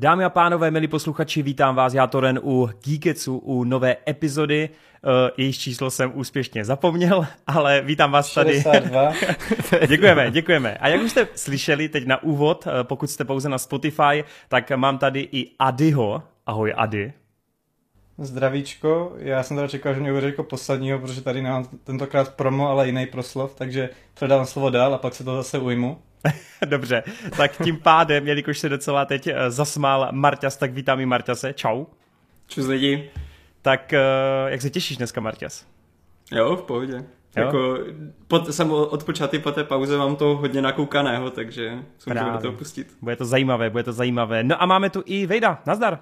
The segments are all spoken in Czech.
Dámy a pánové, milí posluchači, vítám vás, já Toren u Geeketsu, u nové epizody. Uh, jejíž číslo jsem úspěšně zapomněl, ale vítám vás 62. tady. děkujeme, děkujeme. A jak už jste slyšeli teď na úvod, uh, pokud jste pouze na Spotify, tak mám tady i Adyho. Ahoj Ady. Zdravíčko, já jsem teda čekal, že mě uvedeš jako posledního, protože tady nemám tentokrát promo, ale jiný proslov, takže předávám slovo dál a pak se to zase ujmu. Dobře, tak tím pádem, jelikož se docela teď eh, zasmál Marťas, tak vítám i Marťase. Čau. Čus lidi. Tak eh, jak se těšíš dneska, Marťas? Jo, v pohodě. Jo? Jako, pod, jsem od počátku po té pauze mám to hodně nakoukaného, takže do toho pustit. Bude to zajímavé, bude to zajímavé. No a máme tu i Vejda, nazdar.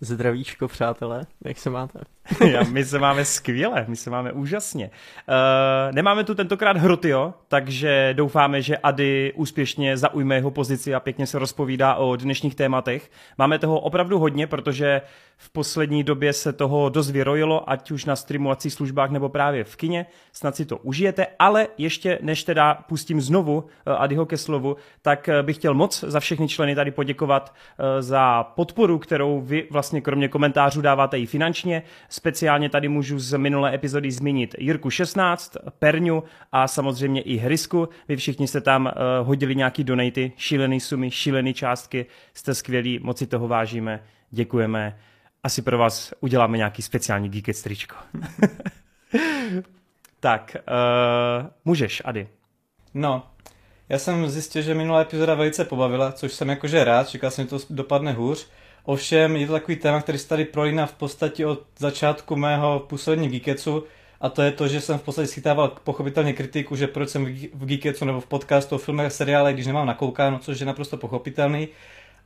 Zdravíčko, přátelé, jak se máte? Já, my se máme skvěle, my se máme úžasně. Uh, nemáme tu tentokrát Hrotio, takže doufáme, že Ady úspěšně zaujme jeho pozici a pěkně se rozpovídá o dnešních tématech. Máme toho opravdu hodně, protože v poslední době se toho dost vyrojilo, ať už na streamovacích službách nebo právě v kině. Snad si to užijete, ale ještě než teda pustím znovu uh, Adyho ke slovu, tak uh, bych chtěl moc za všechny členy tady poděkovat za podporu, kterou vy vlastně kromě komentářů dáváte i finančně. Speciálně tady můžu z minulé epizody zmínit Jirku 16, Perňu a samozřejmě i Hrysku. Vy všichni jste tam hodili nějaký donaty, šílený sumy, šílený částky. Jste skvělí, moc toho vážíme. Děkujeme. Asi pro vás uděláme nějaký speciální Geeket stričko. tak, uh, můžeš, Ady. No, já jsem zjistil, že minulá epizoda velice pobavila, což jsem jakože rád, čekal jsem, že to dopadne hůř. Ovšem je to takový téma, který se tady prolíná v podstatě od začátku mého působení v Geeketsu a to je to, že jsem v podstatě schytával pochopitelně kritiku, že proč jsem v Geeketsu nebo v podcastu o filmech a seriálech, když nemám nakoukáno, což je naprosto pochopitelný.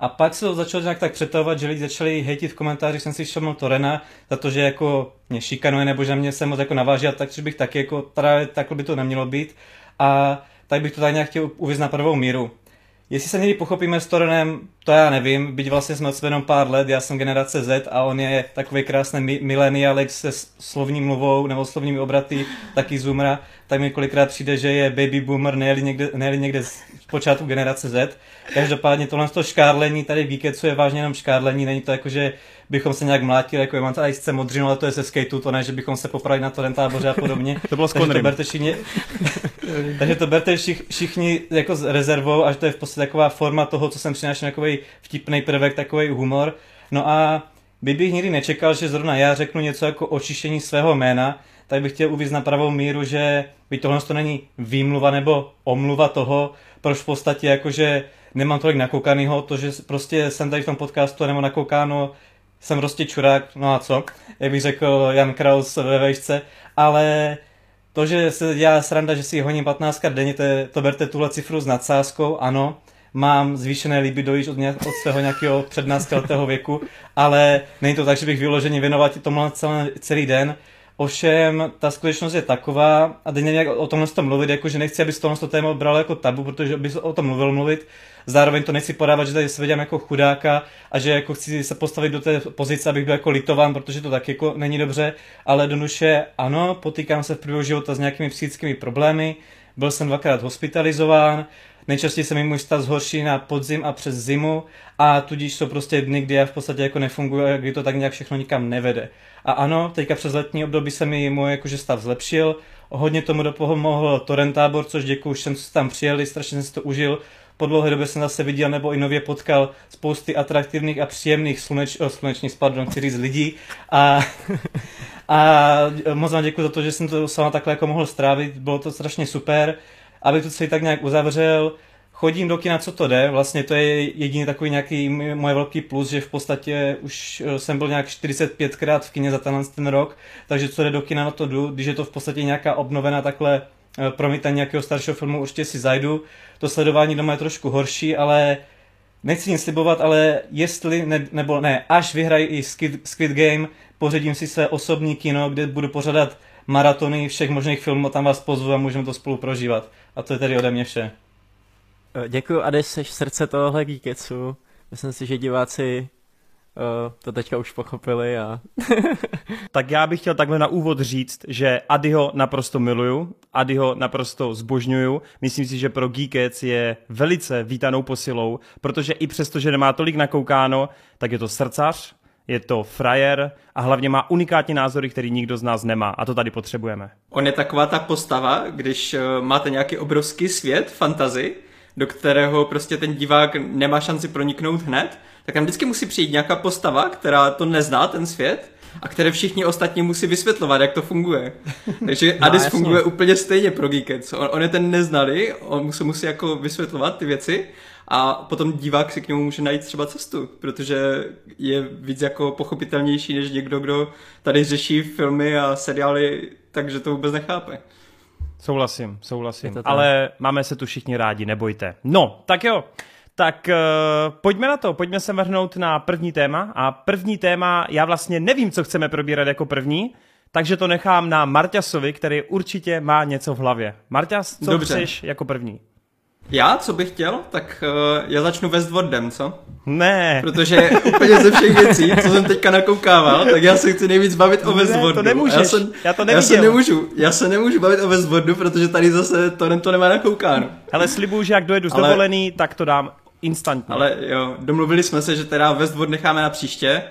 A pak se to začalo nějak tak přetahovat, že lidi začali hejtit v komentářích, jsem si všiml Torena za to, že jako mě šikanuje nebo že mě se moc jako naváží a tak, že bych taky jako, teda takhle by to nemělo být. A tak bych to tady nějak chtěl uvězt na prvou míru. Jestli se někdy pochopíme s Torenem, to já nevím, byť vlastně jsme od jenom pár let, já jsem generace Z a on je takový krásný milenialek se slovní mluvou nebo slovními obraty, taky zoomera, tak mi kolikrát přijde, že je baby boomer, nejeli někde, nejeli někde z počátku generace Z. Každopádně tohle to škárlení tady v Geeketsu je vážně jenom škárlení, není to jako, že bychom se nějak mlátili, jako je mám tady sice modřinu, ale to je ze skateu, to ne, že bychom se popravili na to táboře a podobně. to bylo s Takže to berte všichni, takže to berte všich, všichni jako s rezervou, až to je v podstatě taková forma toho, co jsem přinášel, takový vtipný prvek, takový humor. No a by bych nikdy nečekal, že zrovna já řeknu něco jako očištění svého jména, tak bych chtěl uvíct na pravou míru, že by tohle to není výmluva nebo omluva toho, proč v podstatě jakože nemám tolik nakoukanýho, to, že prostě jsem tady v tom podcastu nebo nakoukáno, jsem prostě čurák, no a co, jak bych řekl Jan Kraus ve vejšce, ale to, že se dělá sranda, že si honím 15 denně, to, je, to berte tuhle cifru s nadsázkou, ano, mám zvýšené libido již od, nějak, od svého nějakého přednáctiletého věku, ale není to tak, že bych vyloženě věnoval tomu celý, celý den. Ovšem, ta skutečnost je taková, a teď nevím, jak o tomhle to mluvit, jako že nechci, aby tohle téma bral jako tabu, protože by o tom mluvil mluvit, zároveň to nechci podávat, že tady se vidím jako chudáka a že jako chci se postavit do té pozice, abych byl jako litován, protože to tak jako není dobře, ale do duše ano, potýkám se v průběhu života s nějakými psychickými problémy, byl jsem dvakrát hospitalizován, Nejčastěji se mi můj stav zhorší na podzim a přes zimu a tudíž jsou prostě dny, kdy já v podstatě jako nefunguje, kdy to tak nějak všechno nikam nevede. A ano, teďka přes letní období se mi můj jakože stav zlepšil, hodně tomu dopomohl Torrent tábor, což děkuji všem, co tam přijeli, strašně jsem si to užil. Po dlouhé době jsem zase viděl nebo i nově potkal spousty atraktivních a příjemných sluneč, oh, slunečních, pardon, chci říct lidí. A, a moc vám děkuji za to, že jsem to sama takhle jako mohl strávit, bylo to strašně super abych to celý tak nějak uzavřel, chodím do kina, co to jde, vlastně to je jediný takový nějaký moje velký plus, že v podstatě už eh, jsem byl nějak 45krát v kině za ten, ten rok, takže co jde do kina, na to jdu, když je to v podstatě nějaká obnovená takhle eh, promítání nějakého staršího filmu, určitě si zajdu. To sledování doma je trošku horší, ale nechci nic slibovat, ale jestli, ne, nebo ne, až vyhrají i Squid, Squid Game, pořadím si své osobní kino, kde budu pořadat maratony všech možných filmů, tam vás pozvu a můžeme to spolu prožívat. A to je tedy ode mě vše. Eh, děkuji, Ade, jsi srdce tohohle Geeketsu. Myslím si, že diváci to teďka už pochopili a... tak já bych chtěl takhle na úvod říct, že Adyho naprosto miluju, Adyho naprosto zbožňuju. Myslím si, že pro Geekets je velice vítanou posilou, protože i přesto, že nemá tolik nakoukáno, tak je to srdcař, je to frajer a hlavně má unikátní názory, který nikdo z nás nemá a to tady potřebujeme. On je taková ta postava, když eh, máte nějaký obrovský svět, fantazy, do kterého prostě ten divák nemá šanci proniknout hned, tak tam vždycky musí přijít nějaká postava, která to nezná, ten svět, a které všichni ostatní musí vysvětlovat, jak to funguje. Takže no, Adis jasně. funguje úplně stejně pro Geekets. On, on je ten neznalý, on se musí jako vysvětlovat ty věci a potom divák si k němu může najít třeba cestu, protože je víc jako pochopitelnější než někdo, kdo tady řeší filmy a seriály, takže to vůbec nechápe. Souhlasím, souhlasím. Ale máme se tu všichni rádi, nebojte. No, tak jo. Tak uh, pojďme na to, pojďme se vrhnout na první téma. A první téma, já vlastně nevím, co chceme probírat jako první, takže to nechám na Marťasovi, který určitě má něco v hlavě. Marťas, co Dobře. chceš jako první? Já, co bych chtěl, tak uh, já začnu Westworldem, co? Ne. Protože úplně ze všech věcí, co jsem teďka nakoukával, tak já se chci nejvíc bavit o Westworldu. Ne, to nemůžeš, já, jsem, já to Já se nemůžu, já se nemůžu bavit o Westworldu, protože tady zase to, to nemá nakoukáno. Ale slibuju, že jak dojedu z Ale... dovolený, tak to dám instantně. Ale jo, domluvili jsme se, že teda Westworld necháme na příště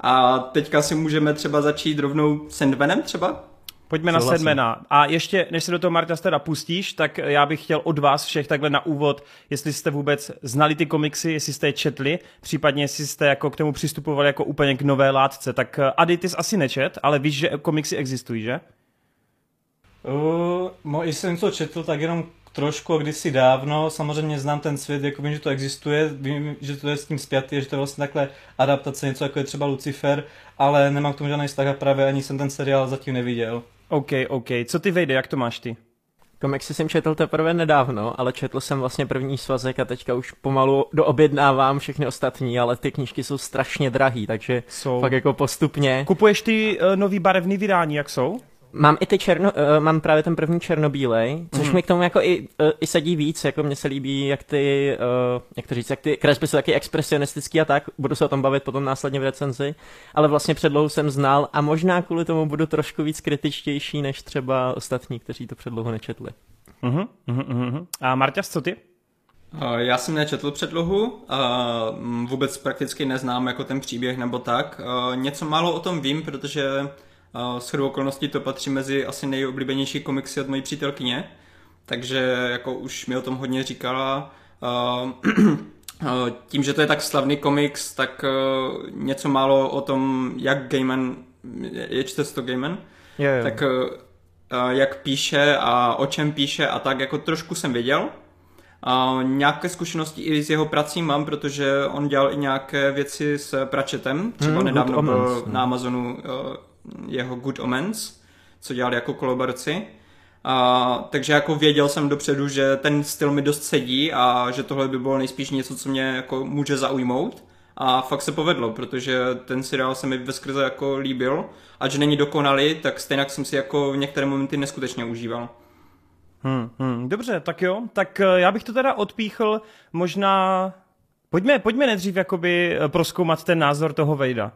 a teďka si můžeme třeba začít rovnou Sandmanem třeba? Pojďme na Sedmena. A ještě, než se do toho Marta teda pustíš, tak já bych chtěl od vás všech takhle na úvod, jestli jste vůbec znali ty komiksy, jestli jste je četli, případně jestli jste jako k tomu přistupovali jako úplně k nové látce. Tak eh, Ady, ty jsi asi nečet, ale víš, že komiksy existují, že? Uh, jestli jsem něco četl, tak jenom trošku kdysi dávno, samozřejmě znám ten svět, jako vím, že to existuje, vím, že to je s tím zpětý, že to je vlastně takhle adaptace, něco jako je třeba Lucifer, ale nemám k tomu žádný vztah a právě ani jsem ten seriál zatím neviděl. OK, OK. Co ty vejde, jak to máš ty? Komiksy jsem četl teprve nedávno, ale četl jsem vlastně první svazek a teďka už pomalu doobjednávám všechny ostatní, ale ty knížky jsou strašně drahý, takže jsou. fakt jako postupně. Kupuješ ty uh, nový barevný vydání, jak jsou? Mám i ty černo, uh, mám právě ten první černobílej, což mm. mi k tomu jako i, uh, i sedí víc, jako mně se líbí, jak ty, uh, jak to říct, jak ty kresby jsou taky expresionistický a tak, budu se o tom bavit potom následně v recenzi, ale vlastně předlohu jsem znal a možná kvůli tomu budu trošku víc kritičtější než třeba ostatní, kteří to předlohu nečetli. Uh-huh, uh-huh, uh-huh. A Marťas, co ty? Já jsem nečetl předlohu, vůbec prakticky neznám jako ten příběh nebo tak. Něco málo o tom vím, protože s chodou okolností to patří mezi asi nejoblíbenější komiksy od mojí přítelkyně, takže jako už mi o tom hodně říkala. Tím, že to je tak slavný komiks, tak něco málo o tom, jak Gaiman, je čte to Gaiman? Jo. Tak jak píše a o čem píše a tak, jako trošku jsem věděl. A nějaké zkušenosti i s jeho prací mám, protože on dělal i nějaké věci s Pračetem, třeba hmm, nedávno byl na Amazonu jeho Good Omens, co dělal jako kolaboraci. A, takže jako věděl jsem dopředu, že ten styl mi dost sedí a že tohle by bylo nejspíš něco, co mě jako může zaujmout. A fakt se povedlo, protože ten seriál se mi ve skrze jako líbil. A že není dokonalý, tak stejně jsem si jako v některé momenty neskutečně užíval. Hmm, hmm, dobře, tak jo. Tak eh, já bych to teda odpíchl možná... Pojďme, pojďme nejdřív jakoby eh, proskoumat ten názor toho Vejda.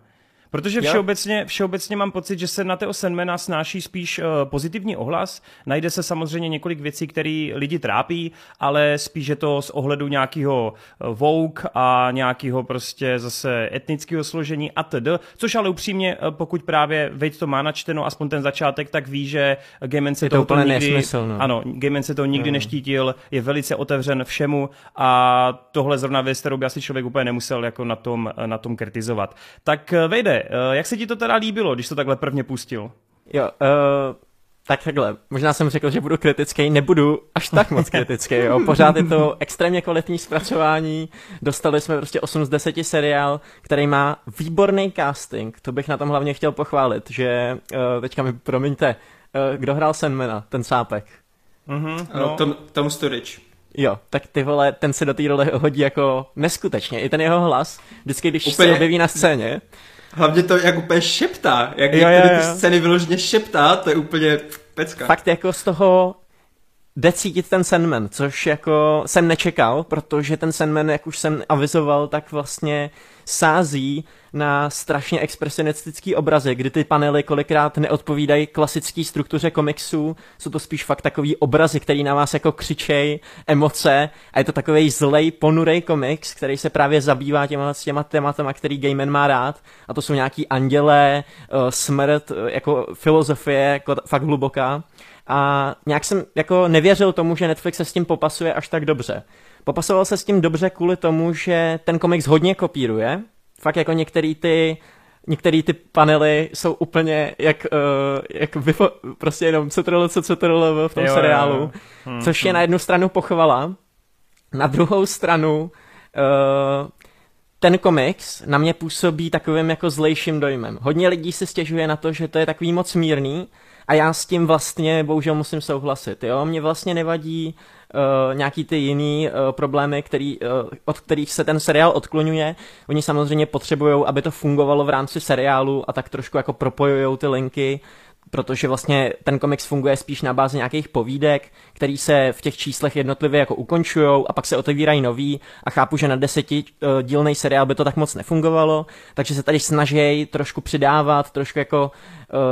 Protože všeobecně, všeobecně mám pocit, že se na Teo Sandmana snáší spíš uh, pozitivní ohlas. Najde se samozřejmě několik věcí, které lidi trápí, ale spíš je to z ohledu nějakého uh, eh, vouk a nějakého prostě zase etnického složení a td. Což ale upřímně, uh, pokud právě Vejt to má načteno, aspoň ten začátek, tak ví, že Gaiman se je to úplně nikdy, nesmysl, no. ano, Gaiman se to nikdy no. neštítil, je velice otevřen všemu a tohle zrovna věc, kterou by asi člověk úplně nemusel jako na tom, na tom kritizovat. Tak Vejde, Eh, jak se ti to teda líbilo, když to takhle prvně pustil? Jo, uh, tak takhle, možná jsem řekl, že budu kritický, nebudu až tak moc kritický, jo. Pořád je to extrémně kvalitní zpracování, dostali jsme prostě 8 z 10 seriál, který má výborný casting, to bych na tom hlavně chtěl pochválit, že, uh, teďka mi promiňte, uh, kdo hrál Sandmana, ten sápek? Mm-hmm, no. Tom, Tom Sturridge. Jo, tak ty vole, ten se do té role hodí jako neskutečně. I ten jeho hlas, vždycky, když Úplně... se objeví na scéně, Hlavně to jak úplně šeptá, jak jo, jo, jo. ty scény vyloženě šeptá, to je úplně pecka. Fakt jako z toho jde cítit ten Sandman, což jako jsem nečekal, protože ten Sandman, jak už jsem avizoval, tak vlastně sází na strašně expresionistický obrazy, kdy ty panely kolikrát neodpovídají klasické struktuře komiksů, jsou to spíš fakt takový obrazy, který na vás jako křičej, emoce. A je to takový zlej, ponurej komiks, který se právě zabývá těma, těma tématama, který Gaiman má rád. A to jsou nějaký andělé, uh, smrt, uh, jako filozofie, jako fakt hluboká a nějak jsem jako nevěřil tomu, že Netflix se s tím popasuje až tak dobře. Popasoval se s tím dobře kvůli tomu, že ten komiks hodně kopíruje, fakt jako některý ty některé ty panely jsou úplně jak, uh, jak vyfo- prostě jenom CTRL, CTRL v tom jo, seriálu, jo, jo. Hmm, což je hmm. na jednu stranu pochvala, na druhou stranu uh, ten komiks na mě působí takovým jako zlejším dojmem. Hodně lidí si stěžuje na to, že to je takový moc mírný a já s tím vlastně bohužel musím souhlasit. Jo? Mě vlastně nevadí uh, nějaký ty jiný uh, problémy, který, uh, od kterých se ten seriál odklonuje. Oni samozřejmě potřebují, aby to fungovalo v rámci seriálu a tak trošku jako propojují ty linky, protože vlastně ten komiks funguje spíš na bázi nějakých povídek, který se v těch číslech jednotlivě jako ukončují a pak se otevírají nový a chápu, že na deseti uh, dílný seriál by to tak moc nefungovalo, takže se tady snaží trošku přidávat, trošku jako,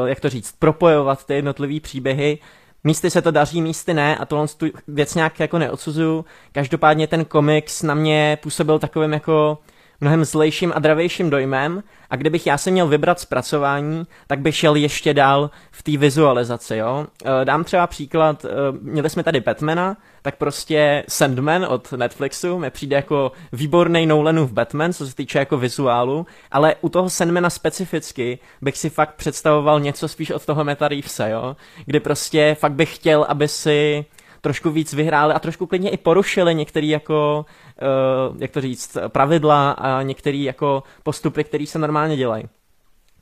uh, jak to říct, propojovat ty jednotlivé příběhy, Místy se to daří, místy ne a tohle tu věc nějak jako neodsuzuju. Každopádně ten komiks na mě působil takovým jako mnohem zlejším a dravějším dojmem a kdybych já se měl vybrat zpracování, tak bych šel ještě dál v té vizualizaci, jo. Eh, dám třeba příklad, eh, měli jsme tady Batmana, tak prostě Sandman od Netflixu mi přijde jako výborný Nolanův Batman, co se týče jako vizuálu, ale u toho Sandmana specificky bych si fakt představoval něco spíš od toho Meta Reevese, jo, kdy prostě fakt bych chtěl, aby si trošku víc vyhráli a trošku klidně i porušili některé jako, uh, jak to říct, pravidla a některé jako postupy, které se normálně dělají.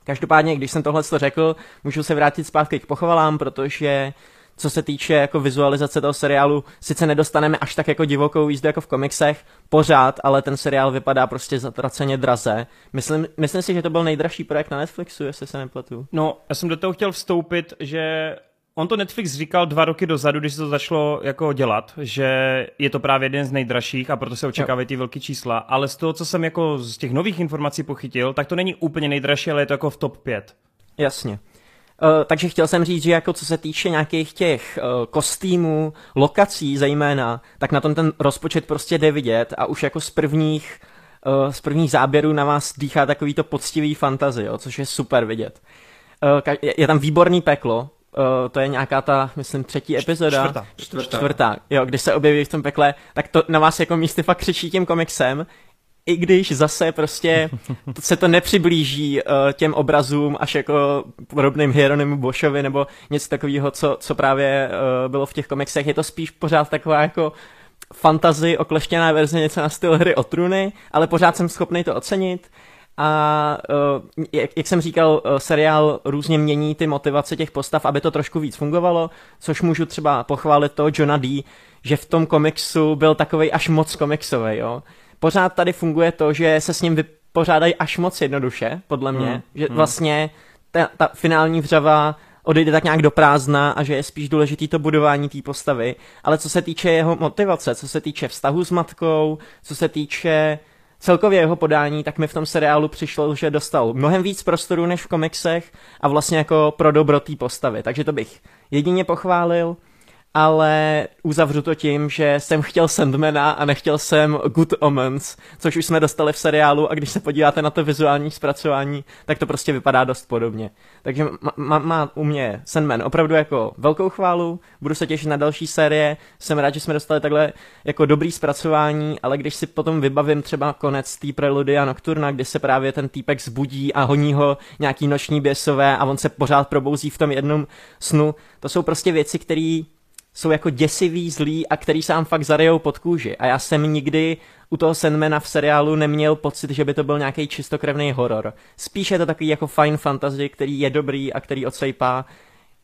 Každopádně, když jsem tohle řekl, můžu se vrátit zpátky k pochvalám, protože co se týče jako vizualizace toho seriálu, sice nedostaneme až tak jako divokou jízdu jako v komiksech, pořád, ale ten seriál vypadá prostě zatraceně draze. Myslím, myslím si, že to byl nejdražší projekt na Netflixu, jestli se nepletu. No, já jsem do toho chtěl vstoupit, že On to Netflix říkal dva roky dozadu, když se to začalo jako dělat, že je to právě jeden z nejdražších a proto se očekávají ty velké čísla, ale z toho, co jsem jako z těch nových informací pochytil, tak to není úplně nejdražší, ale je to jako v top 5. Jasně. Uh, takže chtěl jsem říct, že jako co se týče nějakých těch uh, kostýmů, lokací zejména, tak na tom ten rozpočet prostě jde vidět a už jako z prvních, uh, z prvních záběrů na vás dýchá takový to poctivý fantazy, jo, což je super vidět. Je tam výborný peklo, Uh, to je nějaká ta, myslím, třetí epizoda. Čtvrtá. Čtvrtá. Čtvrtá. Jo, když se objeví v tom pekle, tak to na vás jako místy fakt křičí tím komiksem, i když zase prostě se to nepřiblíží uh, těm obrazům až jako podobným Hieronymu Boschovi nebo něco takového, co, co právě uh, bylo v těch komiksech. Je to spíš pořád taková jako fantazy okleštěná verze něco na styl hry o truny, ale pořád jsem schopný to ocenit a uh, jak, jak jsem říkal, uh, seriál různě mění ty motivace těch postav, aby to trošku víc fungovalo, což můžu třeba pochválit to Johna D., že v tom komiksu byl takový až moc komiksový, jo. Pořád tady funguje to, že se s ním vypořádají až moc jednoduše, podle mě, hmm. že hmm. vlastně ta, ta finální vřava odejde tak nějak do prázdna a že je spíš důležitý to budování té postavy, ale co se týče jeho motivace, co se týče vztahu s matkou, co se týče celkově jeho podání, tak mi v tom seriálu přišlo, že dostal mnohem víc prostoru než v komiksech a vlastně jako pro dobro té postavy. Takže to bych jedině pochválil ale uzavřu to tím, že jsem chtěl Sandmana a nechtěl jsem Good Omens, což už jsme dostali v seriálu a když se podíváte na to vizuální zpracování, tak to prostě vypadá dost podobně. Takže má, má u mě Sandman opravdu jako velkou chválu, budu se těšit na další série, jsem rád, že jsme dostali takhle jako dobrý zpracování, ale když si potom vybavím třeba konec té preludia Nocturna, kdy se právě ten týpek zbudí a honí ho nějaký noční běsové a on se pořád probouzí v tom jednom snu, to jsou prostě věci, které jsou jako děsivý, zlý a který sám fakt zarejou pod kůži. A já jsem nikdy u toho Sandmana v seriálu neměl pocit, že by to byl nějaký čistokrevný horor. Spíš je to takový jako fine fantasy, který je dobrý a který odsejpá,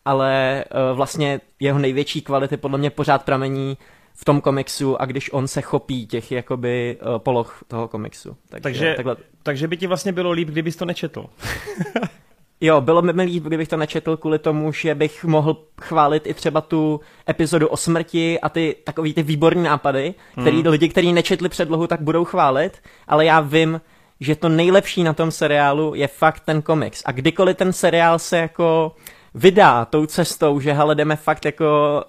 ale uh, vlastně jeho největší kvality podle mě pořád pramení v tom komiksu a když on se chopí těch jakoby uh, poloh toho komiksu. Takže, takže, takhle... takže by ti vlastně bylo líp, kdybys to nečetl. Jo, bylo by mi líp, kdybych to nečetl kvůli tomu, že bych mohl chválit i třeba tu epizodu o smrti a ty takový ty výborní nápady, který hmm. lidi, kteří nečetli předlohu, tak budou chválit, ale já vím, že to nejlepší na tom seriálu je fakt ten komiks. A kdykoliv ten seriál se jako vydá tou cestou, že hele, jdeme fakt jako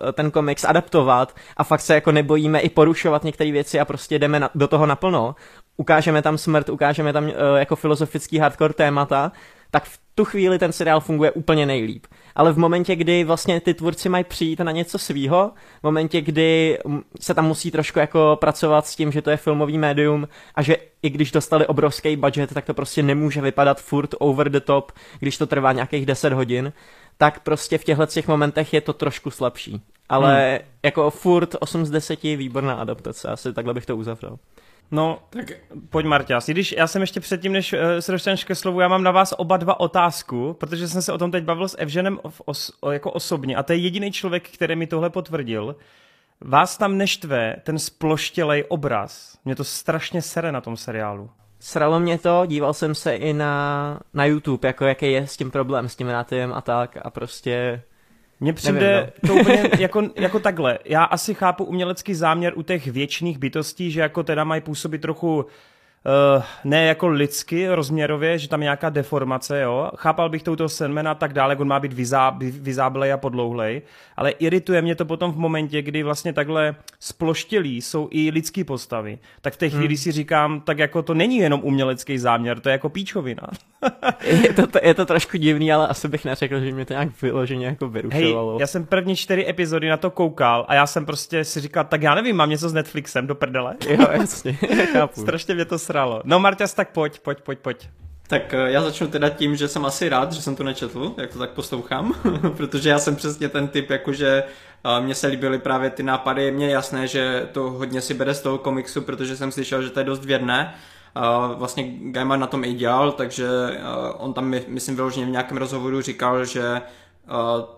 eh, ten komiks adaptovat a fakt se jako nebojíme i porušovat některé věci a prostě jdeme na, do toho naplno, ukážeme tam smrt, ukážeme tam uh, jako filozofický hardcore témata, tak v tu chvíli ten seriál funguje úplně nejlíp. Ale v momentě, kdy vlastně ty tvůrci mají přijít na něco svýho, v momentě, kdy se tam musí trošku jako pracovat s tím, že to je filmový médium a že i když dostali obrovský budget, tak to prostě nemůže vypadat furt over the top, když to trvá nějakých 10 hodin, tak prostě v těchto těch momentech je to trošku slabší. Ale hmm. jako furt 8 z 10 výborná adaptace, asi takhle bych to uzavřel. No, tak pojď. I když já jsem ještě předtím, než uh, se dostaneš ke slovu, já mám na vás oba dva otázku, protože jsem se o tom teď bavil s Evženem os, jako osobně a to je jediný člověk, který mi tohle potvrdil. Vás tam neštve ten sploštělej obraz. Mě to strašně sere na tom seriálu. Sralo mě to, díval jsem se i na, na YouTube, jako jaký je s tím problém, s tím nátiem a tak a prostě mně přijde Nevím, no. to úplně jako, jako takhle. Já asi chápu umělecký záměr u těch věčných bytostí, že jako teda mají působit trochu uh, ne jako lidsky rozměrově, že tam je nějaká deformace, jo. Chápal bych touto Sandmana tak dále, jak on má být vyzá, vyzáblej a podlouhlej, ale irituje mě to potom v momentě, kdy vlastně takhle sploštělí jsou i lidský postavy. Tak v té chvíli hmm. si říkám, tak jako to není jenom umělecký záměr, to je jako píčovina. je, to, to, je to trošku divný, ale asi bych neřekl, že mě to nějak vyloženě jako vyrušovalo. Hej, já jsem první čtyři epizody na to koukal a já jsem prostě si říkal, tak já nevím, mám něco s Netflixem do prdele. jo, jasně, chápu. Strašně mě to sralo. No Marťas, tak pojď, pojď, pojď, pojď. Tak eh, já začnu teda tím, že jsem asi rád, že jsem to nečetl, jak to tak poslouchám, protože já jsem přesně ten typ, jakože eh, mně se líbily právě ty nápady, mně je jasné, že to hodně si bere z toho komiksu, protože jsem slyšel, že to je dost věrné, vlastně Gaiman na tom i dělal, takže eh, on tam, myslím, vyloženě v nějakém rozhovoru říkal, že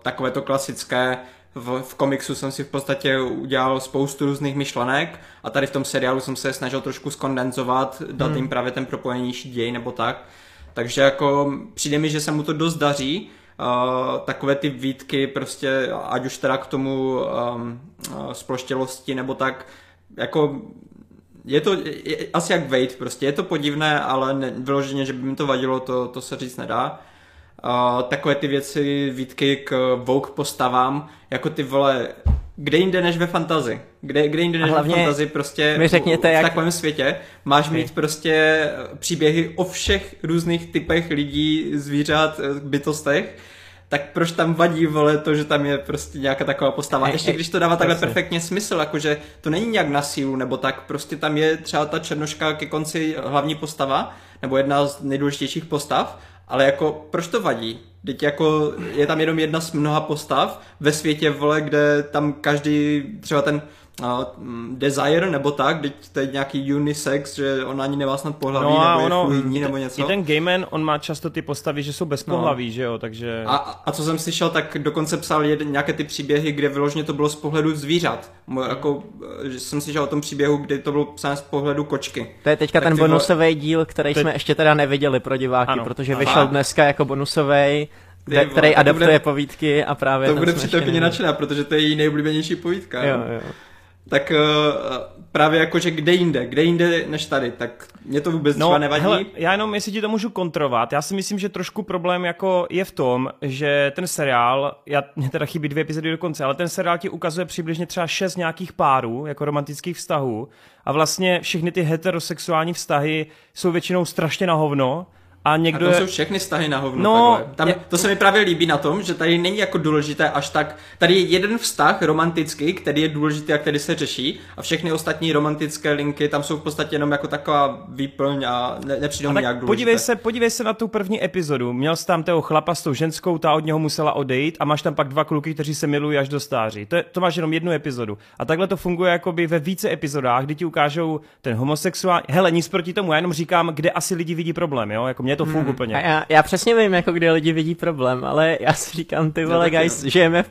takové to klasické v, v komiksu jsem si v podstatě udělal spoustu různých myšlenek a tady v tom seriálu jsem se snažil trošku skondenzovat, dát hmm. jim právě ten propojenější děj nebo tak. Takže jako přijde mi, že se mu to dost daří, Uh, takové ty výtky prostě, ať už teda k tomu um, uh, sploštělosti nebo tak, jako je to je, asi jak Wade prostě, je to podivné, ale ne, vyloženě, že by mi to vadilo, to, to se říct nedá. Uh, takové ty věci, výtky k Vogue postavám, jako ty vole, kde jinde než ve fantazi. Kde, kde jinde než ve fantazi prostě mi řekněte, v, v jak... takovém světě máš okay. mít prostě příběhy o všech různých typech lidí, zvířat, bytostech tak proč tam vadí, vole, to, že tam je prostě nějaká taková postava. Hey, Ještě když to dává takhle perfektně smysl, jakože to není nějak na sílu, nebo tak, prostě tam je třeba ta černoška ke konci hlavní postava, nebo jedna z nejdůležitějších postav, ale jako proč to vadí? Teď jako je tam jenom jedna z mnoha postav ve světě, vole, kde tam každý, třeba ten Desire nebo tak, teď to je nějaký unisex, že on ani nemá snad pohlaví, no nebo ono, je fluidní, nebo něco. I ten Gayman, on má často ty postavy, že jsou bez no. pohlaví, no. že jo, takže... A, a co jsem slyšel, tak dokonce psal jeden, nějaké ty příběhy, kde vyloženě to bylo z pohledu zvířat. Mo, jako, že jsem slyšel o tom příběhu, kde to bylo psáno z pohledu kočky. To je teďka tak ten bonusový vole... díl, který Teď... jsme ještě teda neviděli pro diváky, ano. protože Aha. vyšel dneska jako bonusový kde, který adaptuje bude, povídky a právě... To bude překvapeně nadšená, protože to je její nejoblíbenější povídka. Jo, jo tak uh, právě jakože kde jinde, kde jinde než tady, tak mě to vůbec no, třeba nevadí. Hele, já jenom, jestli ti to můžu kontrovat, já si myslím, že trošku problém jako je v tom, že ten seriál, já, mě teda chybí dvě epizody do konce, ale ten seriál ti ukazuje přibližně třeba šest nějakých párů, jako romantických vztahů a vlastně všechny ty heterosexuální vztahy jsou většinou strašně na hovno, a někdo a to je... jsou všechny vztahy na hovno. No, Tam, je... To se mi právě líbí na tom, že tady není jako důležité až tak. Tady je jeden vztah romantický, který je důležitý a který se řeší, a všechny ostatní romantické linky tam jsou v podstatě jenom jako taková výplň a ne, nepřijdou nějak důležité. Podívej se, podívej se na tu první epizodu. Měl jsi tam toho chlapa s tou ženskou, ta od něho musela odejít a máš tam pak dva kluky, kteří se milují až do stáří. To, je, to máš jenom jednu epizodu. A takhle to funguje jakoby ve více epizodách, kdy ti ukážou ten homosexuální. Hele, nic proti tomu, já jenom říkám, kde asi lidi vidí problém, jo? Jako mě to funguje hmm. úplně. A já, já přesně vím, jako kde lidi vidí problém, ale já si říkám, ty vole, no, guys, žijeme v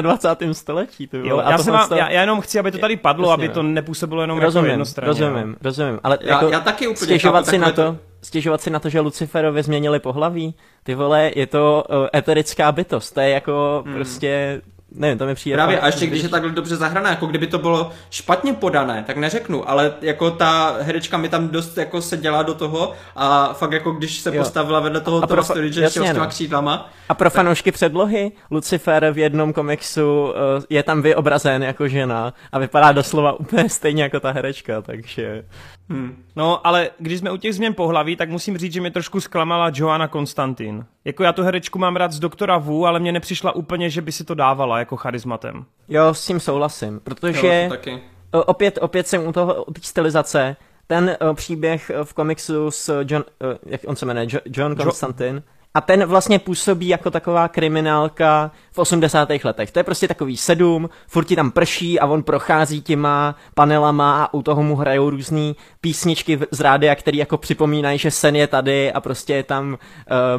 21. století, ty vole. Jo, já, a to mám, to... já, já, jenom chci, aby to tady padlo, přesně, aby to nepůsobilo jenom jako rozumím, jako jednostranně. Rozumím, jo. rozumím, ale já, jako já taky úplně stěžovat si na to, stěžovat si na to, že Luciferovi změnili pohlaví, ty vole, je to uh, eterická bytost, to je jako hmm. prostě nevím, to mi přijde. Právě, a ještě když je takhle dobře zahrané, jako kdyby to bylo špatně podané, tak neřeknu, ale jako ta herečka mi tam dost jako se dělá do toho a fakt jako když se Jo. postavila vedle toho A toho pro- jasně, šel s těma no. křídlama, A pro fanoušky předlohy, Lucifer v jednom komiksu eh, je tam vyobrazen jako žena a vypadá doslova úplně stejně jako ta herečka, takže... hm. No, ale když jsme u těch změn pohlaví, tak musím říct, že mě trošku zklamala Joanna Konstantin. Jako já tu herečku mám rád z doktora Wu, ale mně nepřišla úplně, že by si to dávala jako charismatem. Jo, s tím souhlasím, jo, protože to taky. Opět, opět jsem u toho, u té stylizace. Ten uh, příběh v komiksu s John, uh, jak on se jmenuje, jo, John Constantine. A ten vlastně působí jako taková kriminálka v 80. letech. To je prostě takový sedm, furt ti tam prší a on prochází těma panelama a u toho mu hrajou různé písničky z rádia, které jako připomínají, že Sen je tady a prostě je tam uh,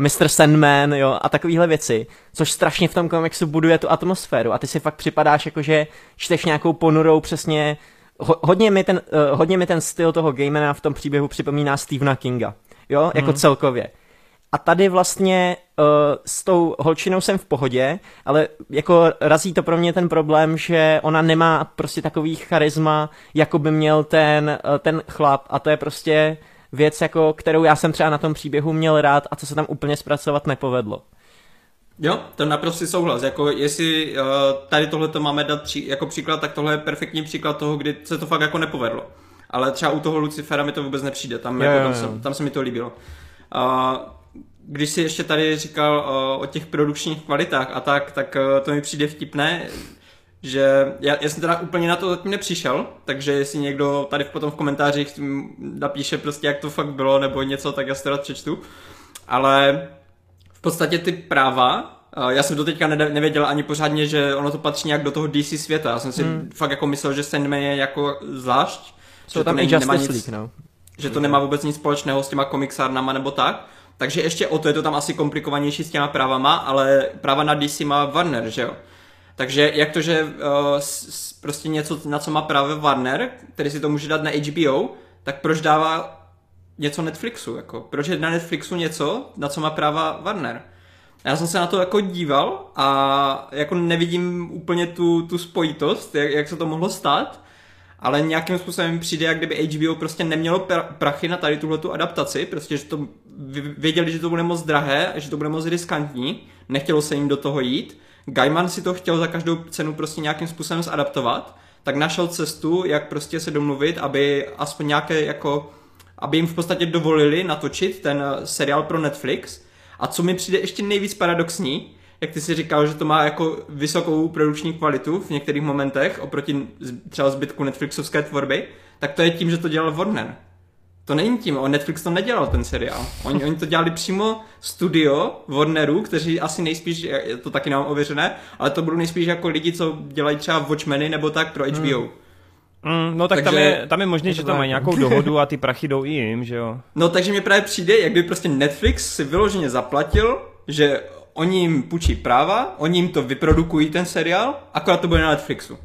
Mr. Sandman, jo, a takovéhle věci. Což strašně v tom komiksu buduje tu atmosféru a ty si fakt připadáš jako, že čteš nějakou ponurou přesně Ho, hodně, mi ten, uh, hodně mi ten styl toho gamera v tom příběhu připomíná Stephena Kinga, jo, jako Mhm. celkově. A tady vlastně uh, s tou holčinou jsem v pohodě, ale jako razí to pro mě ten problém, že ona nemá prostě takový charisma, jako by měl ten, uh, ten chlap a to je prostě věc, jako, kterou já jsem třeba na tom příběhu měl rád a co se tam úplně zpracovat nepovedlo. Jo, to naprosto souhlas. Jako jestli uh, tady tohle to máme dát pří, jako příklad, tak tohle je perfektní příklad toho, kdy se to fakt jako nepovedlo. Ale třeba u toho Lucifera mi to vůbec nepřijde, tam, jako, tam, se, tam se mi to líbilo. Uh, když si ještě tady říkal uh, o těch produkčních kvalitách a tak, tak uh, to mi přijde vtipné, že já, já jsem teda úplně na to zatím nepřišel, takže jestli někdo tady potom v komentářích napíše prostě, jak to fakt bylo, nebo něco, tak já si to rád přečtu. Ale v podstatě ty práva, eh, já jsem do teďka nede- nevěděl ani pořádně, že ono to patří nějak do toho DC světa. Já jsem si hmm. fakt jako myslel, že Sandman je jako zvlášť. Jsou že tam to i nemá nic- League, no. že to nemá vůbec nic společného s těma komiksárnama nebo tak. Takže ještě o to je to tam asi komplikovanější s těma právama, ale práva na DC má Warner, že jo? Takže jak to, že uh, s, prostě něco, na co má právě Warner, který si to může dát na HBO, tak proč dává něco Netflixu, jako? Proč je na Netflixu něco, na co má práva Warner? Já jsem se na to jako díval a jako nevidím úplně tu, tu spojitost, jak, jak se to mohlo stát, ale nějakým způsobem přijde, jak kdyby HBO prostě nemělo pra- prachy na tady tuhle tu adaptaci, prostě, že to věděli, že to bude moc drahé, že to bude moc riskantní, nechtělo se jim do toho jít. Gaiman si to chtěl za každou cenu prostě nějakým způsobem zadaptovat, tak našel cestu, jak prostě se domluvit, aby aspoň nějaké jako, aby jim v podstatě dovolili natočit ten eh, seriál pro Netflix. A co mi přijde ještě nejvíc paradoxní, jak ty si říkal, že to má jako vysokou produkční kvalitu v některých momentech oproti třeba zbytku Netflixovské tvorby, tak to je tím, že to dělal Warner. To není tím, on Netflix to nedělal ten seriál. Oni, oni to dělali přímo studio Warneru, kteří asi nejspíš, je- to taky nemám ověřené, ale to budou nejspíš jako lidi, co dělají třeba Watchmeny nebo tak pro HBO. Hmm. Mm, no tak tam, Takže- je, tam je možné, že tam mají nějakou dohodu a ty prachy jdou i jim, že jo. No takže mi právě přijde, jak kdyby prostě Netflix si vyloženě zaplatil, že oni jim půjčí práva, oni jim to vyprodukují ten seriál, akorát to bude na Netflixu.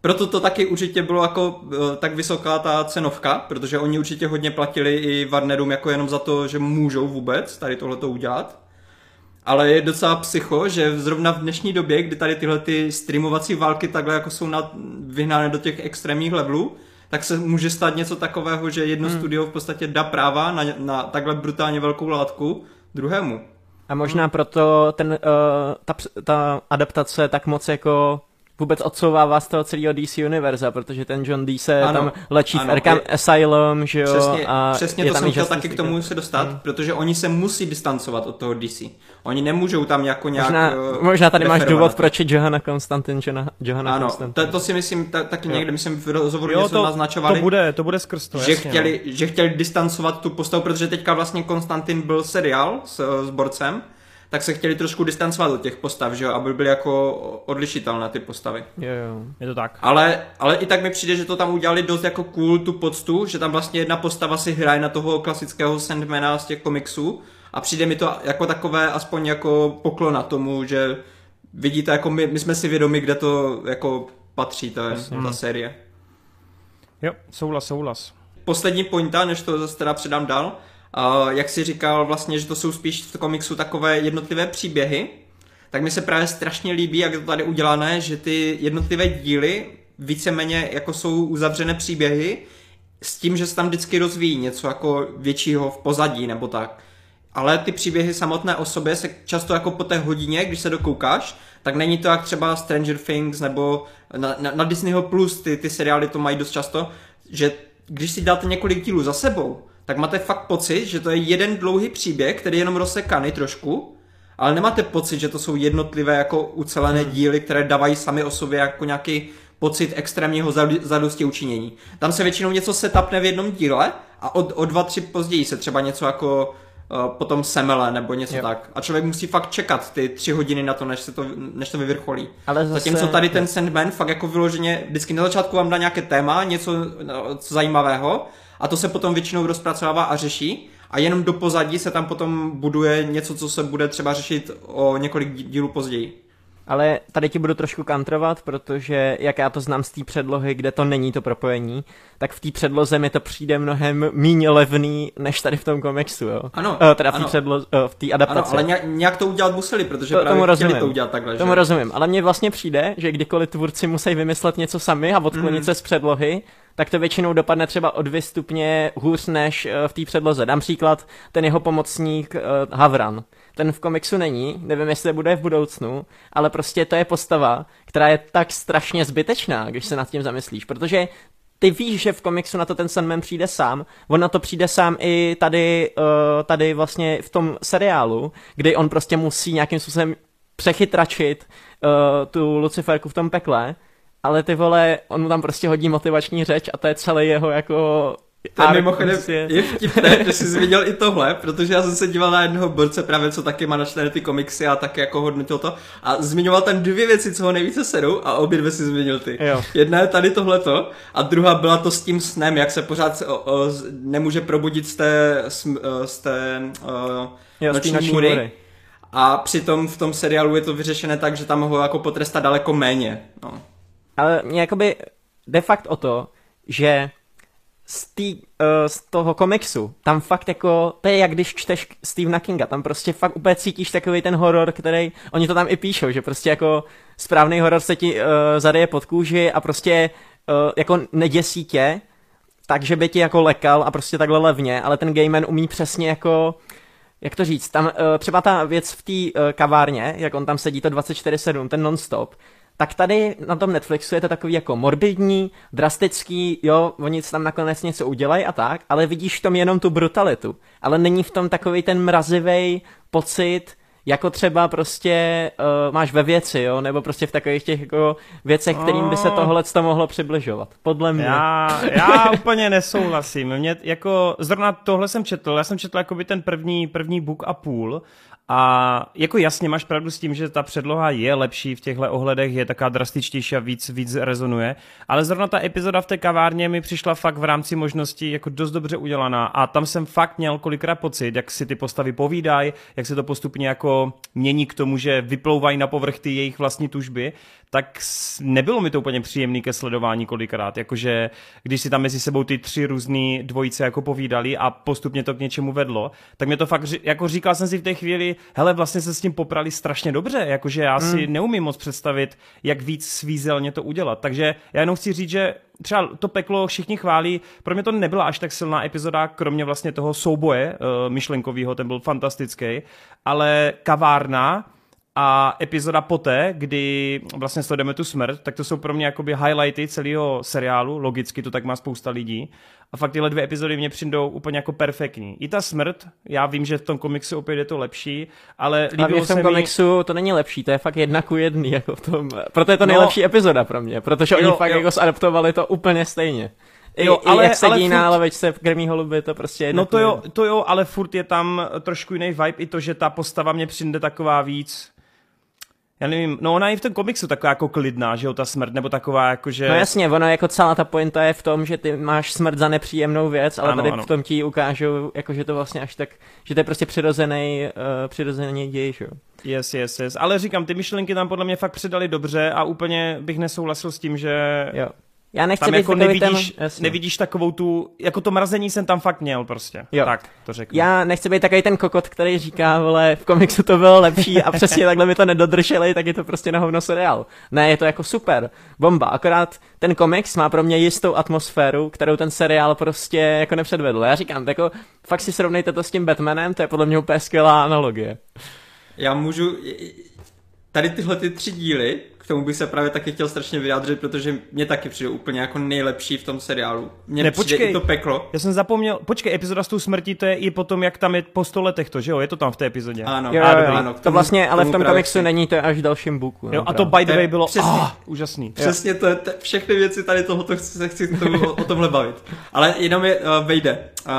Proto to taky určitě bylo jako eh, tak vysoká ta cenovka, protože oni určitě hodně platili i Warnerům jako jenom za to, že můžou vůbec tady tohleto udělat. Ale je docela psycho, že zrovna v dnešní době, kdy tady tyhle ty streamovací války takhle jako jsou na, vyhnány do těch extrémních levelů, tak se může stát něco takového, že jedno hmm. studio v podstatě dá práva na, na takhle brutálně velkou látku druhému. A možná proto ten, uh, ta, ta adaptace tak moc jako vůbec odsouvává z toho celého DC univerza, protože ten John D. se Ano, tam lečí v ano, Arkham je- Asylum, že jo, Přesně, a přesně je to tam jsem i chtěl taky k tomu se dostat, Hmm. protože oni se musí distancovat od toho DC. Oni nemůžou tam jako nějak Možná, eh, možná tady máš důvod, proč je Johanna Konstantin, Johana, Johana Ano, Konstantin. to, to si myslím, ta, taky Jo. někde myslím v rozhovoru Jo, něco to, naznačovali. to bude, to bude skrz to, že, jasně, chtěli, že chtěli distancovat tu postavu, protože teďka vlastně Konstantin byl seriál s, s borcem, tak se chtěli trošku distancovat od těch postav, že jo, aby byly jako odlišitelné ty postavy. Jo, jo. Je to tak. Ale, ale i tak mi přijde, že to tam udělali dost jako cool tu poctu, že tam vlastně jedna postava si hraje na toho klasického Sandmana z těch komiksů a přijde mi to jako takové aspoň jako poklona tomu, že vidíte, jako my, my jsme si vědomi, kde to jako patří, ta, ta série. Jo, souhlas, souhlas. poslední pointa, než to zase teda předám dál, jak si říkal vlastně, že to jsou spíš v komiksu takové jednotlivé příběhy, tak mi se právě strašně líbí, jak je to tady udělané, že ty jednotlivé díly víceméně jako jsou uzavřené příběhy s tím, že se tam vždycky rozvíjí něco jako většího v pozadí nebo tak. Ale ty příběhy samotné o sobě se často jako po té hodině, když se dokoukáš, tak není to jak třeba Stranger Things nebo na, na, na Disneyho Plus, ty, ty seriály to mají dost často, že když si dáte několik dílů za sebou, tak máte fakt pocit, že to je jeden dlouhý příběh, který je jenom rozsekaný trošku, ale nemáte pocit, že to jsou jednotlivé jako ucelené Hmm. díly, které dávají sami o sobě jako nějaký pocit extrémního zadosti učinění. Tam se většinou něco setapne v jednom díle a od, o dva, tři později se třeba něco jako uh, potom semele nebo něco Jo. tak. A člověk musí fakt čekat ty tři hodiny na to, než, se to, než to vyvrcholí. Ale zase... Zatímco tady ten Sandman fakt jako vyloženě vždycky na začátku vám dá nějaké téma, něco no, co zajímavého a to se potom většinou rozpracovává a řeší a jenom do pozadí se tam potom buduje něco, co se bude třeba řešit o několik dí- dílů později. Ale tady ti budu trošku kantrovat, protože jak já to znám z té předlohy, kde to není to propojení, tak v té předloze mi to přijde mnohem méně levný, než tady v tom komiksu, jo. Ano, Eh, teda v té ano. předlo- eh, v té Ano, adaptaci. ale nějak, nějak to udělat museli, protože To- právě tomu rozumím. to udělat takhle. Tomu že? rozumím, ale mně vlastně přijde, že kdykoliv tvůrci musí vymyslet něco sami a odklonit Mhm. se z předlohy, tak to většinou dopadne třeba o dvě stupně hůř než eh, v té předloze. Dám příklad, ten jeho pomocník uh, Havran. Ten v komiksu není, nevím, jestli bude v budoucnu, ale prostě to je postava, která je tak strašně zbytečná, když se nad tím zamyslíš, protože ty víš, že v komiksu na to ten Sandman přijde sám, on na to přijde sám i tady, uh, tady vlastně v tom seriálu, kdy on prostě musí nějakým způsobem přechytračit tu Luciferku v tom pekle, ale ty vole, on mu tam prostě hodí motivační řeč a to je celý jeho jako... To je mimochodem prostě. je vtipné, že jsi zviděl i tohle, protože já jsem se díval na jednoho borce právě, co taky má načtené ty komiksy a taky jako hodnotil to a zmiňoval tam dvě věci, co ho nejvíce sedou a obě dvě si zmínil ty. Jo. Jedna je tady tohleto a druhá byla to s tím snem, jak se pořád o, o, nemůže probudit z té, eh, z té o, Jo, z té noční noční můry. můry. A přitom v tom seriálu je to vyřešené tak, že tam ho jako potrestá daleko méně. No. Ale mě jakoby de fakt o to, že z, tý, uh, z toho komiksu, tam fakt jako, to je jak když čteš Stephena Kinga, tam prostě fakt úplně cítíš takový ten horor, který, oni to tam i píšou, že prostě jako správný horor se ti uh, zadeje pod kůži a prostě uh, jako neděsí tě, takže by ti jako lekal a prostě takhle levně, ale ten Gayman umí přesně jako, jak to říct, tam uh, třeba ta věc v té uh, kavárně, jak on tam sedí to 24-7, ten non-stop, tak tady na tom Netflixu je to takový jako morbidní, drastický, jo, oni tam nakonec něco udělají a tak, ale vidíš v tom jenom tu brutalitu. Ale není v tom takový ten mrazivý pocit, jako třeba prostě uh, máš ve věci, jo, nebo prostě v takových těch jako věcech, kterým by se Oh. tohle to mohlo přibližovat. Podle mě. Já, já úplně nesouhlasím. Mě jako, zrovna tohle jsem četl, já jsem četl jakoby ten první, první book a půl a jako jasně máš pravdu s tím, že ta předloha je lepší v těchto ohledech, je taká drastičtější a víc, víc rezonuje, ale zrovna ta epizoda v té kavárně mi přišla fakt v rámci možností jako dost dobře udělaná. A tam jsem fakt měl kolikrát pocit, jak si ty postavy povídají, jak se to postupně jako mění k tomu, že vyplouvají na povrch ty jejich vlastní tužby, tak nebylo mi to úplně příjemný ke sledování kolikrát, jakože když si tam mezi sebou ty tři různé dvojice jako povídali a postupně to k něčemu vedlo, tak mě to fakt, jako říkal jsem si v té chvíli, hele, vlastně se s tím poprali strašně dobře, jakože já si neumím moc představit, jak víc svízelně to udělat, takže já jenom chci říct, že třeba to peklo všichni chválí, pro mě to nebyla až tak silná epizoda, kromě vlastně toho souboje uh, myšlenkového, ten byl fantastický, ale kavárna, a epizoda poté, kdy vlastně sledujeme tu smrt, tak to jsou pro mě jakoby highlighty celého seriálu, logicky to tak má spousta lidí. A fakt tyhle dvě epizody mě přijdou úplně jako perfektní. I ta smrt, já vím, že v tom komiksu opět je to lepší, ale Hlavně líbilo v tom se mi... komiksu to není lepší, to je fakt jedna ku jedný, jako v tom, proto je to No. nejlepší epizoda pro mě, protože oni Jo, fakt jo. jako zadaptovali to úplně stejně. I, Jo, i ale- jak sedí ale na furt- lavečce v krmí holuby, to prostě jedna No to jo, to jo, ale furt je tam trošku jiný vibe, i to, že ta postava mě přijde taková víc... Já nevím, no ona je v tom komiksu taková jako klidná, že jo, ta smrt, nebo taková jako, že... No jasně, ono jako celá ta pointa je v tom, že ty máš smrt za nepříjemnou věc, ale Ano, tady ano. v tom ti ukážou, jako že to vlastně až tak, že to je prostě přirozený, uh, přirozený děj, že jo. Yes, yes, yes. Ale říkám, ty myšlenky tam podle mě fakt předali dobře a úplně bych nesouhlasil s tím, že Jo. Já nechci Tam být jako takový nevidíš, ten... jasně. nevidíš takovou tu, jako to mrazení jsem tam fakt měl prostě. Jo. Tak, to řeknu. Já nechci být takový ten kokot, který říká, vole, v komiksu to bylo lepší a přesně takhle mi to nedodrželi, tak je to prostě na hovno seriál. Ne, je to jako super, bomba, akorát ten komiks má pro mě jistou atmosféru, kterou ten seriál prostě jako nepředvedl. Já říkám, jako fakt si srovnejte to s tím Batmanem, to je podle mě úplně skvělá analogie. Já můžu... Tady tyhle ty tři díly, tomu bych se právě taky chtěl strašně vyjádřit, protože mě taky přijde úplně jako nejlepší v tom seriálu. Mně Ne, přijde počkej. i to peklo. Já jsem zapomněl, počkej, epizoda s tou smrtí, to je i potom, jak tam je po sto letech to, že jo? Je to tam v té epizodě. Ano, Jo, jo, dobrý. jo. ano, k to tomu- vlastně, ale v tomu tom komiksu chci. není, to je až v dalším buku. Jo, no, a to by the way bylo Přesně. ah, úžasný. Přesně to, to, všechny věci tady tohoto chci, se chci tomu, o, o tomhle bavit. Ale jenom je, uh, vejde. Uh,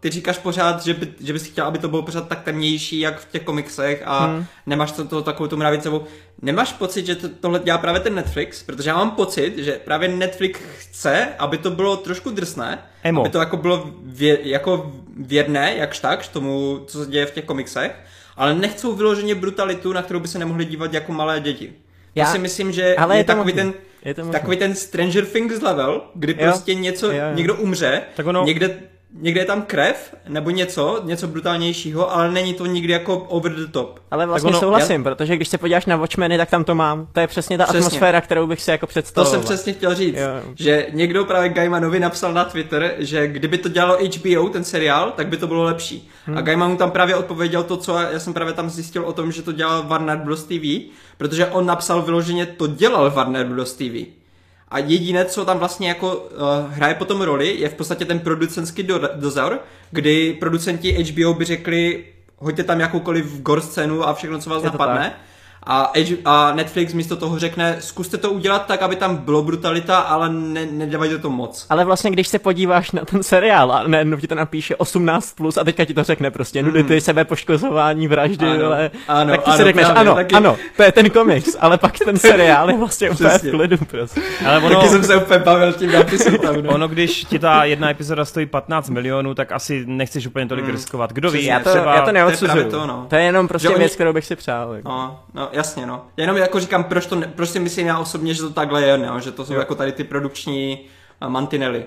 ty říkáš pořád, že, by, že bys chtěl, aby to bylo pořád tak temnější, jak v těch komiksech a hmm. nemáš to, to takovou tu mravicovou. Nemáš pocit, že to, tohle dělá právě ten Netflix? Protože já mám pocit, že právě Netflix chce, aby to bylo trošku drsné, Emo. aby to jako bylo vě, jako věrné, jakž takž tomu, co se děje v těch komiksech, ale nechcou vyloženě brutalitu, na kterou by se nemohli dívat jako malé děti. Já- Já si myslím, že ale je, je to takový možný. ten Je to možný. takový ten Stranger Things level, kdy Jo. prostě něco, Jo, jo. někdo umře, Tak ono- někde, někde je tam krev, nebo něco, něco brutálnějšího, ale není to nikdy jako over the top. Ale vlastně ono- souhlasím, protože když se podíváš na Watchmeny, tak tam to mám. To je přesně ta Přesně. atmosféra, kterou bych si jako To představoval. jsem přesně chtěl říct, Jo. že někdo právě Gaimanovi napsal na Twitter, že kdyby to dělalo HBO, ten seriál, tak by to bylo lepší. Hmm. A Gaiman mu tam právě odpověděl to, co já jsem právě tam zjistil o tom, že to dělal Warner Bros. TV, protože on napsal vyloženě, to dělal Warner Bros. TV. A jediné, co tam vlastně jako uh, hraje potom roli, je v podstatě ten producentský do, dozor, kdy producenti HBO by řekli, hoďte tam jakoukoliv gore scénu a všechno, co vás Je napadne. A, a Netflix místo toho řekne, zkuste to udělat tak, aby tam bylo brutalita, ale ne, nedávajte to moc. Ale vlastně, když se podíváš na ten seriál a najednou ti to napíše 18+, plus a teďka ti to řekne prostě nudity, sebepoškozování, vraždy. Ano, ale, ano, tak ty si ano, řekneš, právě, ano, taky. ano, to je ten komiks, ale pak ten seriál je vlastně úplně v klidu prostě. Ale Taky ono, jsem se úplně bavil tím no. ono, když ti ta jedna epizoda stojí 15 milionů, tak asi nechceš úplně tolik Hmm. riskovat. Kdo ví, Přesně, Já to, třeba... já to to je neodsuzuju. to, no. to je jenom prostě Že oni- věc, kterou bych si přál. Jako. No, no, jasně, no. Já jenom jako říkám, proč, to ne, proč si myslím já osobně, že to takhle je, no? že to jsou Jo. jako tady ty produkční uh, mantinely.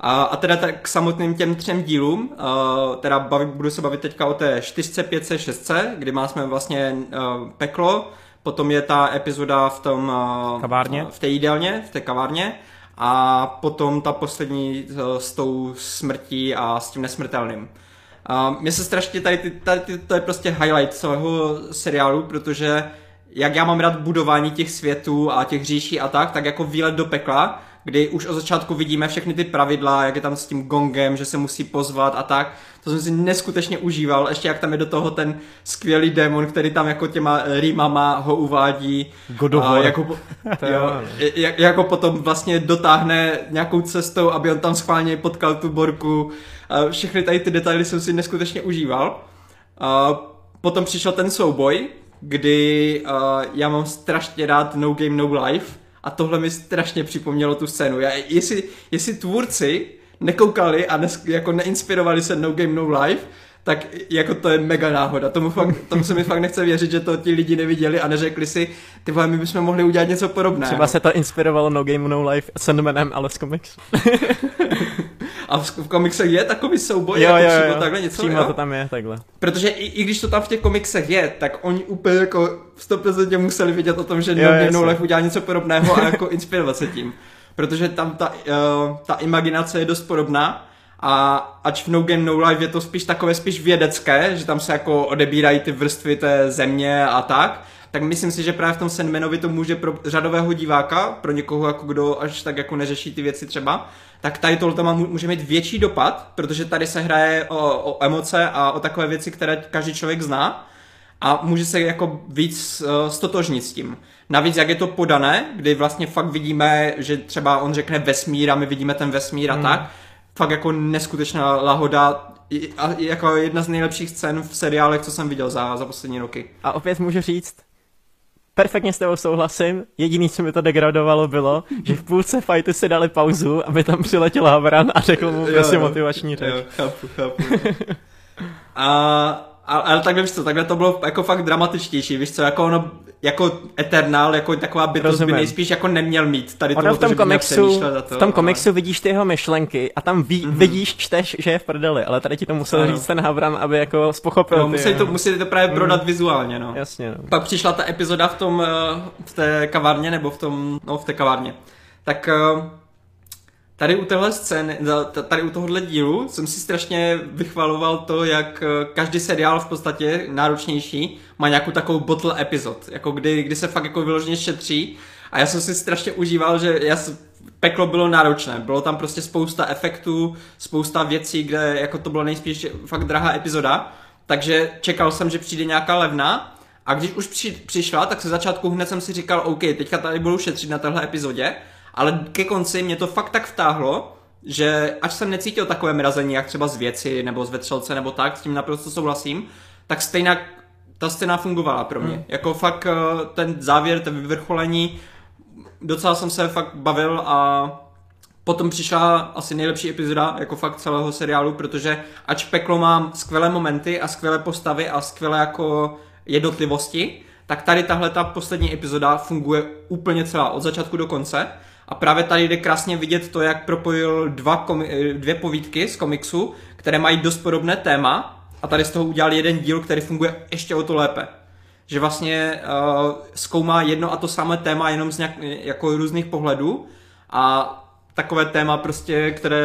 A, a teda tak k samotným těm třem dílům, uh, teda bavi, budu se bavit teďka o té 4, 5, 6, kdy má jsme vlastně uh, peklo, potom je ta epizoda v tom... Uh, Kavárně? V té jídelně, v té kavárně. A potom ta poslední uh, s tou smrtí a s tím nesmrtelným. A mně se strašně tady, tady ty, to je prostě highlight celého seriálu, protože jak já mám rád budování těch světů a těch říší a tak, tak jako výlet do pekla, kdy už od začátku vidíme všechny ty pravidla, jak je tam s tím gongem, že se musí pozvat a tak. To jsem si neskutečně užíval, ještě jak tam je do toho ten skvělý démon, který tam jako těma eh, rýmama ho uvádí. God of a jako, jo, jak, jako potom vlastně dotáhne nějakou cestou, aby on tam schválně potkal tu borku. A všechny tady ty detaily jsem si neskutečně užíval. A potom přišel ten souboj, kdy uh, já mám strašně rád No Game No Life a tohle mi strašně připomnělo tu scénu. Já, jestli, jestli tvůrci nekoukali a nes, jako neinspirovali se No Game No Life, tak jako to je mega náhoda. Tomu, fakt, tomu se mi fakt nechce věřit, že to ti lidi neviděli a neřekli si, ty vole, my bychom mohli udělat něco podobného. Třeba se to inspirovalo No Game No Life Sandmanem, ale z komiksu. A v, v komiksech je takový souboj, Jo, jako jo, přímo jo, takhle něco, přímo jo? to tam je takhle. Protože i, i když to tam v těch komiksech je, tak oni úplně jako 100% museli vědět o tom, že Jo, No Game jasně. No Life udělá něco podobného a jako inspirovat se tím. Protože tam ta, uh, ta imaginace je dost podobná a ač v No Game No Life je to spíš takové spíš vědecké, že tam se jako odebírají ty vrstvy té země a tak, tak myslím si, že právě v tom Sandmanovi to může pro řadového diváka, pro někoho, jako kdo až tak jako neřeší ty věci třeba, tak tady tohle má, může mít větší dopad, protože tady se hraje o, o emoce a o takové věci, které každý člověk zná a může se jako víc uh, stotožnit s tím. Navíc, jak je to podané, kdy vlastně fakt vidíme, že třeba on řekne vesmír a my vidíme ten vesmír a tak, fakt jako neskutečná lahoda jako jedna z nejlepších scén v seriálech, co jsem viděl za, za poslední roky. A opět můžu říct, perfektně s tebou souhlasím. Jediný, co mi to degradovalo, bylo, že v půlce fightu si dali pauzu, aby tam přiletěl Havran a řekl mu prostě motivační řeč. Jo, chápu, chápu. a, ale takhle víš co, takhle to bylo jako fakt dramatičtější, víš co, jako ono, jako Eternal, jako taková bytost by Rozumím. nejspíš jako neměl mít. Tady Ono to, v tom by měl komiksu, přemýšlet a to, v tom ale- komiksu vidíš ty jeho myšlenky a tam ví, Mhm. vidíš, čteš, že je v prdeli, ale tady ti to musel Ano. říct ten Havran, aby jako spochopil No, musí, to, musí to právě prodat vizuálně, no. Jasně, no. Pak přišla ta epizoda v tom, eh, v té kavárně, nebo v tom, no v té kavárně. Tak eh, tady u téhle scény, tady u tohohle dílu jsem si strašně vychvaloval to, jak eh, každý seriál v podstatě náročnější má nějakou takovou bottle epizod, jako kdy, kdy se fakt jako vyloženě šetří. A já jsem si strašně užíval, že já peklo bylo náročné, bylo tam prostě spousta efektů, spousta věcí, kde jako to bylo nejspíš fakt drahá epizoda, takže čekal jsem, že přijde nějaká levná. A když už při, přišla, tak se začátku hned jsem si říkal, OK, teďka tady budu šetřit na téhle epizodě, ale ke konci mě to fakt tak vtáhlo, že až jsem necítil takové mrazení, jak třeba z věci nebo z vetřelce nebo tak, s tím naprosto souhlasím, tak stejně ta scéna fungovala pro mě. Hmm. Jako fakt eh, ten závěr, ten vyvrcholení, docela jsem se fakt bavil a potom přišla asi nejlepší epizoda jako fakt celého seriálu, protože ač peklo mám skvělé momenty a skvělé postavy a skvělé jako jednotlivosti, tak tady tahle ta poslední epizoda funguje úplně celá od začátku do konce a právě tady jde krásně vidět to, jak propojil dva komi- eh, dvě povídky z komiksu, které mají dost podobné téma a tady z toho udělal jeden díl, který funguje ještě o to lépe. Že vlastně uh, zkoumá jedno a to samé téma jenom z nějak, jako různých pohledů a takové téma prostě, které,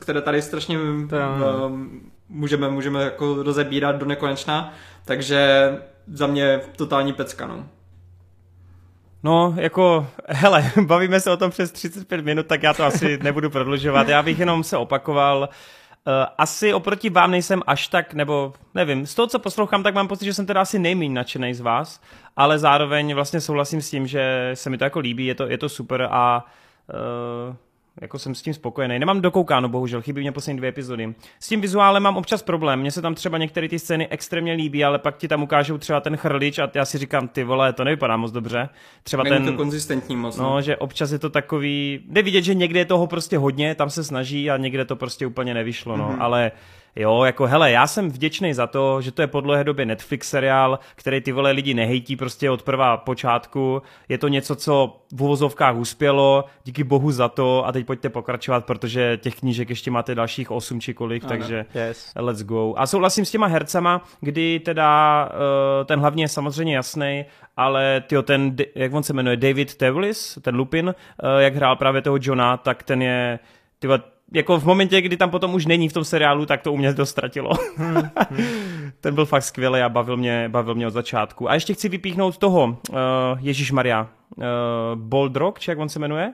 které tady strašně um, můžeme, můžeme jako rozebírat do nekonečna, takže za mě totální pecka, no. No, jako, hele, bavíme se o tom přes 35 minut, tak já to asi nebudu prodlužovat. Já bych jenom se opakoval. Uh, asi oproti vám nejsem až tak, nebo nevím, z toho, co poslouchám, tak mám pocit, že jsem teda asi nejméně nadšený z vás, ale zároveň vlastně souhlasím s tím, že se mi to jako líbí, je to, je to super a uh, jako jsem s tím spokojený. Nemám dokoukáno, bohužel, chybí mě poslední dvě epizody. S tím vizuálem mám občas problém. Mně se tam třeba některé ty scény extrémně líbí, ale pak ti tam ukážou třeba ten chrlič a já si říkám, ty vole, to nevypadá moc dobře. Třeba Není ten, to konzistentní moc. No, že občas je to takový, jde vidět, že někde je toho prostě hodně, tam se snaží a někde to prostě úplně nevyšlo, no, mm-hmm. ale jo, jako hele, já jsem vděčný za to, že to je po dlouhé době Netflix seriál, který ty vole lidi nehejtí prostě od prvá počátku, je to něco, co v uvozovkách uspělo, díky bohu za to a teď pojďte pokračovat, protože těch knížek ještě máte dalších 8 či kolik, Ano. takže Yes. let's go. A souhlasím s těma hercema, kdy teda uh, ten hlavní je samozřejmě jasný, ale tyjo, ten, jak on se jmenuje, David Tevlis, ten Lupin, uh, jak hrál právě toho Johna, tak ten je, tyjo, jako v momentě, kdy tam potom už není v tom seriálu, tak to u mě to ztratilo. ten byl fakt skvělý a bavil mě, bavil mě od začátku. A ještě chci vypíchnout toho, uh, Ježíš Maria, uh, Boldrock, či jak on se jmenuje?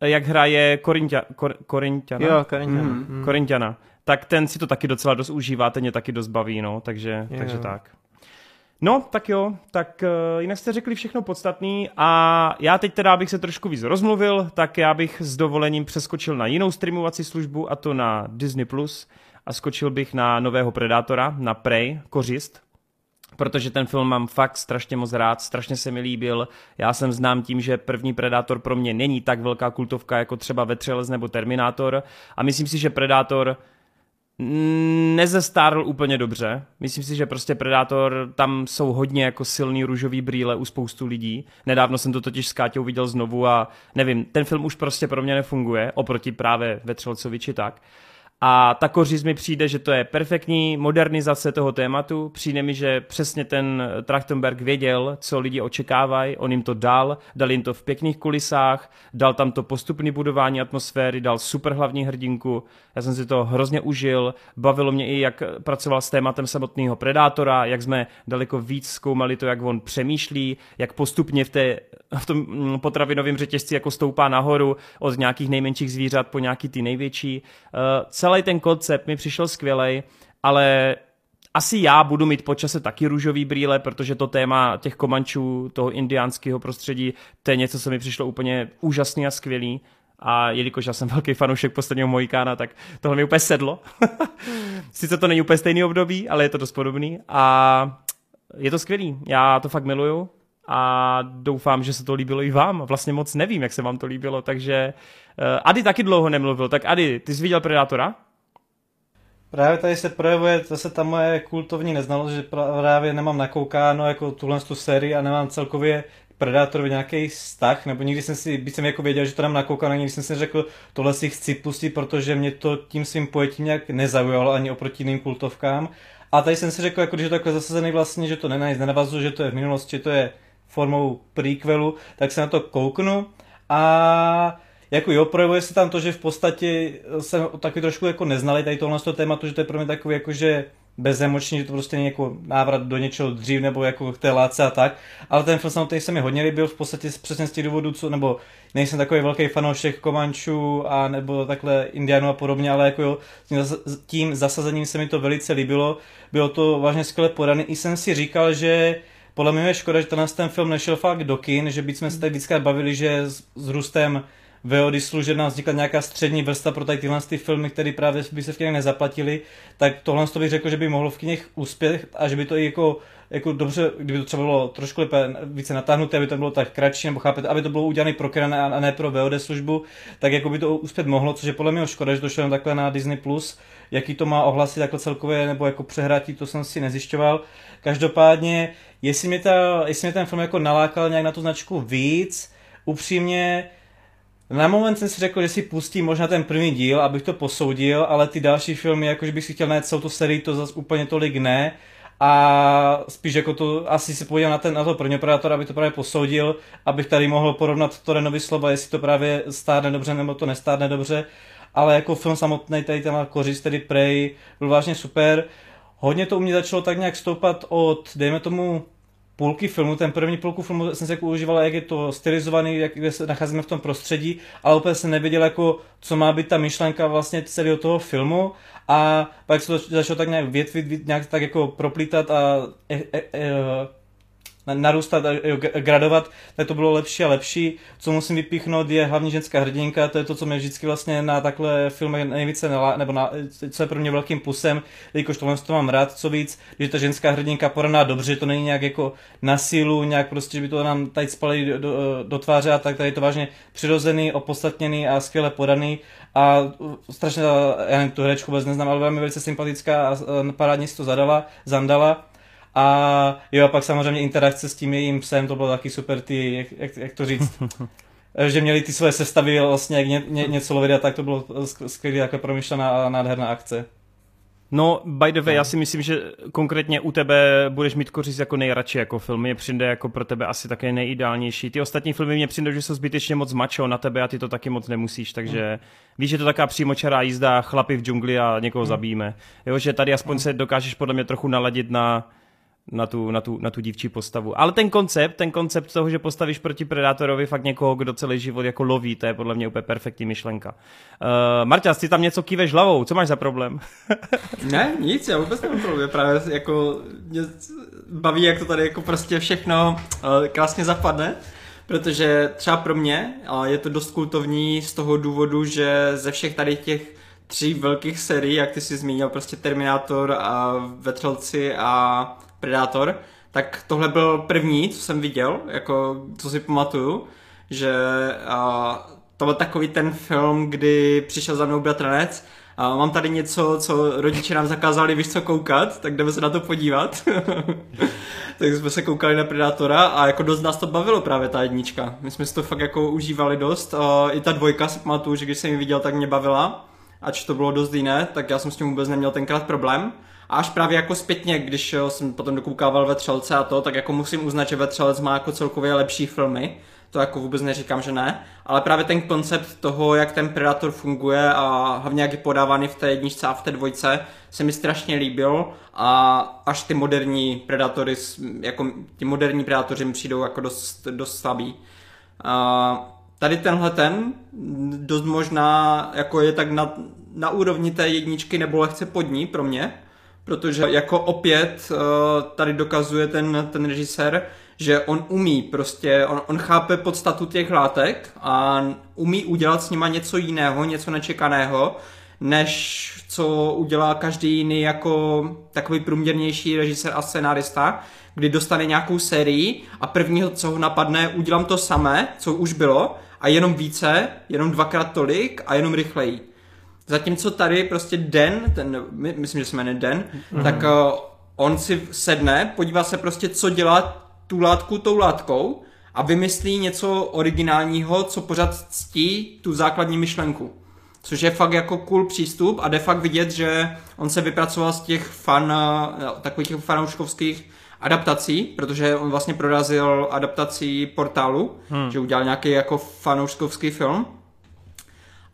Eh, Jak hraje Korintia, Kor, Korintiana? Jo. Mhm. Mm. Korintiana. Tak ten si to taky docela dost užívá, ten mě taky dost baví, no, takže, Jo. takže tak. No, tak jo, tak uh, jinak jste řekli všechno podstatný a já teď teda, abych se trošku víc rozmluvil, tak já bych s dovolením přeskočil na jinou streamovací službu a to na Disney+, Plus a skočil bych na nového Predátora, na Prey, Kořist, protože ten film mám fakt strašně moc rád, strašně se mi líbil. Já jsem znám tím, že první Predátor pro mě není tak velká kultovka jako třeba Vetřelec nebo Terminátor a myslím si, že Predátor nezestárl úplně dobře. Myslím si, že prostě Predátor, tam jsou hodně jako silný růžový brýle u spoustu lidí. Nedávno jsem to totiž s Káťou viděl znovu a nevím, ten film už prostě pro mě nefunguje, oproti právě Vetřelcovi či tak. A ta kořist mi přijde, že to je perfektní modernizace toho tématu. Přijde mi, že přesně ten Trachtenberg věděl, co lidi očekávají, on jim to dal, dal jim to v pěkných kulisách, dal tam to postupné budování atmosféry, dal super hlavní hrdinku. Já jsem si to hrozně užil, bavilo mě i, jak pracoval s tématem samotného Predátora, jak jsme daleko víc zkoumali to, jak on přemýšlí, jak postupně v, té, v tom mm, potravinovém řetězci jako stoupá nahoru od nějakých nejmenších zvířat po nějaký ty největší. Uh, celý ten koncept mi přišel skvělej, ale asi já budu mít po čase taky růžový brýle, protože to téma těch komančů, toho indiánského prostředí, to je něco, co mi přišlo úplně úžasný a skvělý. A jelikož já jsem velký fanoušek posledního Mojikána, tak tohle mi úplně sedlo. Sice to není úplně stejný období, ale je to dost podobný. A je to skvělý. Já to fakt miluju a doufám, že se to líbilo i vám. Vlastně moc nevím, jak se vám to líbilo, takže uh, Ady taky dlouho nemluvil. Tak Ady, ty jsi viděl Predátora? Právě tady se projevuje zase ta moje kultovní neznalost, že právě nemám nakoukáno jako tuhle tu sérii a nemám celkově Predátorovi nějaký vztah, nebo nikdy jsem si, byť jsem jako věděl, že to tam nakoukáno, nikdy jsem si řekl, tohle si chci pustit, protože mě to tím svým pojetím nějak nezaujalo ani oproti jiným kultovkám. A tady jsem si řekl, jako je to takhle zasazený vlastně, že to nenavazuje, že to je v minulosti, že to je formou prequelu, tak se na to kouknu a jako jo, projevuje se tam to, že v podstatě jsem taky trošku jako neznali tady tohle z toho tématu, že to je pro mě takový jako, že bezemoční, že to prostě není jako návrat do něčeho dřív nebo jako k té láce a tak, ale ten film samotný se mi hodně líbil v podstatě přesně z těch důvodů, co, nebo nejsem takový velký fanoušek Komančů a nebo takhle Indianů a podobně, ale jako jo, tím zasazením se mi to velice líbilo, bylo to vážně skvěle podaný, i jsem si říkal, že podle mě je škoda, že ten film nešel fakt do kin, že bychom se tak vždycky bavili, že s, s růstem VOD služeb nám vznikla nějaká střední vrsta pro tady tyhle ty filmy, které právě by se v kinech nezaplatili, tak tohle to bych řekl, že by mohlo v kinech úspěch a že by to i jako, jako dobře, kdyby to třeba bylo trošku lépe více natáhnuté, aby to bylo tak kratší, nebo chápete, aby to bylo udělané pro kin a ne pro VOD službu, tak jako by to úspěch mohlo, což je podle mě škoda, že to šlo takhle na Disney+, Plus, jaký to má ohlasy takhle celkově, nebo jako přehrátí, to jsem si nezjišťoval. Každopádně, jestli mě, ta, jestli mě ten film jako nalákal nějak na tu značku víc, upřímně, na moment jsem si řekl, že si pustím možná ten první díl, abych to posoudil, ale ty další filmy, jakože bych si chtěl najít celou tu sérii, to zase úplně tolik ne. A spíš jako to, asi si podíval na, ten, na toho prvního predátora, aby to právě posoudil, abych tady mohl porovnat to Renovi slova, jestli to právě stárne dobře nebo to nestárne dobře. Ale jako film samotný, tady ten kořist, tedy Prey, byl vážně super. Hodně to u mě začalo tak nějak stoupat od, dejme tomu, půlky filmu, ten první půlku filmu jsem se jako užíval, jak je to stylizovaný, jak se nacházíme v tom prostředí, ale úplně jsem nevěděl, jako, co má být ta myšlenka vlastně celého toho filmu. A pak se to začalo tak nějak větvit, nějak tak jako proplítat a e, e, e, narůstat a gradovat, tak to bylo lepší a lepší. Co musím vypíchnout je hlavně ženská hrdinka, to je to, co mě vždycky vlastně na takhle filmech nejvíce, nalá, nebo na, co je pro mě velkým plusem, jakož tohle to mám rád, co víc, že ta ženská hrdinka poraná dobře, to není nějak jako na sílu, nějak prostě, že by to nám tady spali do, do, do tváře a tak, tady je to vážně přirozený, opodstatněný a skvěle podaný a strašně, já nevím, tu herečku vůbec neznám, ale byla mi velice sympatická a parádně si to zadala, zandala a jo, a pak samozřejmě interakce s tím jejím psem, to bylo taky super, ty, jak, jak, jak to říct, že měli ty své sestavy vlastně jak ně, ně, něco lovit a tak to bylo skvělý, jako promyšlená a nádherná akce. No, by the way, no. já si myslím, že konkrétně u tebe budeš mít kořist jako nejradši jako film. Je přijde jako pro tebe asi také nejideálnější. Ty ostatní filmy mě přijde, že jsou zbytečně moc mačo na tebe a ty to taky moc nemusíš, takže mm. víš, že to taká přímočará jízda, chlapy v džungli a někoho mm. zabijíme. Jo, že tady aspoň mm. se dokážeš podle mě trochu naladit na na tu, na, tu, na tu dívčí postavu. Ale ten koncept, ten koncept toho, že postavíš proti Predátorovi fakt někoho, kdo celý život jako loví, to je podle mě úplně perfektní myšlenka. Uh, Marta, ty tam něco kýveš hlavou, co máš za problém? ne, nic, já vůbec nemám problém, právě jako mě baví, jak to tady jako prostě všechno uh, krásně zapadne. Protože třeba pro mě uh, je to dost kultovní z toho důvodu, že ze všech tady těch tří velkých sérií, jak ty jsi zmínil, prostě Terminator a Vetřelci a Predator, tak tohle byl první, co jsem viděl, jako co si pamatuju, že a, to byl takový ten film, kdy přišel za mnou bratranec a mám tady něco, co rodiče nám zakázali, víš co, koukat, tak jdeme se na to podívat. tak jsme se koukali na Predatora a jako dost nás to bavilo právě ta jednička. My jsme si to fakt jako užívali dost. A I ta dvojka si pamatuju, že když jsem ji viděl, tak mě bavila. Ač to bylo dost jiné, tak já jsem s tím vůbec neměl tenkrát problém. A až právě jako zpětně, když jsem potom dokoukával ve Třelce a to, tak jako musím uznat, že ve Třelec má jako celkově lepší filmy. To jako vůbec neříkám, že ne. Ale právě ten koncept toho, jak ten Predator funguje a hlavně jak je podávaný v té jedničce a v té dvojce, se mi strašně líbil a až ty moderní Predatory, jako ti moderní Predatoři mi přijdou jako dost, dost slabí. A tady tenhle ten dost možná jako je tak na, na úrovni té jedničky nebo lehce pod ní pro mě, protože jako opět eh, tady dokazuje ten, ten režisér, že on umí prostě, on, on chápe podstatu těch látek a umí udělat s nima něco jiného, něco nečekaného, než co udělá každý jiný jako takový průměrnější režisér a scenárista, kdy dostane nějakou sérii a prvního, co ho napadne, udělám to samé, co už bylo a jenom více, jenom dvakrát tolik a jenom rychleji. Zatímco tady prostě Den, ten, my, myslím, že se jmenuje Den, mm-hmm. tak uh, on si sedne, podívá se prostě, co dělá tu látku tou látkou a vymyslí něco originálního, co pořád ctí tu základní myšlenku. Což je fakt jako cool přístup a jde fakt vidět, že on se vypracoval z těch fan, takových těch fanouškovských adaptací, protože on vlastně prorazil adaptací portálu, hmm. že udělal nějaký jako fanouškovský film.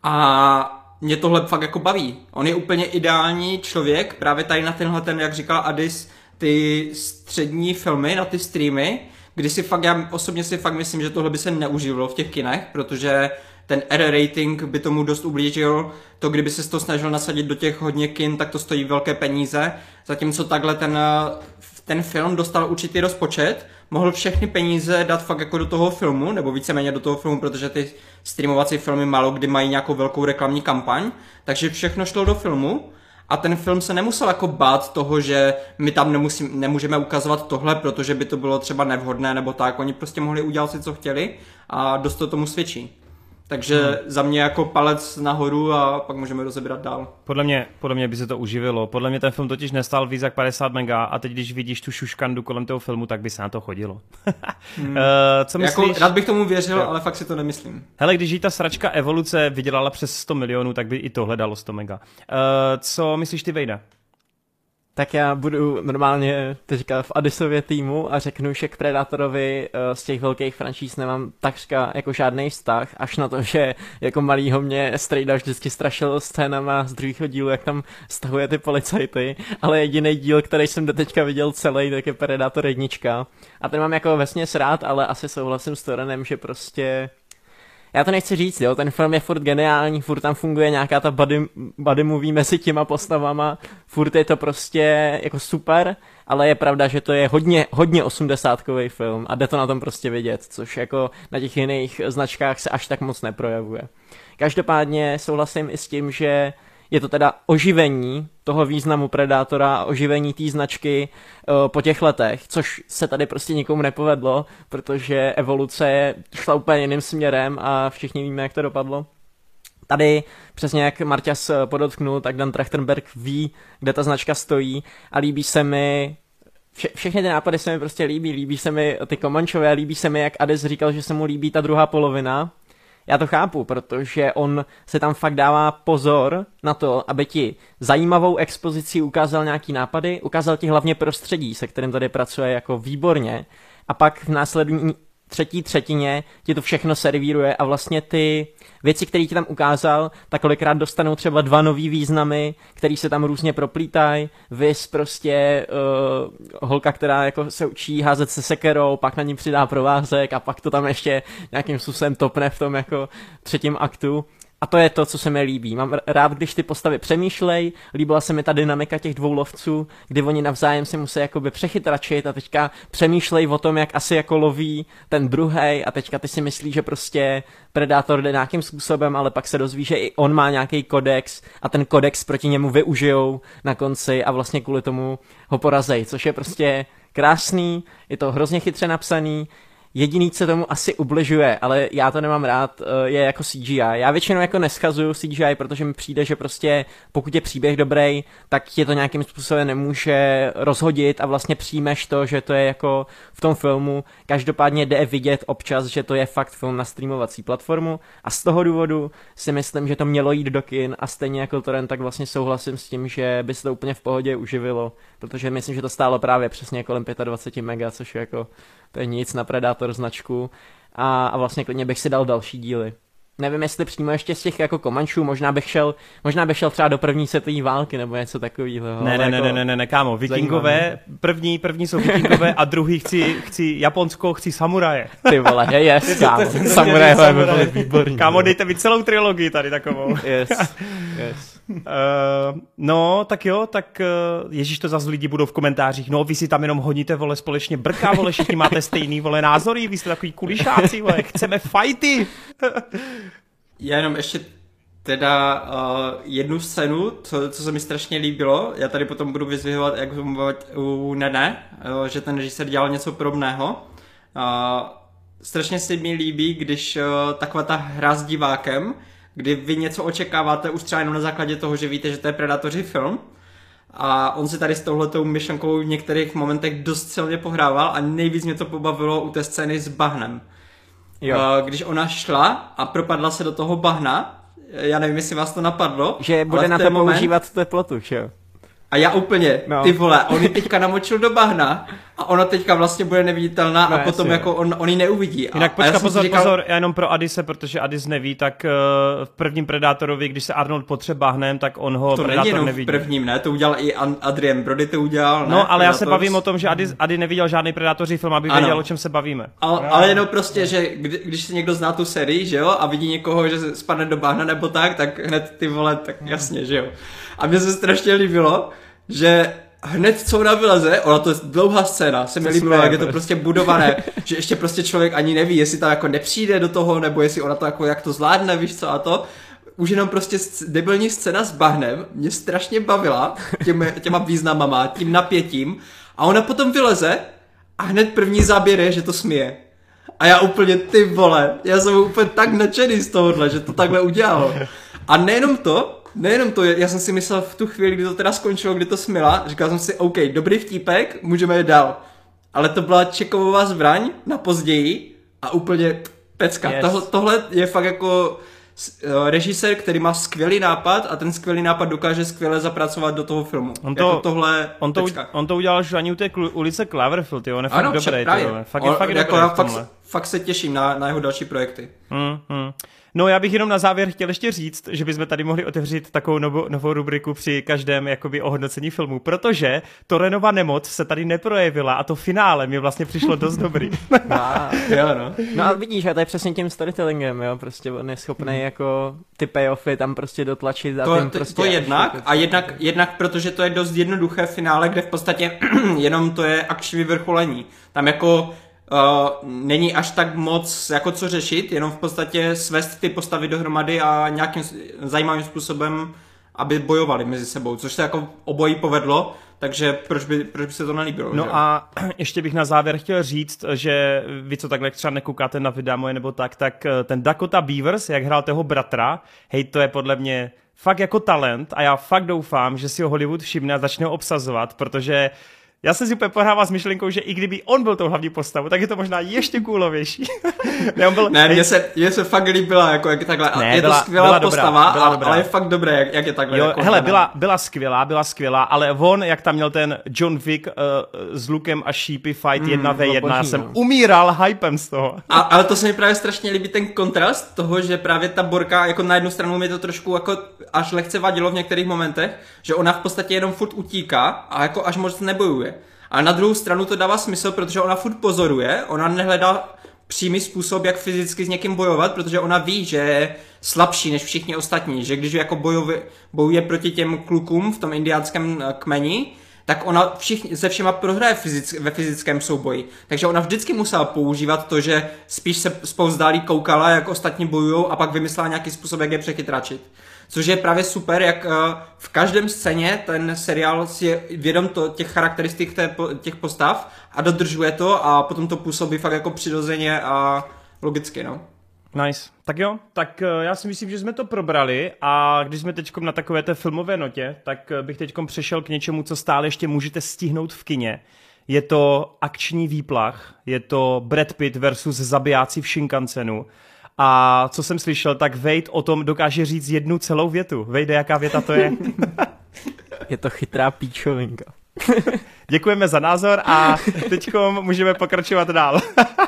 A mě tohle fakt jako baví. On je úplně ideální člověk, právě tady na tenhle ten, jak říkal Adis, ty střední filmy, na ty streamy, kdy si fakt, já osobně si fakt myslím, že tohle by se neužívalo v těch kinech, protože ten R rating by tomu dost ublížil. To, kdyby se to snažil nasadit do těch hodně kin, tak to stojí velké peníze. Zatímco takhle ten, ten film dostal určitý rozpočet, mohl všechny peníze dát fakt jako do toho filmu, nebo víceméně do toho filmu, protože ty streamovací filmy málo kdy mají nějakou velkou reklamní kampaň, takže všechno šlo do filmu a ten film se nemusel jako bát toho, že my tam nemusím, nemůžeme ukazovat tohle, protože by to bylo třeba nevhodné nebo tak. Oni prostě mohli udělat si, co chtěli a dost to tomu svědčí. Takže hmm. za mě jako palec nahoru a pak můžeme rozebrat dál. Podle mě, podle mě by se to uživilo. Podle mě ten film totiž nestal víc jak 50 mega a teď když vidíš tu šuškandu kolem toho filmu, tak by se na to chodilo. hmm. uh, co jako myslíš? Jako, rád bych tomu věřil, jo. ale fakt si to nemyslím. Hele, když jí ta sračka evoluce vydělala přes 100 milionů, tak by i tohle dalo 100 mega. Uh, co myslíš ty, Vejda? Tak já budu normálně teďka v Adisově týmu a řeknu, že k Predatorovi uh, z těch velkých franšíz nemám takřka jako žádný vztah, až na to, že jako malýho mě Strejda vždycky strašil scénama z druhého dílu, jak tam stahuje ty policajty, ale jediný díl, který jsem do teďka viděl celý, tak je Predator jednička. A ten mám jako vesně rád, ale asi souhlasím s Torenem, že prostě já to nechci říct, jo, ten film je furt geniální, furt tam funguje nějaká ta buddy, buddy movie mezi těma postavama, furt je to prostě jako super, ale je pravda, že to je hodně, hodně osmdesátkový film a jde to na tom prostě vidět, což jako na těch jiných značkách se až tak moc neprojevuje. Každopádně souhlasím i s tím, že je to teda oživení toho významu Predátora oživení té značky uh, po těch letech, což se tady prostě nikomu nepovedlo, protože evoluce šla úplně jiným směrem a všichni víme, jak to dopadlo. Tady, přesně jak Marťas podotknul, tak Dan Trachtenberg ví, kde ta značka stojí a líbí se mi Vše, všechny ty nápady se mi prostě líbí, líbí se mi ty Komančové, líbí se mi, jak Ades říkal, že se mu líbí ta druhá polovina, já to chápu, protože on se tam fakt dává pozor na to, aby ti zajímavou expozici ukázal nějaký nápady, ukázal ti hlavně prostředí, se kterým tady pracuje jako výborně. A pak v následní třetí třetině ti to všechno servíruje a vlastně ty věci, které ti tam ukázal, tak kolikrát dostanou třeba dva nový významy, který se tam různě proplítají. Vys prostě uh, holka, která jako se učí házet se sekerou, pak na ní přidá provázek a pak to tam ještě nějakým způsobem topne v tom jako třetím aktu. A to je to, co se mi líbí. Mám rád, když ty postavy přemýšlej, líbila se mi ta dynamika těch dvou lovců, kdy oni navzájem si musí jakoby přechytračit a teďka přemýšlej o tom, jak asi jako loví ten druhý a teďka ty si myslíš, že prostě Predátor jde nějakým způsobem, ale pak se dozví, že i on má nějaký kodex a ten kodex proti němu využijou na konci a vlastně kvůli tomu ho porazej, což je prostě krásný, je to hrozně chytře napsaný, Jediný, co tomu asi ubližuje, ale já to nemám rád, eh, je jako CGI. Já většinou jako neschazuju CGI, protože mi přijde, že prostě pokud je příběh dobrý, tak tě to nějakým způsobem nemůže rozhodit a vlastně přijmeš to, že to je jako v tom filmu. Každopádně jde vidět občas, že to je fakt film na streamovací platformu a z toho důvodu si myslím, že to mělo jít do kin a stejně jako Torrent, tak vlastně souhlasím s tím, že by se to úplně v pohodě uživilo, protože myslím, že to stálo právě přesně kolem 25 mega, což je jako to je nic na Predator značku a, a vlastně klidně bych si dal další díly. Nevím, jestli přímo ještě z těch jako komančů, možná bych šel, možná bych šel třeba do první světové války nebo něco takového. Ne, ne, jako ne, ne, ne, ne, kámo, vikingové, první, první jsou vikingové a druhý chci, chci Japonsko, chci samuraje. Ty vole, je, yes, kámo, samurajové by byly výborní. Kámo, dejte mi celou trilogii tady takovou. Yes, yes. Uh, no, tak jo, tak uh, Ježíš to zase lidi budou v komentářích, no vy si tam jenom hodíte, vole, společně brká, vole, všichni máte stejný, vole, názory, vy jste takový kulišáci, vole, chceme fajty. Já jenom ještě teda uh, jednu scénu, co, co se mi strašně líbilo, já tady potom budu vyzvihovat, jak u Nene, uh, že ten režisér dělal něco podobného. Uh, strašně se mi líbí, když uh, taková ta hra s divákem, kdy vy něco očekáváte už třeba jenom na základě toho, že víte, že to je Predatoři film. A on si tady s touhletou myšlenkou v některých momentech dost silně pohrával a nejvíc mě to pobavilo u té scény s bahnem. Jo. Uh, když ona šla a propadla se do toho bahna, já nevím, jestli vás to napadlo. Že bude na to moment- používat teplotu, že jo? A já úplně, No. no. ty vole, on ji teďka namočil do bahna a ona teďka vlastně bude neviditelná No, a potom jasně. jako on, on ji neuvidí. A, Jinak a já počka, jsem si pozor, říkal, pozor, jenom pro Adise, protože Adis neví, tak uh, v prvním Predátorovi, když se Arnold potřeba bahnem, tak on ho To není Predátor jenom v nevidí. prvním, ne? To udělal i Adrian Brody, to udělal, ne? No, ale já se Predators. bavím o tom, že Ady, Ady neviděl žádný Predátoří film, aby Ano. věděl, o čem se bavíme. Ale, ale jenom prostě, že kdy, když si někdo zná tu sérii, že jo, a vidí někoho, že spadne do bahna nebo tak, tak hned ty vole, tak jasně, že jo. A mně se strašně líbilo, že hned co ona vyleze, ona to je dlouhá scéna, se mi líbilo, jak je to prostě. prostě budované, že ještě prostě člověk ani neví, jestli tam jako nepřijde do toho, nebo jestli ona to jako, jak to zvládne, víš co a to. Už jenom prostě debilní scéna s bahnem mě strašně bavila těma, těma významama, tím napětím a ona potom vyleze a hned první záběr je, že to smije. A já úplně, ty vole, já jsem úplně tak nadšený z tohohle, že to takhle udělal. A nejenom to, nejenom to, já jsem si myslel v tu chvíli, kdy to teda skončilo, kdy to smila, říkal jsem si, OK, dobrý vtípek, můžeme jít dál. Ale to byla čeková zbraň na později a úplně pecka. Yes. Tohle, tohle je fakt jako eh, režisér, který má skvělý nápad a ten skvělý nápad dokáže skvěle zapracovat do toho filmu. On to- jako tohle On to, pecka. on to udělal už ani u té klu- ulice Cloverfield, jo, on je fakt Ano, dobrý, ty. Fakt je, On- fakt je jako dobrý já fakt, fakt se těším na, na jeho další projekty. Hmm, hmm. No já bych jenom na závěr chtěl ještě říct, že bychom tady mohli otevřít takovou novou, novou rubriku při každém jakoby ohodnocení filmu, protože Torenova nemoc se tady neprojevila a to finále mi vlastně přišlo dost dobrý. A, Jo, no. no a vidíš, a to je přesně tím storytellingem, jo, prostě on je schopný jako ty payoffy tam prostě dotlačit a To, tím to, prostě... to až jednak a jednak, jednak protože to je dost jednoduché finále, kde v podstatě jenom to je akční vyvrcholení. Tam jako uh, není až tak moc jako co řešit, jenom v podstatě svést ty postavy dohromady a nějakým zajímavým způsobem, aby bojovali mezi sebou, což se jako obojí povedlo, takže proč by, proč by se to nelíbilo, že? No a ještě bych na závěr chtěl říct, že vy, co takhle třeba nekoukáte na videa moje nebo tak, tak eh, ten Dakota Beavers, jak hrál toho bratra, hej, to je podle mě fakt jako talent a já fakt doufám, že si ho Hollywood všimne a začne ho obsazovat, protože já jsem si úplně pohrával s myšlenkou, že i kdyby on byl tou hlavní postavou, tak je to možná ještě kůlovější. ne, on byl, Ne, mně se, mně se fakt líbila, jako jak je takhle. Ne, je byla- to skvělá byla dobrá, postava, byla a- dobrá. ale je fakt dobré, jak, jak je takhle. Jo, jako hele, byla, byla skvělá, byla skvělá, ale on, jak tam měl ten John Wick uh, s Lukem a Sheepy fight 1v1, bylo já jsem no. umíral hypem z toho. A, ale to se mi právě strašně líbí ten kontrast toho, že právě ta Borka, jako na jednu stranu mi to trošku jako až lehce vadilo v některých momentech, že ona v podstatě jenom furt utíká a jako až moc nebojuje. A na druhou stranu to dává smysl, protože ona furt pozoruje, ona nehledá přímý způsob, jak fyzicky s někým bojovat, protože ona ví, že je slabší než všichni ostatní, že když jako bojuje, bojuje proti těm klukům v tom indiánském eh, kmeni, tak ona všichni, se všema prohraje fyzick, ve fyzickém souboji. Takže ona vždycky musela používat to, že spíš se spouzdálí koukala, jak ostatní bojují a pak vymyslela nějaký způsob, jak je přechytračit. Což je právě super, jak eh, v každém scéně ten seriál si je vědom to, těch charakteristik té, těch postav a dodržuje to a potom to působí fakt jako přirozeně a logicky, no. Nice. Tak jo, tak eh, já si myslím, že jsme to probrali a když jsme teď na takové té filmové notě, tak eh, bych teď přešel k něčemu, co stále ještě můžete stihnout v kině. Je to akční výplach, je to Brad Pitt versus zabijáci v Shinkansenu. A co jsem slyšel, tak Wade o tom dokáže říct jednu celou větu. Wade, jaká věta to je? Je to chytrá píčovinka. Děkujeme za názor a teď můžeme pokračovat dál.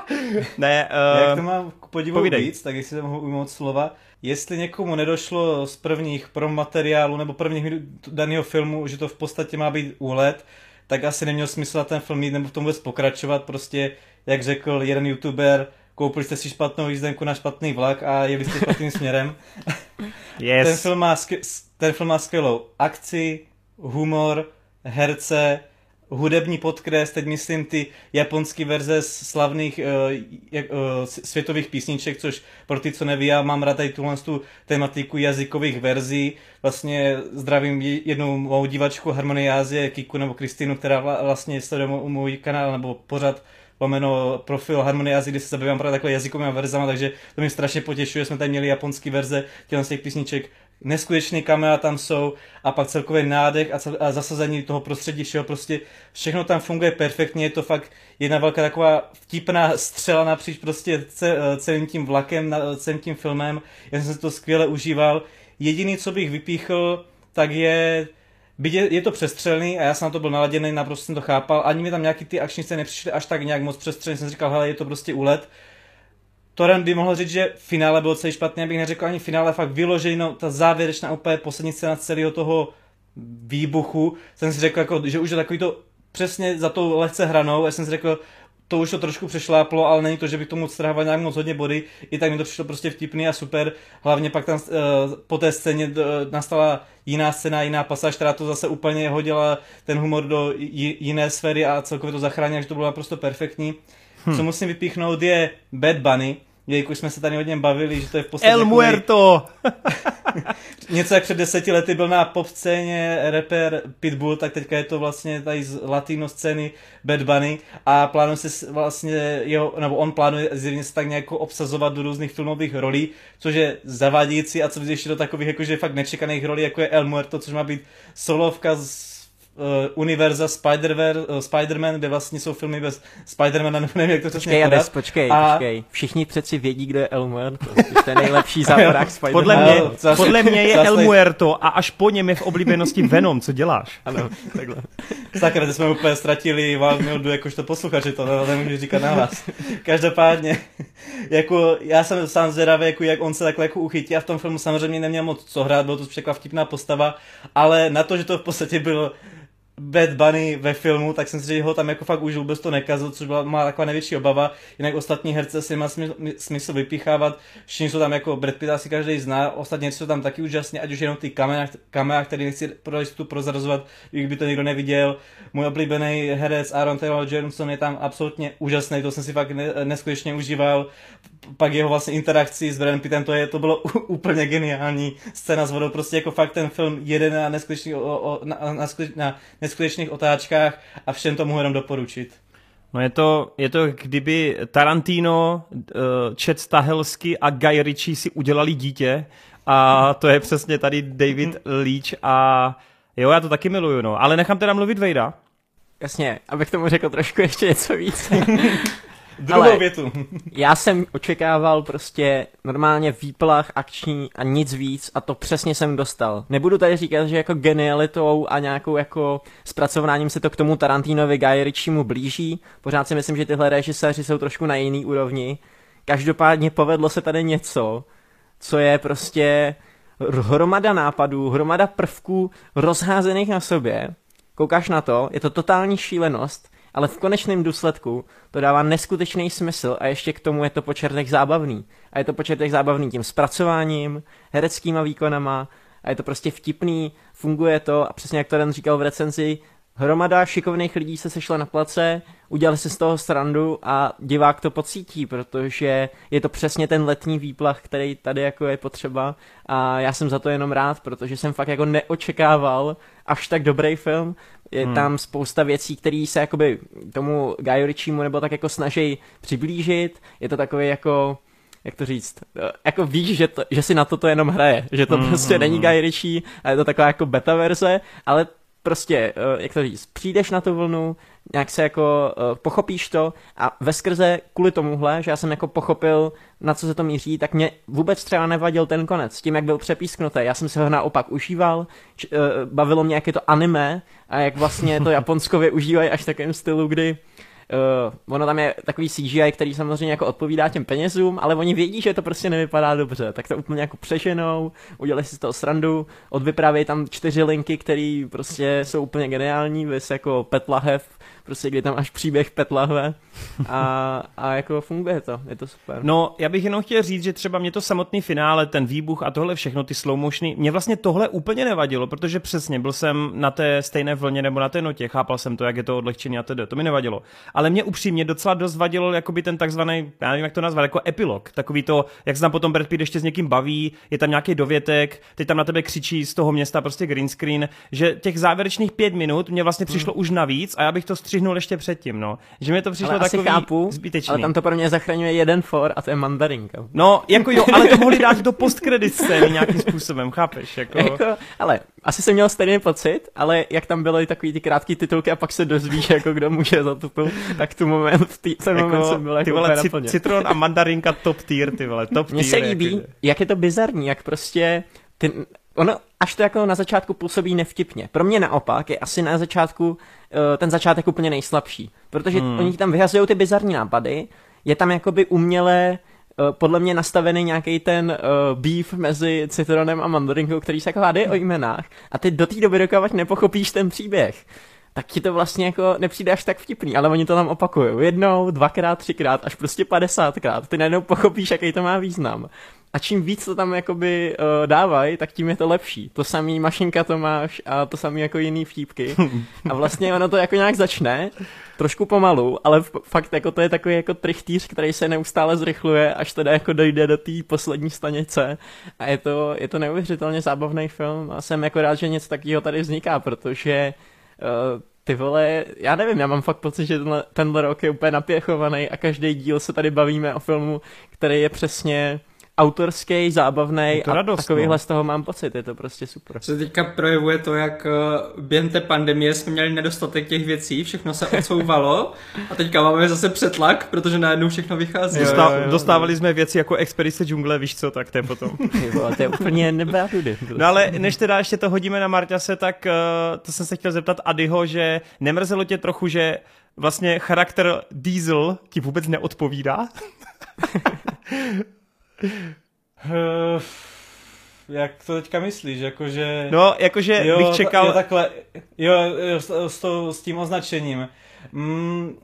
ne, Jak uh, to mám podivu povídej. víc, tak jestli to mohu ujmout slova, jestli někomu nedošlo z prvních promateriálů nebo prvních minut daného filmu, že to v podstatě má být úlet, tak asi neměl smysl na ten film jít nebo v tom vůbec pokračovat, prostě jak řekl jeden youtuber, koupili jste si špatnou jízdenku na špatný vlak a jeli jste špatným směrem. yes. Ten film, má skvěl, ten film má skvělou akci, humor, herce, hudební podkres, teď myslím ty japonské verze slavných uh, uh, světových písniček, což pro ty, co neví, já mám rád tady tuhle tu tematiku jazykových verzí. Vlastně zdravím jednu mou divačku Harmonie Ázie, Kiku nebo Kristýnu, která vlastně sleduje můj kanál nebo pořád lomeno profil Harmonie Azy, kdy se zabývám právě takhle jazykovými verzama, takže to mě strašně potěšuje, jsme tady měli japonský verze těch písniček, neskutečný kamera tam jsou a pak celkově nádech a, cel, a zasazení toho prostředí všeho, prostě všechno tam funguje perfektně, je to fakt jedna velká taková vtipná střela napříč prostě celým tím vlakem, celým tím filmem, já jsem si to skvěle užíval. Jediný, co bych vypíchl, tak je Byť je, je to přestřelný a já jsem na to byl naladěný, naprosto jsem to chápal, ani mi tam nějaký ty akční scény nepřišly až tak nějak moc přestřelný, jsem říkal, hele, je to prostě úlet. Toren by mohl říct, že finále bylo celý špatný, abych neřekl ani finále, fakt vyloženo, ta závěrečná úplně poslední scéna celého toho výbuchu, jsem si řekl, jako, že už je takový to přesně za tou lehce hranou, já jsem si řekl, to už to trošku přešláplo, ale není to, že bych tomu strhával nějak moc hodně body, i tak mi to přišlo prostě vtipný a super. Hlavně pak tam uh, po té scéně uh, nastala jiná scéna, jiná pasáž, která to zase úplně hodila ten humor do jiné sféry a celkově to zachránila, že to bylo naprosto perfektní. Hmm. Co musím vypíchnout je Bad Bunny, jelikož jsme se tady hodně bavili, že to je v podstatě... El Muerto! něco jak před deseti lety byl na pop scéně rapper Pitbull, tak teďka je to vlastně tady z latino scény Bad Bunny a plánuje se vlastně jeho, nebo on plánuje zjevně se tak nějak obsazovat do různých filmových rolí, což je zavádějící a co ještě do takových jakože fakt nečekaných rolí, jako je El Muerto, což má být solovka z uh, univerza Spider uh, Spider-Man, kde vlastně jsou filmy bez Spider-Mana, nevím, jak to přesně Počkej, Ades, počkej, a... počkej. Všichni přeci vědí, kdo je El Muerto. To je nejlepší záporák Spider-Man. Podle mě, zase, podle mě je zase... El Muerto a až po něm je v oblíbenosti Venom. Co děláš? Ano, takhle. Sakra, jsme úplně ztratili Valmildu jakožto posluchači, to nemůžu říkat na vás. Každopádně, jako já jsem sám zvědavý, jako jak on se takhle jako uchytí a v tom filmu samozřejmě neměl moc co hrát, bylo to překvapivá vtipná postava, ale na to, že to v podstatě bylo Bad Bunny ve filmu, tak jsem si že ho tam jako fakt užil, vůbec to nekazil, což byla má taková největší obava. Jinak ostatní herce si má smysl, vypíchávat. Všichni jsou tam jako Brad Pitt asi každý zná, ostatně jsou tam taky úžasně, ať už jenom ty kamera, kamera který nechci tu prozrazovat, i by to někdo neviděl. Můj oblíbený herec Aaron Taylor Johnson je tam absolutně úžasný, to jsem si fakt neskutečně užíval pak jeho vlastně interakci s Bradem Pittem, to, je, to bylo úplně geniální scéna s vodou, prostě jako fakt ten film jede na neskutečných, o, o, na, na, na neskutečných otáčkách a všem to mohu jenom doporučit. No je to, je to kdyby Tarantino, uh, Chet Stahelsky a Guy Ritchie si udělali dítě a to je přesně tady David Leach a jo, já to taky miluju, no. Ale nechám teda mluvit Vejda. Jasně, abych tomu řekl trošku ještě něco víc. Druhou Ale větu. já jsem očekával prostě normálně výplach akční a nic víc a to přesně jsem dostal. Nebudu tady říkat, že jako genialitou a nějakou jako zpracováním se to k tomu Tarantinovi Guy Ritchiemu blíží. Pořád si myslím, že tyhle režiséři jsou trošku na jiný úrovni. Každopádně povedlo se tady něco, co je prostě hromada nápadů, hromada prvků rozházených na sobě. Koukáš na to, je to totální šílenost ale v konečném důsledku to dává neskutečný smysl a ještě k tomu je to po čertech zábavný. A je to po čertech zábavný tím zpracováním, hereckýma výkonama a je to prostě vtipný, funguje to a přesně jak to Den říkal v recenzi, hromada šikovných lidí se sešla na place, udělali si z toho srandu a divák to pocítí, protože je to přesně ten letní výplach, který tady jako je potřeba a já jsem za to jenom rád, protože jsem fakt jako neočekával až tak dobrý film. Je hmm. tam spousta věcí, které se jakoby tomu Guy Ritchiemu nebo tak jako snaží přiblížit. Je to takový jako jak to říct, jako víš, že, to, že si na toto jenom hraje, že to mm, prostě mm, není hmm. Guy Ritchie a je to taková jako beta verze, ale prostě, eh, jak to říct, přijdeš na tu vlnu, nějak se jako uh, pochopíš to a ve skrze kvůli tomuhle, že já jsem jako pochopil, na co se to míří, tak mě vůbec třeba nevadil ten konec, tím, jak byl přepísknutý. Já jsem se ho naopak užíval, č, uh, bavilo mě, jak je to anime a jak vlastně to Japonsko využívají až v takovém stylu, kdy Uh, ono tam je takový CGI, který samozřejmě jako odpovídá těm penězům, ale oni vědí, že to prostě nevypadá dobře, tak to úplně jako přeženou, udělali si z toho srandu, odvyprávějí tam čtyři linky, které prostě jsou úplně geniální, vys jako Petlahev, prostě kdy tam až příběh petlahve a, a jako funguje to, je to super. No, já bych jenom chtěl říct, že třeba mě to samotný finále, ten výbuch a tohle všechno, ty slow motiony, mě vlastně tohle úplně nevadilo, protože přesně byl jsem na té stejné vlně nebo na té notě, chápal jsem to, jak je to odlehčený a tedy, to mi nevadilo. Ale mě upřímně docela dost vadilo jakoby ten takzvaný, já nevím, jak to nazvat, jako epilog, takový to, jak se tam potom Brad Pitt ještě s někým baví, je tam nějaký dovětek, teď tam na tebe křičí z toho města prostě green screen, že těch závěrečných pět minut mě vlastně přišlo hmm. už navíc a já bych to střihnul ještě předtím, no. Že mi to přišlo ale takový chápu, zbytečný. Ale tam to pro mě zachraňuje jeden for a to je mandarinka. No, jako jo, ale to mohli dát do postkredit scény nějakým způsobem, chápeš? Jako... jako, ale asi jsem měl stejný pocit, ale jak tam byly takový ty krátké titulky a pak se dozvíš, jako kdo může za to, tak tu moment, tý, ten jako, moment jsem byl jako ty vole, cit, citron a mandarinka top tier, ty vole, top Mně se líbí, jak, jak je to bizarní, jak prostě ty, ono až to jako na začátku působí nevtipně. Pro mě naopak je asi na začátku ten začátek úplně nejslabší, protože hmm. oni tam vyhazují ty bizarní nápady, je tam jakoby uměle uh, podle mě nastavený nějaký ten uh, beef mezi citronem a mandarinkou, který se jako hádá o jmenách a ty do té doby dokávat nepochopíš ten příběh tak ti to vlastně jako nepřijde až tak vtipný, ale oni to tam opakují jednou, dvakrát, třikrát, až prostě padesátkrát. Ty najednou pochopíš, jaký to má význam. A čím víc to tam jakoby uh, dávají, tak tím je to lepší. To samý mašinka to máš a to samý jako jiný vtípky. A vlastně ono to jako nějak začne, trošku pomalu, ale fakt jako to je takový jako trichtýř, který se neustále zrychluje, až teda jako dojde do té poslední stanice. A je to, je to neuvěřitelně zábavný film a jsem jako rád, že něco takového tady vzniká, protože uh, ty vole, já nevím, já mám fakt pocit, že tenhle, tenhle rok je úplně napěchovaný a každý díl se tady bavíme o filmu, který je přesně autorský, zábavný a radost, takovýhle no. z toho mám pocit, je to prostě super. Se teďka projevuje to, jak eh, během té pandemie jsme měli nedostatek těch věcí, všechno se odsouvalo a teďka máme zase přetlak, protože najednou všechno vychází. Dostá, jo, jo, jo. Dostávali jsme věci jako Expedice džungle, víš co, tak to je potom. jo, to je úplně nebrátudy. No ale než teda ještě to hodíme na Marťase, tak uh, to jsem se chtěl zeptat Adyho, že nemrzelo tě trochu, že vlastně charakter Diesel ti vůbec neodpovídá? Uh, jak to teďka myslíš, jakože... No, jakože jo, bych čekal... Jo, takhle, jo, jo s, s, to, s tím označením. Mm,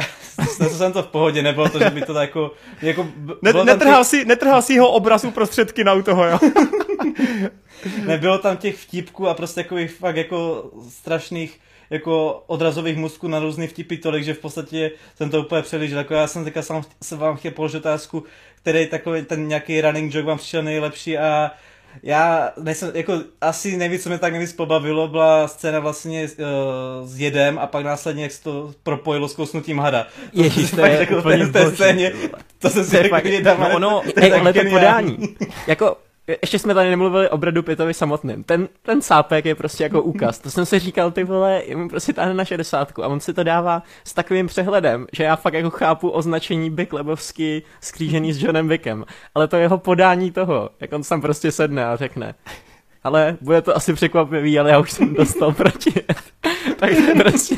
Snesl jsem to v pohodě, nebylo to, že by to jako... jako ne, netrhal, těch... si, netrhal si ho obrazu prostředky na u toho, jo? Nebylo tam těch vtipků a prostě takových fakt jako strašných jako odrazových mozků na různý vtipy tolik, že v podstatě jsem to úplně přelížil. Jako já jsem teďka sám se vám chtěl položit otázku, který takový ten nějaký running joke vám přišel nejlepší a já nejsem, jako asi nejvíc, co mě tak nejvíc pobavilo, byla scéna vlastně uh, s jedem a pak následně, jak se to propojilo s kousnutím hada. Ježíš, to, to je úplně v té scéně, to jsem si řekl, no ono, to ale to podání, jako ještě jsme tady nemluvili o Bradu Pittovi samotným. Ten, ten sápek je prostě jako úkaz. To jsem si říkal, ty vole, mu prostě táhne na 60 a on si to dává s takovým přehledem, že já fakt jako chápu označení Big Lebowski skřížený s Johnem Wickem. Ale to jeho podání toho, jak on tam prostě sedne a řekne. Ale bude to asi překvapivý, ale já už jsem dostal proti. tak prostě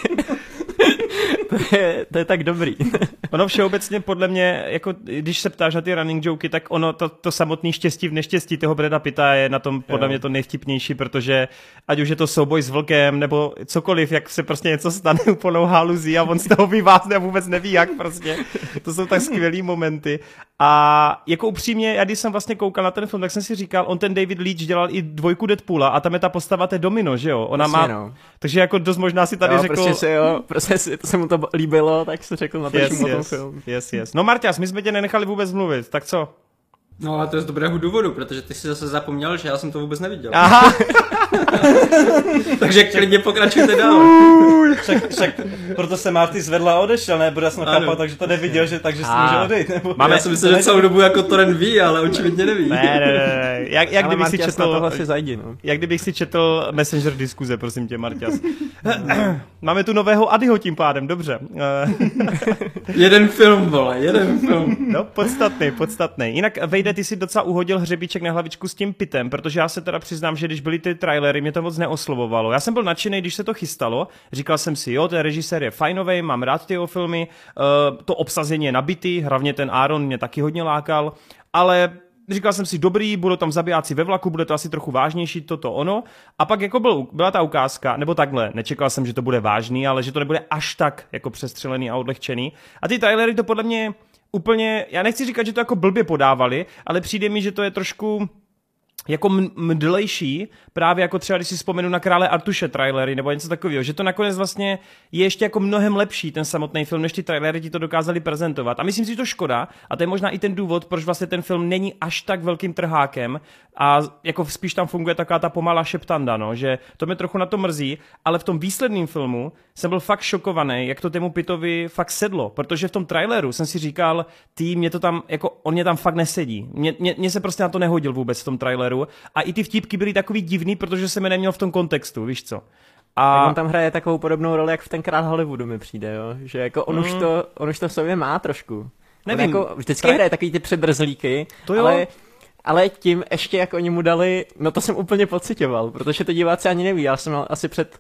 to, je, to je tak dobrý. ono všeobecně podle mě, jako když se ptáš na ty running joky, tak ono to, to samotné štěstí v neštěstí toho Breda Pita je na tom podle jo. mě to nejvtipnější, protože ať už je to souboj s vlkem nebo cokoliv, jak se prostě něco stane úplnou haluzí a on z toho vyvázne a vůbec neví jak prostě. To jsou tak skvělý momenty. A jako upřímně, já když jsem vlastně koukal na ten film, tak jsem si říkal, on ten David Leach dělal i dvojku Deadpoola a tam je ta postava té Domino, že jo? Ona má, no. takže jako dost možná si tady jo, řekl... Prostě se, jo, prostě si, to se mu to líbilo, tak si řekl na yes, yes, film. Yes, yes. No Marťas, my jsme tě nenechali vůbec mluvit, tak co? No a to je z dobrého důvodu, protože ty si zase zapomněl, že já jsem to vůbec neviděl. Aha. Takže klidně pokračujte dál. však, však, proto se Marty zvedla a odešel, ne? Protože jsem chápal, takže to neviděl, že, takže si může odejít. Nebo... Máme, já jsem myslel, že celou dobu jako Toren ví, ale očividně neví. Ne, ne, ne. Jak, jak kdybych si četl, tohle si zajdi, no. jak kdybych si četl Messenger diskuze, prosím tě, Marťas. Máme tu nového Adyho tím pádem, dobře. jeden film, vole, jeden film. No, podstatný, podstatný. Jinak Vejde, ty si docela uhodil hřebíček na hlavičku s tím pitem, protože já se teda přiznám, že když byly ty trailery, mě to moc neoslovovalo. Já jsem byl nadšený, když se to chystalo, říkal jsem si, jo, ten režisér je fajnový, mám rád ty jeho filmy, uh, to obsazení je nabitý, hlavně ten Aaron mě taky hodně lákal, ale říkal jsem si, dobrý, budou tam zabijáci ve vlaku, bude to asi trochu vážnější, toto ono. A pak jako byl, byla ta ukázka, nebo takhle, nečekal jsem, že to bude vážný, ale že to nebude až tak jako přestřelený a odlehčený. A ty trailery to podle mě úplně, já nechci říkat, že to jako blbě podávali, ale přijde mi, že to je trošku jako mdlejší, právě jako třeba, když si vzpomenu na Krále Artuše trailery nebo něco takového, že to nakonec vlastně je ještě jako mnohem lepší ten samotný film, než ty trailery ti to dokázali prezentovat. A myslím si, že to škoda, a to je možná i ten důvod, proč vlastně ten film není až tak velkým trhákem a jako spíš tam funguje taková ta pomalá šeptanda, no, že to mě trochu na to mrzí, ale v tom výsledném filmu jsem byl fakt šokovaný, jak to tému Pitovi fakt sedlo, protože v tom traileru jsem si říkal, ty, mě to tam, jako on mě tam fakt nesedí. Mě se prostě na to nehodil vůbec v tom traileru a i ty vtipky byly takový divný, protože jsem je neměl v tom kontextu, víš co. A tak on tam hraje takovou podobnou roli, jak v ten krát Hollywoodu mi přijde, jo? že jako on, mm. už to, on už to v sobě má trošku. Nevím. On jako vždycky hraje takový ty předrzlíky, to jo. ale ale tím ještě, jak oni mu dali, no to jsem úplně pocitoval, protože to diváci ani neví, já jsem asi před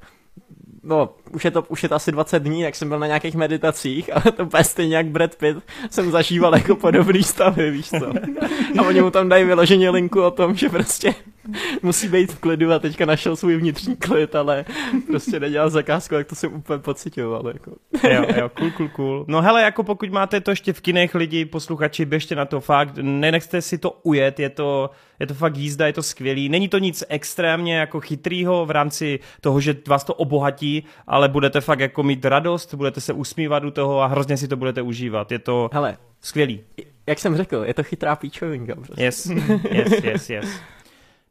no, už je, to, už je to asi 20 dní, jak jsem byl na nějakých meditacích, ale to úplně stejně jak Brad Pitt jsem zažíval jako podobný stavy, víš co. A oni mu tam dají vyloženě linku o tom, že prostě musí být v klidu a teďka našel svůj vnitřní klid, ale prostě nedělal zakázku, tak to jsem úplně pocitoval. Jako. Jo, jo, cool, cool, cool. No hele, jako pokud máte to ještě v kinech lidi, posluchači, běžte na to fakt, nenechte si to ujet, je to, je to fakt jízda, je to skvělý. Není to nic extrémně jako chytrýho v rámci toho, že vás to obohatí, ale budete fakt jako mít radost, budete se usmívat u toho a hrozně si to budete užívat. Je to hele, skvělý. Jak jsem řekl, je to chytrá píčovinka. Prostě. Yes, yes, yes, yes.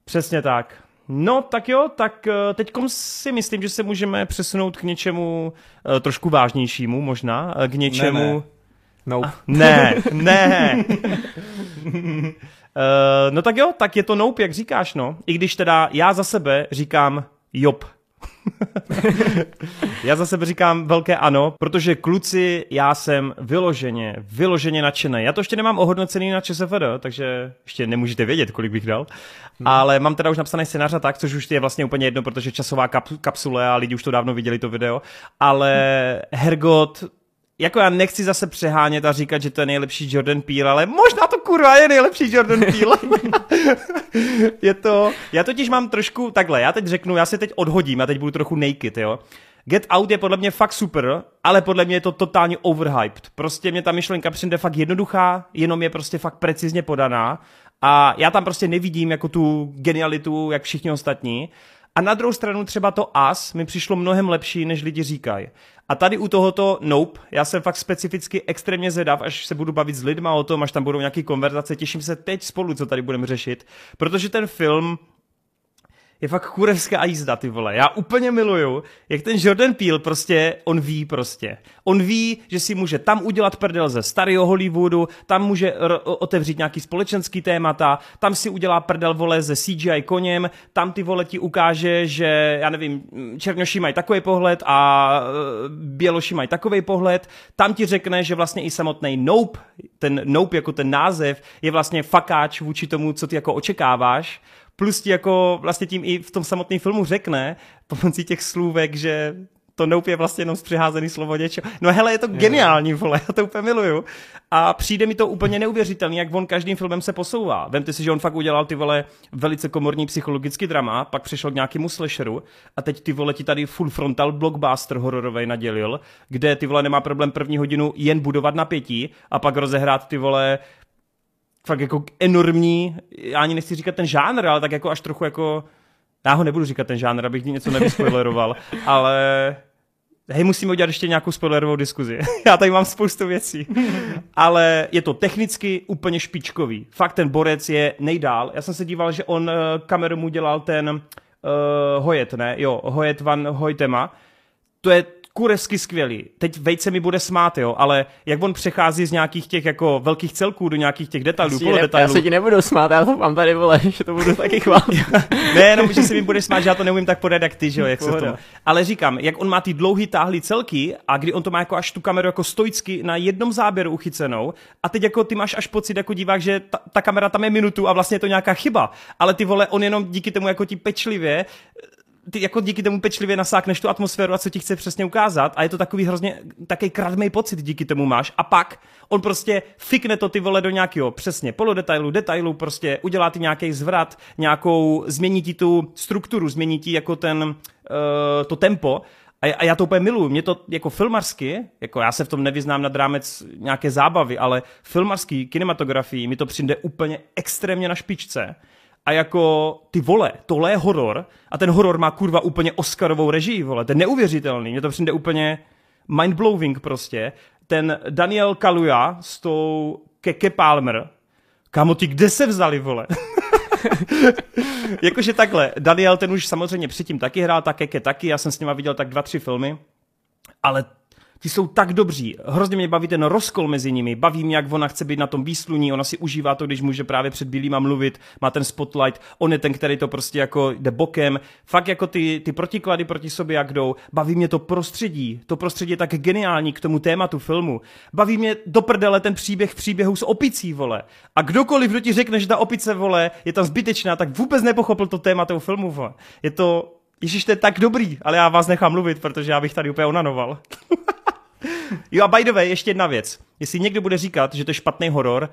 Přesně tak. No tak jo, tak eh, teď si myslím, že se můžeme přesunout k něčemu uh, trošku vážnějšímu možná, eh, k něčemu... Ne, ne. Nope. ne, ne. uh, no tak jo, tak je to nope, jak říkáš, no. I když teda já za sebe říkám job. já za sebe říkám velké ano, protože kluci, já jsem vyloženě, vyloženě nadšený. Já to ještě nemám ohodnocený na ČSFD, takže ještě nemůžete vědět, kolik bych dal. Hmm. Ale mám teda už napsaný scénář a tak, což už je vlastně úplně jedno, protože časová kap- kapsule a lidi už to dávno viděli to video. Ale Hergot jako já nechci zase přehánět a říkat, že to je nejlepší Jordan Peele, ale možná to kurva je nejlepší Jordan Peele. je to, já totiž mám trošku, takhle, já teď řeknu, já se teď odhodím, já teď budu trochu naked, jo. Get Out je podle mě fakt super, ale podle mě je to totálně overhyped. Prostě mě ta myšlenka přijde fakt jednoduchá, jenom je prostě fakt precizně podaná a já tam prostě nevidím jako tu genialitu, jak všichni ostatní. A na druhou stranu třeba to As mi přišlo mnohem lepší, než lidi říkají. A tady u tohoto Nope, já jsem fakt specificky extrémně zvědav, až se budu bavit s lidma o tom, až tam budou nějaké konverzace, těším se teď spolu, co tady budeme řešit, protože ten film je fakt kurevská jízda, ty vole. Já úplně miluju, jak ten Jordan Peele prostě, on ví prostě. On ví, že si může tam udělat prdel ze starého Hollywoodu, tam může otevřít nějaký společenský témata, tam si udělá prdel, vole, ze CGI koněm, tam ty vole ti ukáže, že, já nevím, černoši mají takový pohled a e, běloši mají takový pohled, tam ti řekne, že vlastně i samotný Nope, ten Nope jako ten název, je vlastně fakáč vůči tomu, co ty jako očekáváš plus ti jako vlastně tím i v tom samotném filmu řekne pomocí těch slůvek, že to nope je vlastně jenom zpřiházený slovo něčeho. No hele, je to geniální, vole, já to úplně miluju. A přijde mi to úplně neuvěřitelný, jak on každým filmem se posouvá. Vemte si, že on fakt udělal ty vole velice komorní psychologický drama, pak přešel k nějakému slasheru a teď ty vole ti tady full frontal blockbuster hororový nadělil, kde ty vole nemá problém první hodinu jen budovat napětí a pak rozehrát ty vole fakt jako enormní, já ani nechci říkat ten žánr, ale tak jako až trochu jako, já ho nebudu říkat ten žánr, abych něco nevyspoileroval, ale hej, musíme udělat ještě nějakou spoilerovou diskuzi. já tady mám spoustu věcí. ale je to technicky úplně špičkový. Fakt ten borec je nejdál. Já jsem se díval, že on kameru mu dělal ten uh, Hojet, ne? Jo, Hojet van Hojtema. To je kurevsky skvělý. Teď Vejce mi bude smát, jo, ale jak on přechází z nějakých těch jako velkých celků do nějakých těch detailů, polo detailů. Já se ti nebudu smát, já to mám tady, vole, že to budu taky chválit. ne, jenom, že si mi bude smát, že já to neumím tak podat, jak ty, že jo, jak se to. Ale říkám, jak on má ty dlouhý táhlý celky a kdy on to má jako až tu kameru jako stoicky na jednom záběru uchycenou a teď jako ty máš až pocit jako divák, že ta, ta kamera tam je minutu a vlastně je to nějaká chyba, ale ty vole, on jenom díky tomu jako ti pečlivě ty jako díky tomu pečlivě nasákneš tu atmosféru a co ti chce přesně ukázat a je to takový hrozně, takový kradmej pocit díky tomu máš a pak on prostě fikne to ty vole do nějakého přesně polodetailu, detailu, prostě udělá ti nějaký zvrat, nějakou, změní ti tu strukturu, změní ti jako ten, uh, to tempo a, a já to úplně miluju. Mě to jako filmarsky, jako já se v tom nevyznám nad rámec nějaké zábavy, ale filmarský kinematografii mi to přijde úplně extrémně na špičce. A jako ty vole, tohle je horor a ten horor má kurva úplně Oscarovou režii, vole, to je neuvěřitelný, mně to přijde úplně mindblowing prostě. Ten Daniel Kaluja s tou Keke Palmer, Kámo, ty kde se vzali, vole? Jakože takhle, Daniel ten už samozřejmě předtím taky hrál, tak Keke taky, já jsem s nima viděl tak dva, tři filmy, ale ti jsou tak dobří. Hrozně mě baví ten rozkol mezi nimi. Baví mě, jak ona chce být na tom výsluní, ona si užívá to, když může právě před bílýma mluvit, má ten spotlight, on je ten, který to prostě jako jde bokem. Fakt jako ty, ty protiklady proti sobě jak jdou. Baví mě to prostředí. To prostředí je tak geniální k tomu tématu filmu. Baví mě do prdele ten příběh v příběhu s opicí, vole. A kdokoliv, kdo ti řekne, že ta opice, vole, je tam zbytečná, tak vůbec nepochopil to téma toho filmu, vole. Je to, Ježíš, to je tak dobrý, ale já vás nechám mluvit, protože já bych tady úplně onanoval. jo a by the way, ještě jedna věc. Jestli někdo bude říkat, že to je špatný horor,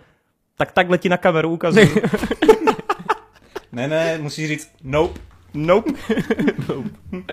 tak takhle ti na kameru ukazuju. ne, ne, musíš říct nope. Nope. nope.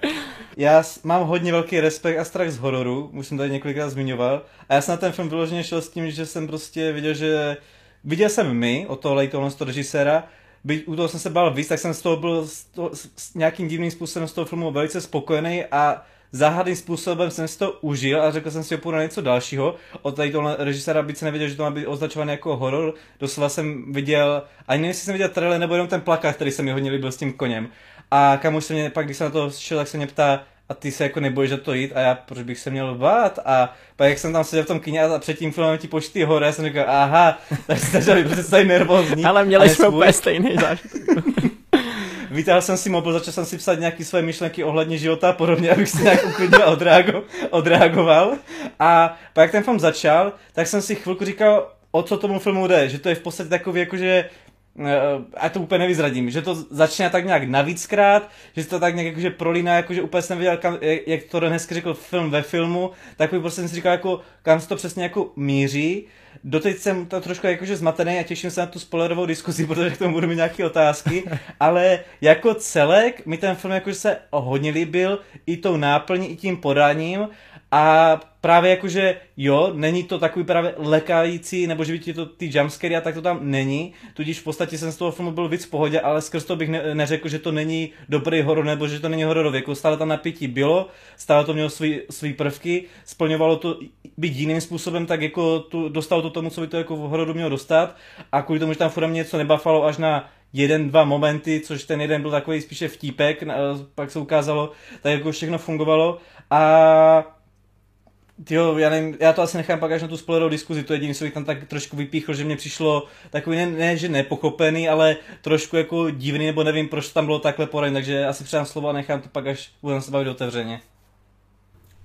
Já mám hodně velký respekt a strach z hororu, už jsem tady několikrát zmiňoval. A já jsem na ten film vyloženě šel s tím, že jsem prostě viděl, že... Viděl jsem my, od toho tohle z toho režiséra, byť u toho jsem se bál víc, tak jsem z toho byl z toho, s nějakým divným způsobem z toho filmu velice spokojený a záhadným způsobem jsem si to užil a řekl jsem si, že půjdu na něco dalšího. Od tady tohle režiséra byť se nevěděl, že to má být označované jako horor. Doslova jsem viděl, ani nevím, jestli jsem viděl trailer nebo jenom ten plakát, který se mi hodně líbil s tím koněm. A kamuž se mě, pak když se na to šel, tak se mě ptá, a ty se jako nebojíš za to jít a já proč bych se měl bát a pak jak jsem tam seděl v tom kyně a před tím filmem ti počty hore, já jsem říkal, aha, tak jste začali prostě tady nervózní. Ale měli jsme úplně stejný zážitek. Vytáhl jsem si mobil, začal jsem si psát nějaké své myšlenky ohledně života a podobně, abych si nějak uklidnil a odreago, odreagoval. A pak jak ten film začal, tak jsem si chvilku říkal, o co tomu filmu jde, že to je v podstatě takový jakože Uh, a to úplně nevyzradím, že to začne tak nějak navíckrát, že to tak nějak jakože prolíná, jakože úplně jsem nevěděl, kam, jak to hezky řekl film ve filmu, tak prostě jsem si říkal, jako, kam se to přesně jako míří. Doteď jsem to trošku jakože zmatený a těším se na tu spoilerovou diskuzi, protože k tomu budu mít nějaké otázky, ale jako celek mi ten film jakože se hodně líbil i tou náplní, i tím podáním a právě jakože jo, není to takový právě lekající, nebo že by ti to ty jumpscary a tak to tam není, tudíž v podstatě jsem z toho filmu byl víc v pohodě, ale skrz to bych ne, neřekl, že to není dobrý horor, nebo že to není hororově, jako stále tam napětí bylo, stále to mělo svý, svý prvky, splňovalo to být jiným způsobem, tak jako tu, dostalo to tomu, co by to jako v hororu mělo dostat. A kvůli tomu, že tam furt mě něco nebafalo až na jeden, dva momenty, což ten jeden byl takový spíše vtípek, pak se ukázalo, tak jako všechno fungovalo. A Jo, já, nevím, já to asi nechám pak až na tu spoilerovou diskuzi, to jediný, co bych tam tak trošku vypíchl, že mě přišlo takový, ne, ne že nepochopený, ale trošku jako divný, nebo nevím, proč tam bylo takhle poraň, takže asi předám slovo a nechám to pak, až budeme se bavit otevřeně.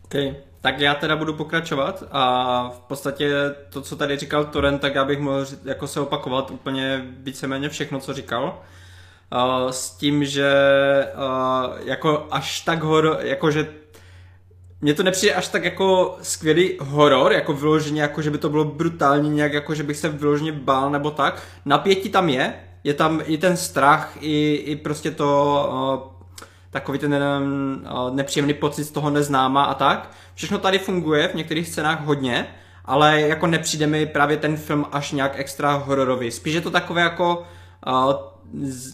OK, tak já teda budu pokračovat a v podstatě to, co tady říkal Toren, tak já bych mohl jako se opakovat úplně víceméně všechno, co říkal. Uh, s tím, že uh, jako až tak hor, jakože mně to nepřijde až tak jako skvělý horor, jako vyloženě, jako že by to bylo brutální nějak, jako že bych se vyloženě bál nebo tak. Napětí tam je, je tam i ten strach, i, i prostě to uh, takový ten uh, nepříjemný pocit z toho neznáma a tak. Všechno tady funguje v některých scénách hodně, ale jako nepřijde mi právě ten film až nějak extra hororový. Spíš je to takové jako uh,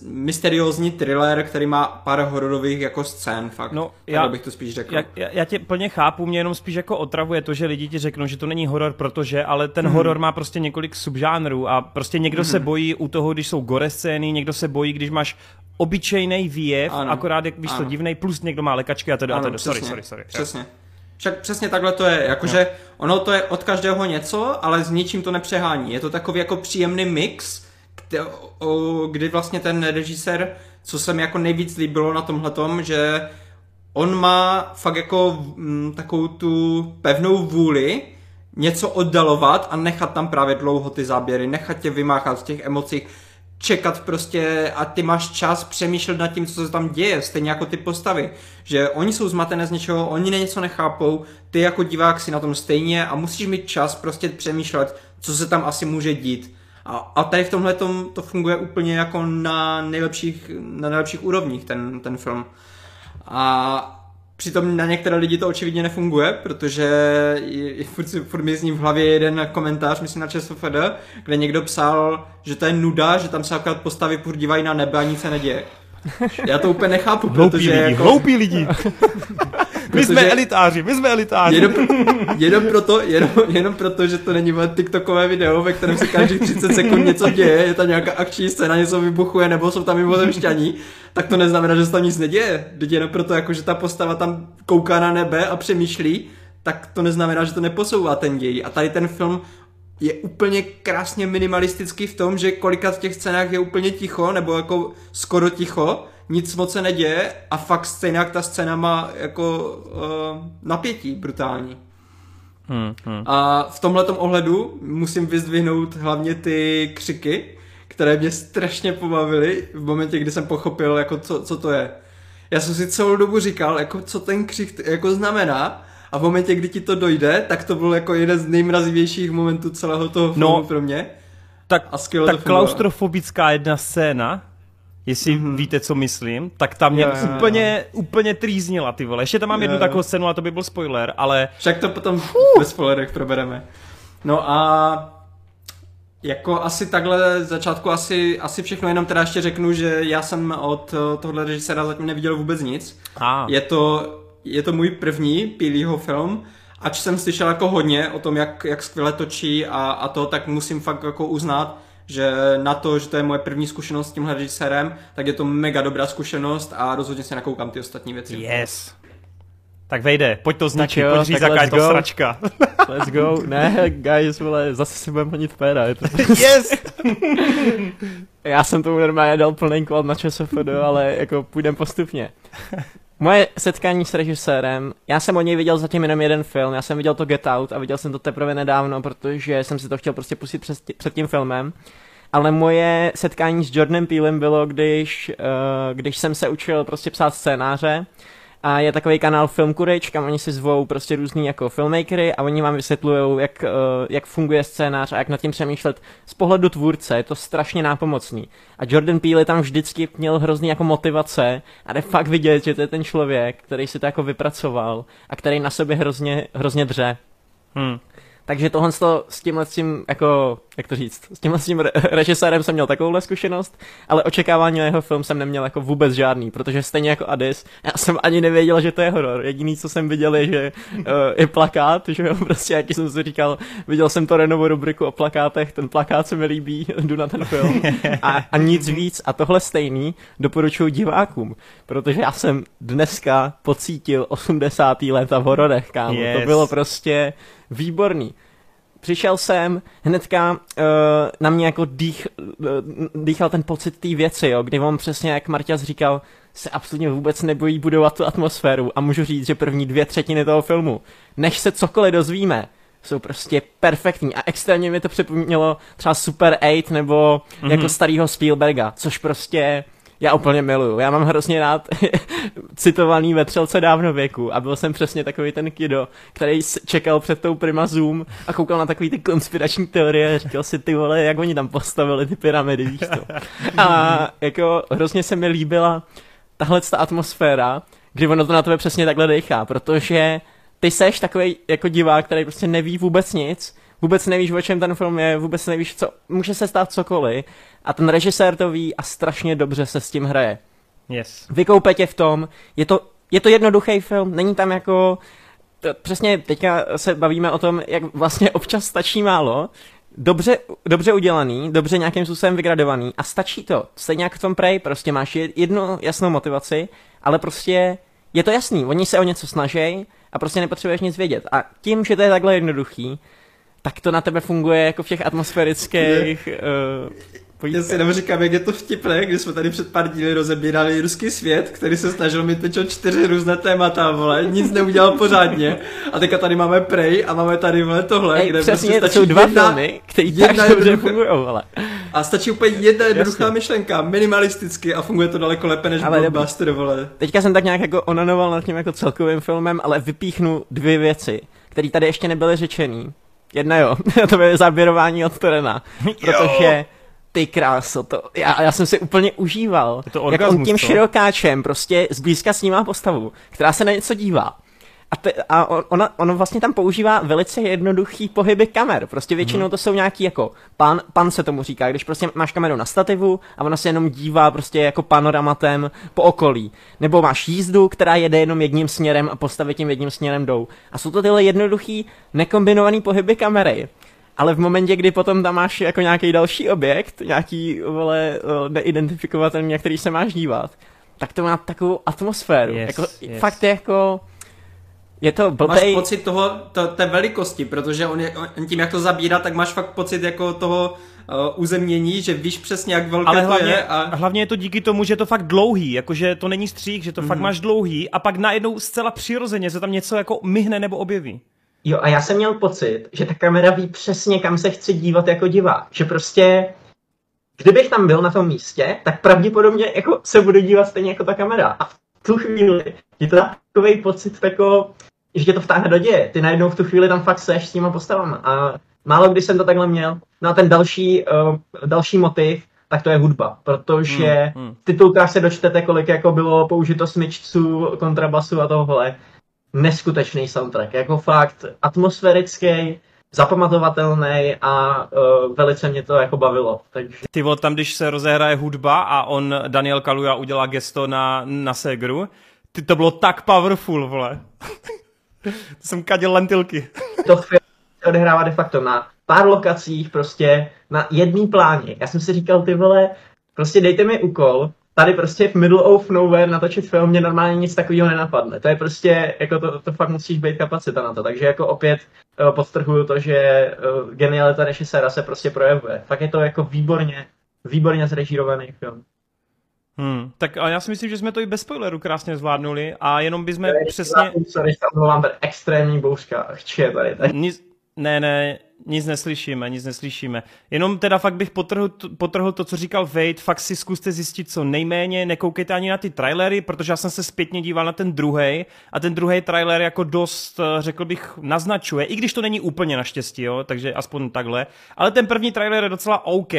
mysteriózní thriller, který má pár hororových jako scén, fakt. No, já, bych to spíš řekl. Já, já, tě plně chápu, mě jenom spíš jako otravuje to, že lidi ti řeknou, že to není horor, protože, ale ten hmm. horor má prostě několik subžánrů a prostě někdo hmm. se bojí u toho, když jsou gore scény, někdo se bojí, když máš obyčejný výjev, ano. akorát jak víš to divnej, plus někdo má lekačky a tedy a tedy. Sorry, sorry, sorry. Přesně. Však přesně takhle to je, jakože no. ono to je od každého něco, ale s ničím to nepřehání. Je to takový jako příjemný mix, kdy vlastně ten režisér, co se mi jako nejvíc líbilo na tomhle tom, že on má fakt jako m, takovou tu pevnou vůli něco oddalovat a nechat tam právě dlouho ty záběry, nechat tě vymáchat v těch emocích. čekat prostě a ty máš čas přemýšlet nad tím, co se tam děje, stejně jako ty postavy, že oni jsou zmatené z něčeho, oni něco nechápou, ty jako divák si na tom stejně a musíš mít čas prostě přemýšlet, co se tam asi může dít. A, a tady v tomhle tom to funguje úplně jako na nejlepších, na nejlepších úrovních ten, ten film. A Přitom na některé lidi to očividně nefunguje, protože je, je, furt, furt mi zní v hlavě jeden komentář, myslím na ČSFD, kde někdo psal, že to je nuda, že tam se akorát postavy dívají na nebe a nic se neděje. Já to úplně nechápu, hloupí protože lidi, jako... hloupí lidi. My jsme elitáři, my jsme elitáři. Jenom, jenom, proto, jenom, jenom proto, že to není TikTokové video, ve kterém se každých 30 sekund něco děje, je tam nějaká akční scéna, něco vybuchuje, nebo jsou tam mimozemšťaní, tak to neznamená, že se tam nic neděje. Teď jenom proto, jako, že ta postava tam kouká na nebe a přemýšlí, tak to neznamená, že to neposouvá ten děj. A tady ten film je úplně krásně minimalistický v tom, že kolikrát v těch scénách je úplně ticho, nebo jako skoro ticho, nic moc se neděje a fakt stejně jak ta scéna má jako uh, napětí brutální. Hmm, hmm. A v tomhle ohledu musím vyzdvihnout hlavně ty křiky, které mě strašně pobavily v momentě, kdy jsem pochopil, jako co, co to je. Já jsem si celou dobu říkal, jako co ten křik jako znamená a v momentě, kdy ti to dojde, tak to byl jako jeden z nejmrazivějších momentů celého toho filmu no, pro mě. Tak, a tak klaustrofobická jedna scéna, jestli mm-hmm. víte, co myslím, tak tam mě yeah, úplně, yeah. úplně trýznila, ty vole. Ještě tam mám yeah. jednu takovou scénu a to by byl spoiler, ale... Však to potom uh. ve spoilerech probereme. No a jako asi takhle začátku asi, asi všechno, jenom teda ještě řeknu, že já jsem od tohle režiséra zatím neviděl vůbec nic. Ah. Je, to, je to můj první Pílýho film, ač jsem slyšel jako hodně o tom, jak, jak skvěle točí a, a to, tak musím fakt jako uznat, že na to, že to je moje první zkušenost s tímhle režisérem, tak je to mega dobrá zkušenost a rozhodně se nakoukám ty ostatní věci. Yes. Tak vejde, pojď to značit, pojď říct, jaká je to sračka. Let's go. Ne, guys, vole, zase si budeme honit péra. Je to... yes! Já jsem tomu normálně dal plný kvalt na ČSFD, ale jako půjdem postupně. Moje setkání s režisérem, já jsem o něj viděl zatím jenom jeden film, já jsem viděl to Get Out a viděl jsem to teprve nedávno, protože jsem si to chtěl prostě pustit před, před tím filmem. Ale moje setkání s Jordanem Peelem bylo, když, uh, když jsem se učil prostě psát scénáře a je takový kanál Film Courage, kam oni si zvou prostě různý jako filmmakery a oni vám vysvětlují, jak, uh, jak funguje scénář a jak nad tím přemýšlet z pohledu tvůrce, je to strašně nápomocný. A Jordan Peele tam vždycky měl hrozný jako motivace a jde fakt vidět, že to je ten člověk, který si to jako vypracoval a který na sobě hrozně, hrozně dře. Hmm. Takže tohle s tímhle s tím, jako, jak to říct, s tímhle s tím re- režisérem jsem měl takovouhle zkušenost, ale očekávání na jeho film jsem neměl jako vůbec žádný, protože stejně jako Addis, já jsem ani nevěděl, že to je horor. Jediný, co jsem viděl, je, že uh, je plakát, že jo, prostě, jak jsem si říkal, viděl jsem to Renovo rubriku o plakátech, ten plakát se mi líbí, jdu na ten film a, a nic víc. A tohle stejný doporučuji divákům, protože já jsem dneska pocítil 80. léta v hororech, kámo. Yes. To bylo prostě výborný. Přišel jsem, hnedka uh, na mě jako dých, uh, dýchal ten pocit té věci, jo, kdy on přesně, jak Marťas říkal, se absolutně vůbec nebojí budovat tu atmosféru a můžu říct, že první dvě třetiny toho filmu, než se cokoliv dozvíme, jsou prostě perfektní a extrémně mi to připomnělo třeba Super 8 nebo mm-hmm. jako starého Spielberga, což prostě já úplně miluju. Já mám hrozně rád citovaný vetřelce dávno věku a byl jsem přesně takový ten kido, který čekal před tou Prima Zoom a koukal na takový ty konspirační teorie a říkal si ty vole, jak oni tam postavili ty pyramidy, víš to. A jako hrozně se mi líbila tahle ta atmosféra, kdy ono to na tebe přesně takhle dechá, protože ty seš takový jako divák, který prostě neví vůbec nic, vůbec nevíš, o čem ten film je, vůbec nevíš, co, může se stát cokoliv a ten režisér to ví a strašně dobře se s tím hraje. Yes. Vykoupe tě v tom, je to, je to jednoduchý film, není tam jako, to, přesně teďka se bavíme o tom, jak vlastně občas stačí málo, dobře, dobře udělaný, dobře nějakým způsobem vygradovaný a stačí to. Stejně jak v tom Prey, prostě máš jednu jasnou motivaci, ale prostě je to jasný, oni se o něco snaží a prostě nepotřebuješ nic vědět. A tím, že to je takhle jednoduchý, tak to na tebe funguje jako v těch atmosférických... Uh, Já si jenom říkám, jak je to vtipné, když jsme tady před pár díly rozebírali ruský svět, který se snažil mít teď čtyři různé témata, vole, nic neudělal pořádně. A teďka tady máme Prey a máme tady vole tohle, Ej, kde přesně, prostě to jsou dva jedna, filmy, které jedna tak dobře fungují, ale. A stačí úplně jedna jednoduchá myšlenka, minimalisticky a funguje to daleko lépe než Ale Blockbuster, vole. Teďka jsem tak nějak jako onanoval nad tím jako celkovým filmem, ale vypíchnu dvě věci, které tady ještě nebyly řečený. Jedna jo, to je záběrování od Torena, protože ty kráso, to, já, já jsem si úplně užíval. Je to jak on tím co? širokáčem prostě zblízka snímá postavu, která se na něco dívá. A, te, a on- ona, ono vlastně tam používá velice jednoduchý pohyby kamer. Prostě většinou Mhm. to jsou nějaký jako pan, pan se tomu říká, když prostě máš kameru na stativu a ona se jenom dívá prostě jako panoramatem po okolí. Nebo máš jízdu, která jede jenom jedním směrem a postavy tím jedním směrem jdou. A jsou to tyhle jednoduchý, nekombinovaný pohyby kamery. Ale v momentě, kdy potom tam máš jako nějaký další objekt, nějaký vole neidentifikovatelný, na který se máš dívat, tak to má takovou atmosféru. Yes, jako, yes. Fakt je jako... Je to Máš blbej... pocit toho, to, té velikosti, protože on, je, on tím, jak to zabírá, tak máš fakt pocit jako toho uh, uzemnění, že víš přesně, jak velké Ale to hlavně, je. A... hlavně je to díky tomu, že je to fakt dlouhý, jakože to není střík, že to Mhm. fakt máš dlouhý a pak najednou zcela přirozeně se tam něco jako myhne nebo objeví. Jo, a já jsem měl pocit, že ta kamera ví přesně, kam se chci dívat jako divák. Že prostě, kdybych tam byl na tom místě, tak pravděpodobně jako se budu dívat stejně jako ta kamera. A v tu chvíli je to takový pocit tako, že tě to vtáhne do děje. Ty najednou v tu chvíli tam fakt seš s těma postavama. A málo kdy jsem to takhle měl. No a ten další, uh, další motiv, tak to je hudba, protože Hmm, hmm. v titulkách se dočtete, kolik jako bylo použito smyčců, kontrabasu a tohle. Neskutečný soundtrack, jako fakt atmosférický, zapamatovatelný a uh, velice mě to jako bavilo. Takže Ty vole, tam když se rozehraje hudba a on, Daniel Kaluja, udělá gesto na, na Segru, ty to bylo tak powerful, vole. to jsem kadil lentilky. to film se odehrává de facto na pár lokacích, prostě na jedný pláně. Já jsem si říkal, ty vole, prostě dejte mi úkol, tady prostě v middle of nowhere natočit film, mě normálně nic takového nenapadne. To je prostě, jako to, to fakt musíš být kapacita na to. Takže jako opět uh, podtrhuju to, že uh, genialita režiséra se prostě projevuje. Fakt je to jako výborně, výborně zrežírovaný film. Hmm, tak a já si myslím, že jsme to i bez spoileru krásně zvládnuli a jenom bychom přesně... Sorry, tam mám extrémní bouřka. Chči je tady. tady. Nic, ne, ne, nic neslyšíme, nic neslyšíme. Jenom teda fakt bych potrhl, potrhl to, co říkal Wade, fakt si zkuste zjistit co nejméně, nekoukejte ani na ty trailery, protože já jsem se zpětně díval na ten druhý a ten druhý trailer jako dost, eh, řekl bych, naznačuje, i když to není úplně naštěstí, jo, takže aspoň takhle, ale ten první trailer je docela OK,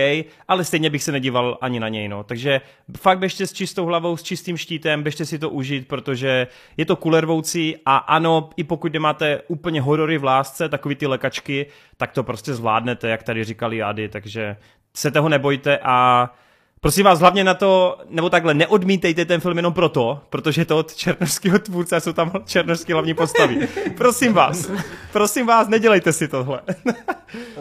ale stejně bych se nedíval ani na něj, no, takže fakt běžte s čistou hlavou, s čistým štítem, běžte si to užít, protože je to kulervoucí a ano, i pokud nemáte úplně horory v lásce, takový ty lekačky, tak to prostě zvládnete, jak tady říkali Ady, takže se toho nebojte a prosím vás hlavně na to, nebo takhle, neodmítejte ten film jenom proto, protože je to od černovského tvůrce a jsou tam černovské hlavní postavy. Prosím vás, prosím vás, nedělejte si tohle.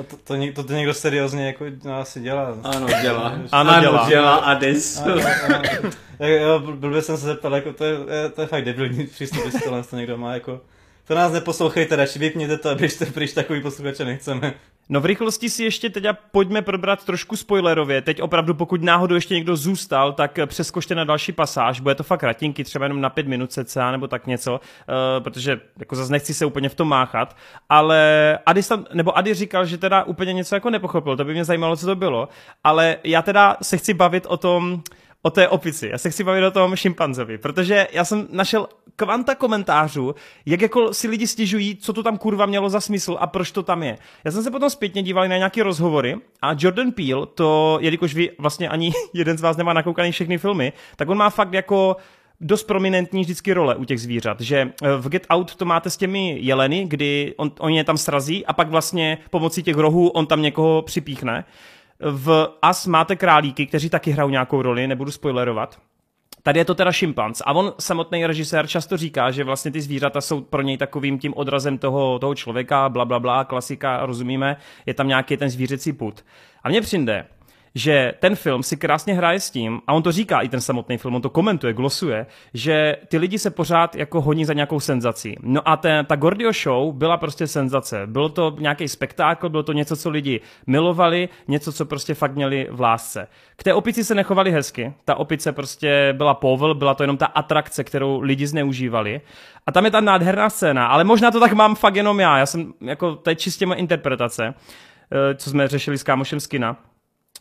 A to, to, to, to někdo seriózně jako no, asi dělá. Ano, dělá. Ano, dělá. dělá Adis. A- a- a- Jo, jo, bl- blbě jsem se zeptal, jako to je, je- to je fakt debilní přístup, jestli tohle to někdo má, jako to nás neposlouchejte, radši vypněte to a běžte pryč, takový posluchače nechceme. No v rychlosti si ještě teď pojďme probrat trošku spoilerově. Teď opravdu, pokud náhodou ještě někdo zůstal, tak přeskočte na další pasáž. Bude to fakt ratinky, třeba jenom na pět minut cca nebo tak něco, uh, protože jako zase nechci se úplně v tom máchat. Ale Ady, tam, nebo Ady říkal, že teda úplně něco jako nepochopil, to by mě zajímalo, co to bylo. Ale já teda se chci bavit o tom, o té opici. Já se chci bavit o tom šimpanzovi, protože já jsem našel kvanta komentářů, jak jako si lidi stěžují, co to tam kurva mělo za smysl a proč to tam je. Já jsem se potom zpětně díval na nějaké rozhovory a Jordan Peele, to, jelikož vy vlastně ani jeden z vás nemá nakoukaný všechny filmy, tak on má fakt jako dost prominentní vždycky role u těch zvířat, že eh, v Get Out to máte s těmi jeleny, kdy on, on je tam srazí a pak vlastně pomocí těch rohů on tam někoho připíchne. V As máte králíky, kteří taky hrajou nějakou roli, nebudu spoilerovat. Tady je to teda šimpanz a on samotný režisér často říká, že vlastně ty zvířata jsou pro něj takovým tím odrazem toho, toho člověka, bla, bla, bla, klasika, rozumíme, je tam nějaký ten zvířecí put. A mně přijde, že ten film si krásně hraje s tím, a on to říká i ten samotný film, on to komentuje, glosuje, že ty lidi se pořád jako honí za nějakou senzací. No a ten, ta Gordio Show byla prostě senzace. Bylo to nějaký spektákl, bylo to něco, co lidi milovali, něco, co prostě fakt měli v lásce. K té opici se nechovali hezky. Ta opice prostě byla povel, byla to jenom ta atrakce, kterou lidi zneužívali. A tam je ta nádherná scéna, ale možná to tak mám fakt jenom já. Já jsem, jako, to je čistě moje interpretace, eh, co jsme řešili s kámošem Skina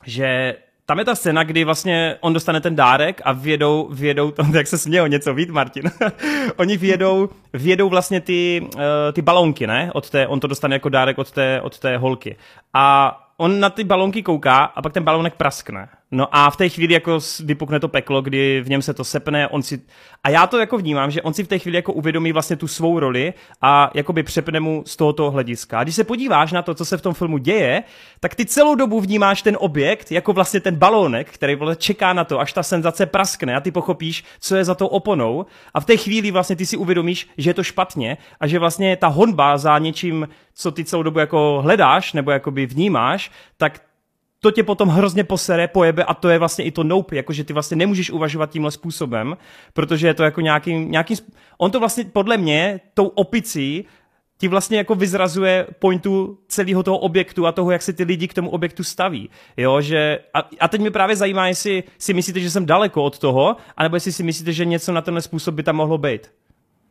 že tam je ta scéna, kdy vlastně on dostane ten dárek a vědou, vědou to, jak se směl něco víc, Martin. Oni vědou, vědou vlastně ty, uh, ty balonky, ne? Od té, on to dostane jako dárek od té, od té holky. A on na ty balonky kouká a pak ten balonek praskne. No a v té chvíli jako vypukne to peklo, kdy v něm se to sepne, on si... A já to jako vnímám, že on si v té chvíli jako uvědomí vlastně tu svou roli a jakoby přepne mu z tohoto hlediska. A když se podíváš na to, co se v tom filmu děje, tak ty celou dobu vnímáš ten objekt jako vlastně ten balónek, který čeká na to, až ta senzace praskne a ty pochopíš, co je za tou oponou. A v té chvíli vlastně ty si uvědomíš, že je to špatně a že vlastně ta honba za něčím, co ty celou dobu jako hledáš nebo jakoby vnímáš, tak to tě potom hrozně posere, pojebe a to je vlastně i to nope, jakože ty vlastně nemůžeš uvažovat tímhle způsobem, protože je to jako nějaký, nějaký on to vlastně podle mě tou opicí ti vlastně jako vyzrazuje pointu celého toho objektu a toho, jak se ty lidi k tomu objektu staví. Jo, že, a, a teď mě právě zajímá, jestli si myslíte, že jsem daleko od toho, anebo jestli si myslíte, že něco na tenhle způsob by tam mohlo být.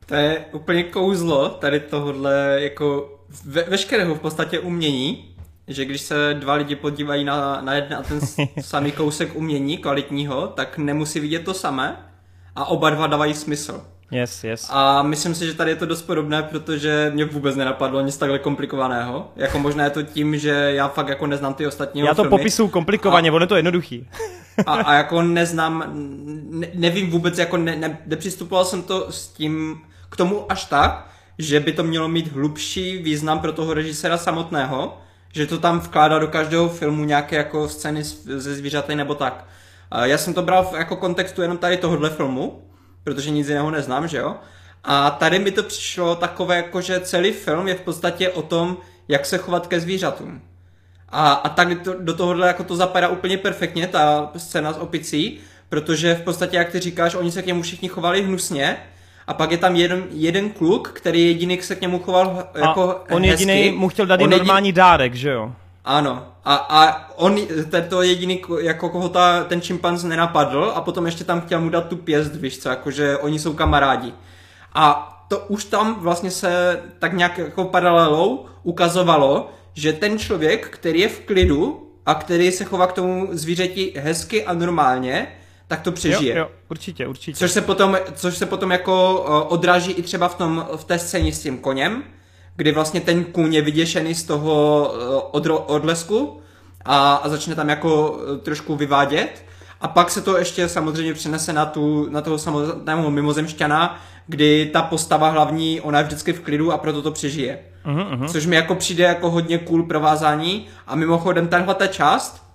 To je úplně kouzlo tady tohohle jako ve, veškerého v podstatě umění, že když se dva lidi podívají na, na jeden a ten samý kousek umění kvalitního, tak nemusí vidět to samé a oba dva dávají smysl. Yes, yes. A myslím si, že tady je to dost podobné, protože mě vůbec nenapadlo nic takhle komplikovaného. Jako možná je to tím, že já fakt jako neznám ty ostatní Já to filmy. popisuju komplikovaně, a, ono je to jednoduchý. a, a jako neznám, ne, nevím vůbec, jako ne, ne, nepřistupoval jsem to s tím, k tomu až tak, že by to mělo mít hlubší význam pro toho režiséra samotného, že to tam vkládá do každého filmu nějaké jako scény ze zvířaty nebo tak. Já jsem to bral v jako kontextu jenom tady tohohle filmu, protože nic jiného neznám, že jo? A tady mi to přišlo takové, jako že celý film je v podstatě o tom, jak se chovat ke zvířatům. A, a tak to, do tohohle jako to zapadá úplně perfektně, ta scéna s opicí, protože v podstatě, jak ty říkáš, oni se k němu všichni chovali hnusně, a pak je tam jeden, jeden kluk, který jediný se k němu choval jako a on hezky. jediný mu chtěl dát on normální jedin... dárek, že jo? Ano. A, a on, to jediný, jako koho ta, ten šimpanz nenapadl a potom ještě tam chtěl mu dát tu pěst, víš co, jakože oni jsou kamarádi. A to už tam vlastně se tak nějak jako paralelou ukazovalo, že ten člověk, který je v klidu a který se chová k tomu zvířeti hezky a normálně, tak to přežije. Jo, jo, určitě, určitě. Což se potom, což se potom jako odráží i třeba v, tom, v té scéně s tím koněm, kdy vlastně ten kůň je vyděšený z toho odro, odlesku a, a začne tam jako e, trošku vyvádět. A pak se to ještě samozřejmě přenese na, tu, na toho samotného mimozemšťana, kdy ta postava hlavní, ona je vždycky v klidu a proto to přežije. Uh-huh, uh-huh. Což mi jako přijde jako hodně cool provázání. A mimochodem tenhle ta část,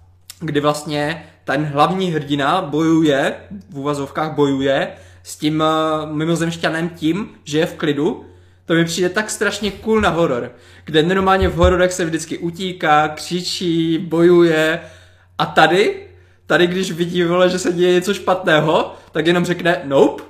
kdy vlastně ten hlavní hrdina bojuje, v uvazovkách bojuje, s tím uh, mimozemšťanem tím, že je v klidu, to mi přijde tak strašně cool na horor, kde normálně v hororech se vždycky utíká, křičí, bojuje. A tady, tady když vidí, vole, že se děje něco špatného, tak jenom řekne nope,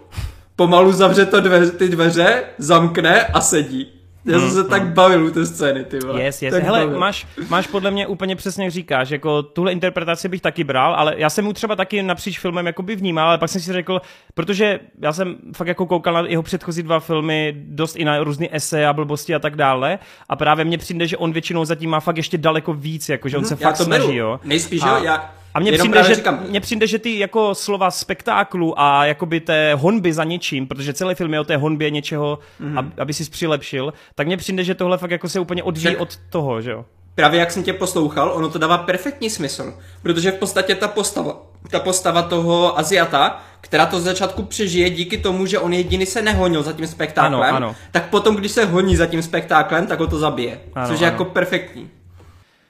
pomalu zavře to dveře, ty dveře, zamkne a sedí. Já jsem mm, se mm. tak bavil u té scény, ty vole. Yes, yes. Hele, máš, máš podle mě úplně přesně jak říkáš, jako tuhle interpretaci bych taky bral, ale já jsem mu třeba taky napříč filmem jakoby vnímal, ale pak jsem si řekl, protože já jsem fakt jako koukal na jeho předchozí dva filmy, dost i na různé ese a blbosti a tak dále a právě mně přijde, že on většinou zatím má fakt ještě daleko víc, jako že on se já fakt to snaží, beru. jo. Nejspíš, a... jo, já, a mně přijde, že, říkám... mně přijde, že ty jako slova spektáklu a jakoby té honby za něčím, protože celý film je o té honbě něčeho, mm. ab, aby si přilepšil, tak mně přijde, že tohle fakt jako se úplně odvíjí od toho, že jo. Právě jak jsem tě poslouchal, ono to dává perfektní smysl, protože v podstatě ta postava, ta postava toho Aziata, která to z začátku přežije díky tomu, že on jediný se nehonil za tím spektáklem, ano, ano. tak potom, když se honí za tím spektáklem, tak ho to zabije, ano, což je ano. jako perfektní.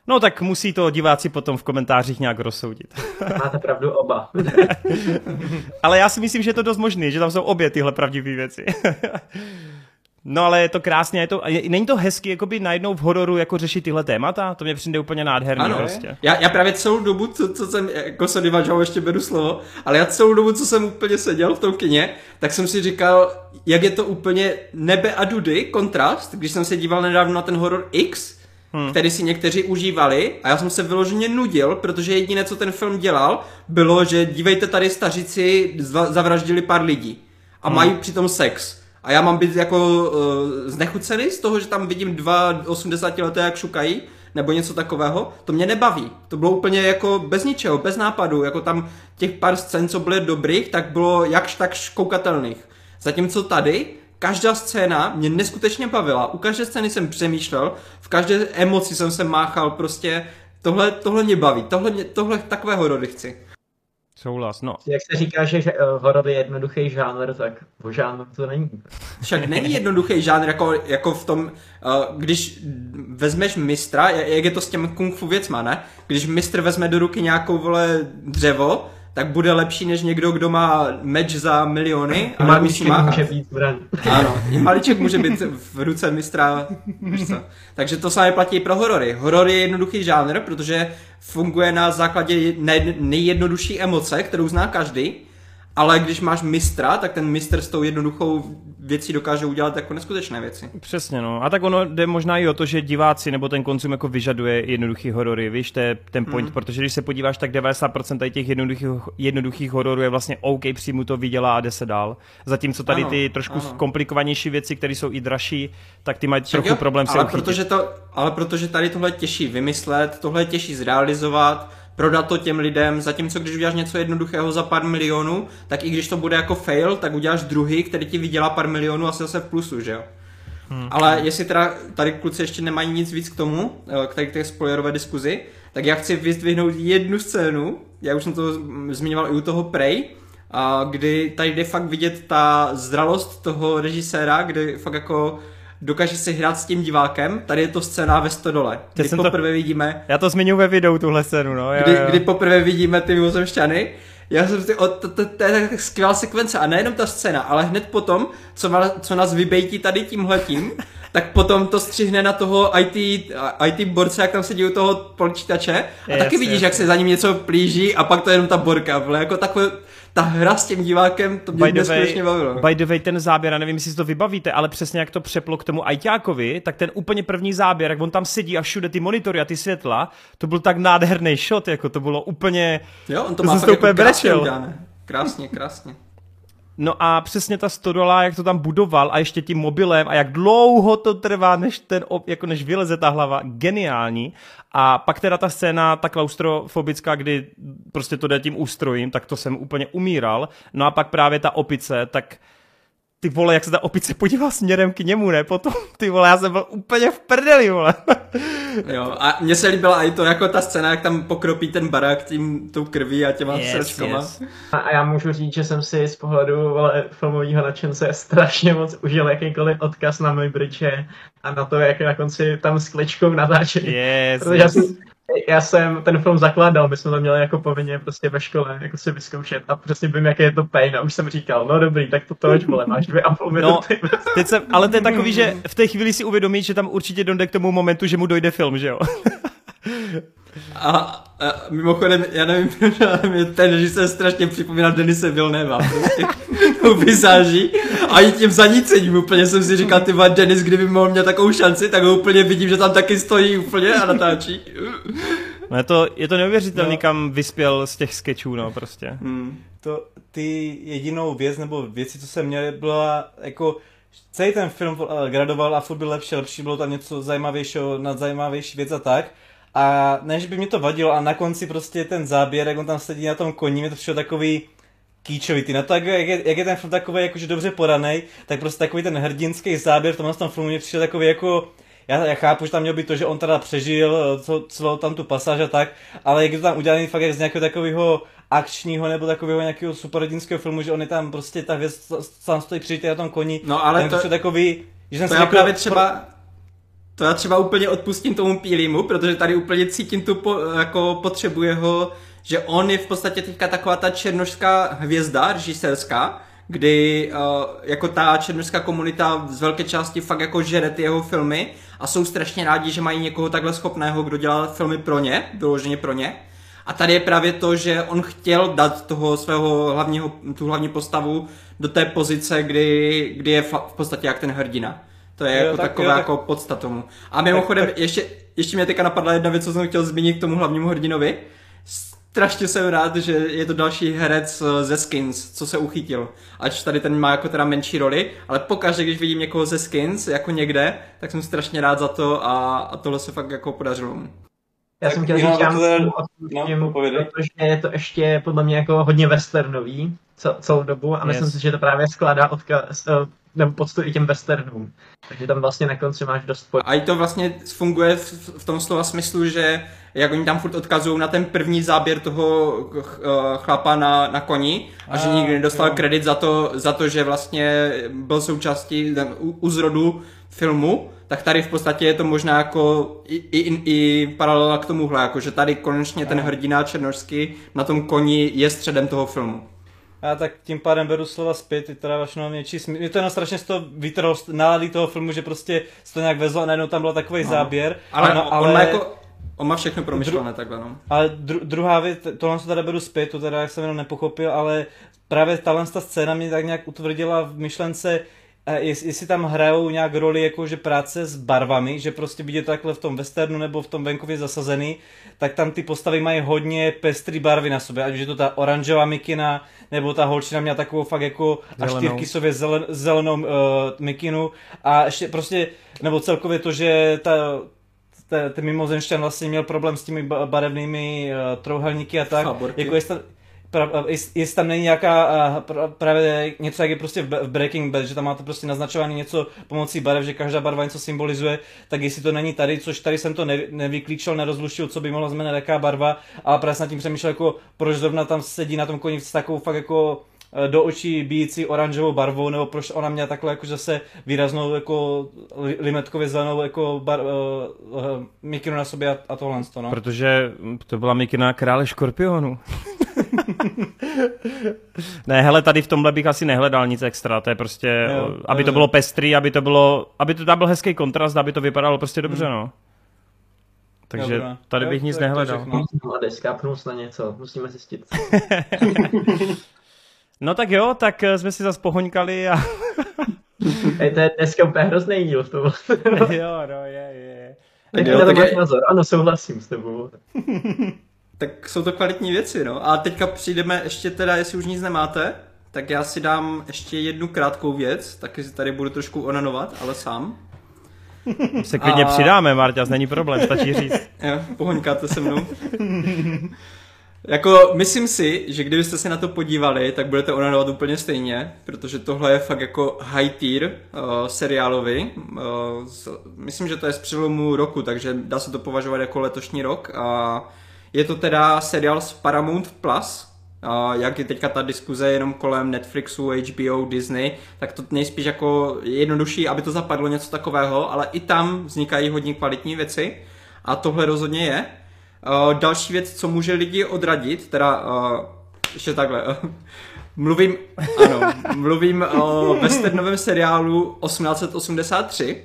No tak musí to diváci potom v komentářích nějak rozsoudit. Máte pravdu oba. Ale já si myslím, že je to dost možný, že tam jsou obě tyhle pravdivé věci. No ale je to krásně, je to, je, není to hezky jakoby najednou v hororu jako řešit tyhle témata? To mě přijde úplně nádherný Ano, prostě. já, já právě celou dobu, co, co jsem, jako se divačal, ještě beru slovo, ale já celou dobu, co jsem úplně seděl v tom kině, tak jsem si říkal, jak je to úplně nebe a dudy, kontrast, když jsem se díval nedávno na ten horor X, hmm. který si někteří užívali a já jsem se vyloženě nudil, protože jediné, co ten film dělal, bylo, že dívejte tady staříci zva- zavraždili pár lidí a hmm. mají přitom sex. A já mám být jako uh, znechucený z toho, že tam vidím dva 80 leté jak šukají, nebo něco takového, to mě nebaví. To bylo úplně jako bez ničeho, bez nápadu, jako tam těch pár scén, co byly dobrých, tak bylo jakž tak koukatelných. Zatímco tady, každá scéna mě neskutečně bavila, u každé scény jsem přemýšlel, v každé emoci jsem se máchal, prostě tohle, tohle mě baví, tohle, mě, tohle takové horory chci. Souhlas, no. Jak se říká, že uh, horor je jednoduchý žánr, tak o žánr to není. Však není jednoduchý žánr, jako, jako v tom, uh, když vezmeš mistra, jak je to s těmi kung fu věcma, ne? Když mistr vezme do ruky nějakou, vole, dřevo, tak bude lepší než někdo, kdo má meč za miliony a Maliček může být zbraň. Ano, i maliček může být v ruce mistra. Takže to samé platí i pro horory. Horor je jednoduchý žánr, protože funguje na základě nej- nejjednodušší emoce, kterou zná každý. Ale když máš mistra, tak ten mistr s tou jednoduchou věcí dokáže udělat jako neskutečné věci. Přesně, no. A tak ono jde možná i o to, že diváci nebo ten konzum jako vyžaduje jednoduchý horory, víš, to je ten point, mm. protože když se podíváš, tak 90% tady těch jednoduchých, jednoduchých hororů je vlastně OK, přijmu to, vydělá a jde se dál. Zatímco tady Ano, ty trošku ano. komplikovanější věci, které jsou i dražší, tak ty mají Tak trochu jo, problém se ale uchytit. protože, to, ale protože tady tohle je těžší vymyslet, tohle je těžší zrealizovat, prodat to těm lidem, zatímco když uděláš něco jednoduchého za pár milionů, tak i když to bude jako fail, tak uděláš druhý, který ti vydělá pár milionů a jsi zase v plusu, že jo? Hmm. Ale jestli teda tady kluci ještě nemají nic víc k tomu, eh, k tady k té spoilerové diskuzi, tak já chci vyzdvihnout jednu scénu, já už jsem to zmiňoval i u toho Prey, a kdy tady jde fakt vidět ta zralost toho režiséra, kdy fakt jako dokáže si hrát s tím divákem. Tady je to scéna ve stodole, kdy jsem to- poprvé vidíme, Já to zmiňuji ve videu, tuhle scénu, no. Jo, kdy, jo. kdy poprvé vidíme ty mimozemšťany. Já jsem si, to, to, to, je tak skvělá sekvence a nejenom ta scéna, ale hned potom, co, ma, co nás vybejtí tady tímhletím, tak potom to střihne na toho IT, IT borce, jak tam sedí u toho počítače a Je, taky vidíš, jak se za ním něco plíží a pak to je jenom ta borka, vole, jako takové, ta hra s tím divákem, to mě By the, way, neskutečně bavilo. by the way, ten záběr, já nevím, jestli si to vybavíte, ale přesně jak to přeplo k tomu ajťákovi, tak ten úplně první záběr, jak on tam sedí a všude ty monitory a ty světla, to byl tak nádherný shot, jako to bylo úplně... Jo, on to To má fakt jako krásně udělané. Krásně, krásně. No a přesně ta stodola, jak to tam budoval a ještě tím mobilem a jak dlouho to trvá, než, ten, jako než vyleze ta hlava, geniální. A pak teda ta scéna, ta klaustrofobická, kdy prostě to jde tím ústrojím, tak to jsem úplně umíral. No a pak právě ta opice, tak ty vole, jak se ta opice podívá směrem k němu, ne? Potom, ty vole, já jsem byl úplně v prdeli, vole. Jo, a mně se líbila i to, jako ta scéna, jak tam pokropí ten barák tím, tou krví a těma Yes, srskama. yes. A- A já můžu říct, že jsem si z pohledu vole, filmového nadšence strašně moc užil jakýkoliv odkaz na můj bridge a na to, jak na konci tam s kličkou natáčeli. Yes, Protože já yes. jsem, já jsem ten film zakládal, my jsme to měli jako povinně prostě ve škole, jako si vyzkoušet a přesně vím, jaký je to pain a už jsem říkal, no dobrý, tak to toč, vole, máš dvě a půl minuty. No. Teď jsem, ale to je takový, že v té chvíli si uvědomí, že tam určitě dojde k tomu momentu, že mu dojde film, že jo? A, a mimochodem, já nevím, proč, ale mě ten režisér strašně připomíná Denise Vilneva. Tou vizáží a i tím zanícením úplně jsem si říkal, ty vole, Denis, kdyby mohl měl takovou šanci, tak ho úplně vidím, že tam taky stojí úplně a natáčí. No je to, je to neuvěřitelný, no. kam vyspěl z těch sketchů, no prostě. Hmm. to, ty jedinou věc nebo věci, co jsem měl, byla jako celý ten film eh, gradoval a furt byl lepší, lepší, bylo tam něco zajímavějšího, nadzajímavější věc a tak. A než by mě to vadilo a na konci prostě ten záběr, jak on tam sedí na tom koni, mě to přišlo takový kýčovitý. Na to, jak je, jak je ten film takový jakože dobře podaný, tak prostě takový ten hrdinský záběr v tomhle tom filmu mě přišel takový jako já, já chápu, že tam mělo být to, že on teda přežil eh, co, celou tam tu pasáž a tak, ale jak je to tam udělaný fakt jak z nějakého takového akčního nebo takového nějakého superhrdinského filmu, že on je tam prostě ta věc sám stojí přežitý na tom koni. No, ale to- takový, že jsem To si já právě třeba, to já třeba úplně odpustím tomu Pílimu, protože tady úplně cítím tu po, jako potřebu jeho, že on je v podstatě teďka taková ta černošská hvězda režisérská, kdy uh, jako ta černožská komunita z velké části fakt jako žere ty jeho filmy a jsou strašně rádi, že mají někoho takhle schopného, kdo dělá filmy pro ně, vyloženě pro ně. A tady je právě to, že on chtěl dát toho svého hlavního, tu hlavní postavu do té pozice, kdy, kdy je v podstatě jak ten hrdina. To je jo, jako tak, taková jo, tak... jako podsta tomu. A mimochodem, tak, tak... ještě, ještě mě teďka napadla jedna věc, co jsem chtěl zmínit k tomu hlavnímu hrdinovi. Strašně jsem rád, že je to další herec eh, ze Skins, co se uchytil. Ač tady ten má jako teda menší roli, ale pokaždé, když vidím někoho ze Skins, jako někde, tak jsem strašně rád za to a, a tohle se fakt jako podařilo. Já jsem chtěl říct, že no, protože je to ještě podle mě jako hodně westernový celou dobu a myslím yes. si, že to právě skládá odkaz, eh, nebo poctu i těm westernům. Takže tam vlastně na konci máš dost pojď. A i to vlastně funguje v, v tom slova smyslu, že jak oni tam furt odkazují na ten první záběr toho eh, chlapa na, na koni a, a že nikdy nedostal jo. kredit za to, za to, že vlastně byl součástí u, u zrodu filmu, tak tady v podstatě je to možná jako i, i, i paralela k tomuhle, jako že tady konečně ten hrdina černožský na tom koni je středem toho filmu. Já tak tím pádem beru slova zpět, ty teda vaše něčí smysl. Mě to jenom strašně z toho vytrhlo nálady toho filmu, že prostě se to nějak vezlo a najednou tam byl takový no. záběr. Ale, no, ale... On má jako On má všechno promyšlené dru- takhle, no. Ale dru- druhá věc, tohle se teda beru zpět, to teda jak jsem jenom nepochopil, ale právě tahle ta scéna mě tak nějak utvrdila v myšlence, jestli tam hrajou nějak roli jakože práce s barvami, že prostě vidět takhle v tom westernu nebo v tom venkově zasazený, tak tam ty postavy mají hodně pestrý barvy na sobě, ať už je to ta oranžová mikina, nebo ta holčina měla takovou fakt jako až tyrkysově zelen, zelenou uh, mikinu a ještě prostě, nebo celkově to, že ta ten mimozemšťan vlastně měl problém s těmi barevnými uh, trouhelníky a tak. Jako jestli, jestli tam není nějaká právě něco, jak je prostě v Breaking Bad, že tam máte prostě naznačovaný něco pomocí barev, že každá barva něco symbolizuje, tak jestli to není tady, což tady jsem to nevyklíčil, nerozluštil, co by mohlo znamenat jaká barva, ale právě jsem nad tím přemýšlel, jako proč zrovna tam sedí na tom koni s takovou fakt jako do očí bíjící oranžovou barvou, nebo proč ona měla takhle jako zase výraznou jako limetkově zelenou jako bar, uh, uh, mikinu na sobě a, a tohle. No. Protože to byla mikina krále škorpionu. ne, hele, tady v tomhle bych asi nehledal nic extra, to je prostě, jo, aby to bylo pestrý, aby to bylo, aby to tam byl hezký kontrast, aby to vypadalo prostě dobře, hmm. no. Takže Dobrá. tady bych jo, nic nehledal. Mladý, skápnul na něco, musíme zjistit. no tak jo, tak eh, jsme si zase pohoňkali a... Hej, to je dneska úplně hrozný díl v tom. jo, no, je, je. Tak jo, tak je... názor, ano, souhlasím s tebou tak jsou to kvalitní věci, no. A teďka přijdeme ještě teda, jestli už nic nemáte, tak já si dám ještě jednu krátkou věc, taky si tady budu trošku onanovat, ale sám. Se klidně a... přidáme, Marťas, není problém, stačí říct. jo, pohoňkáte se mnou. Jako, myslím si, že kdybyste se na to podívali, tak budete onanovat úplně stejně, protože tohle je fakt jako high tier uh, seriálový. Uh, z, myslím, že to je z přelomu roku, takže dá se to považovat jako letošní rok a je to teda seriál z Paramount Plus, Uh, jak je teďka ta diskuze jenom kolem Netflixu, HBO, Disney, tak to nejspíš jako jednodušší, aby to zapadlo něco takového, ale i tam vznikají hodně kvalitní věci a tohle rozhodně je. Uh, další věc, co může lidi odradit, teda uh, ještě takhle, uh, mluvím, ano, mluvím o westernovém seriálu 1883,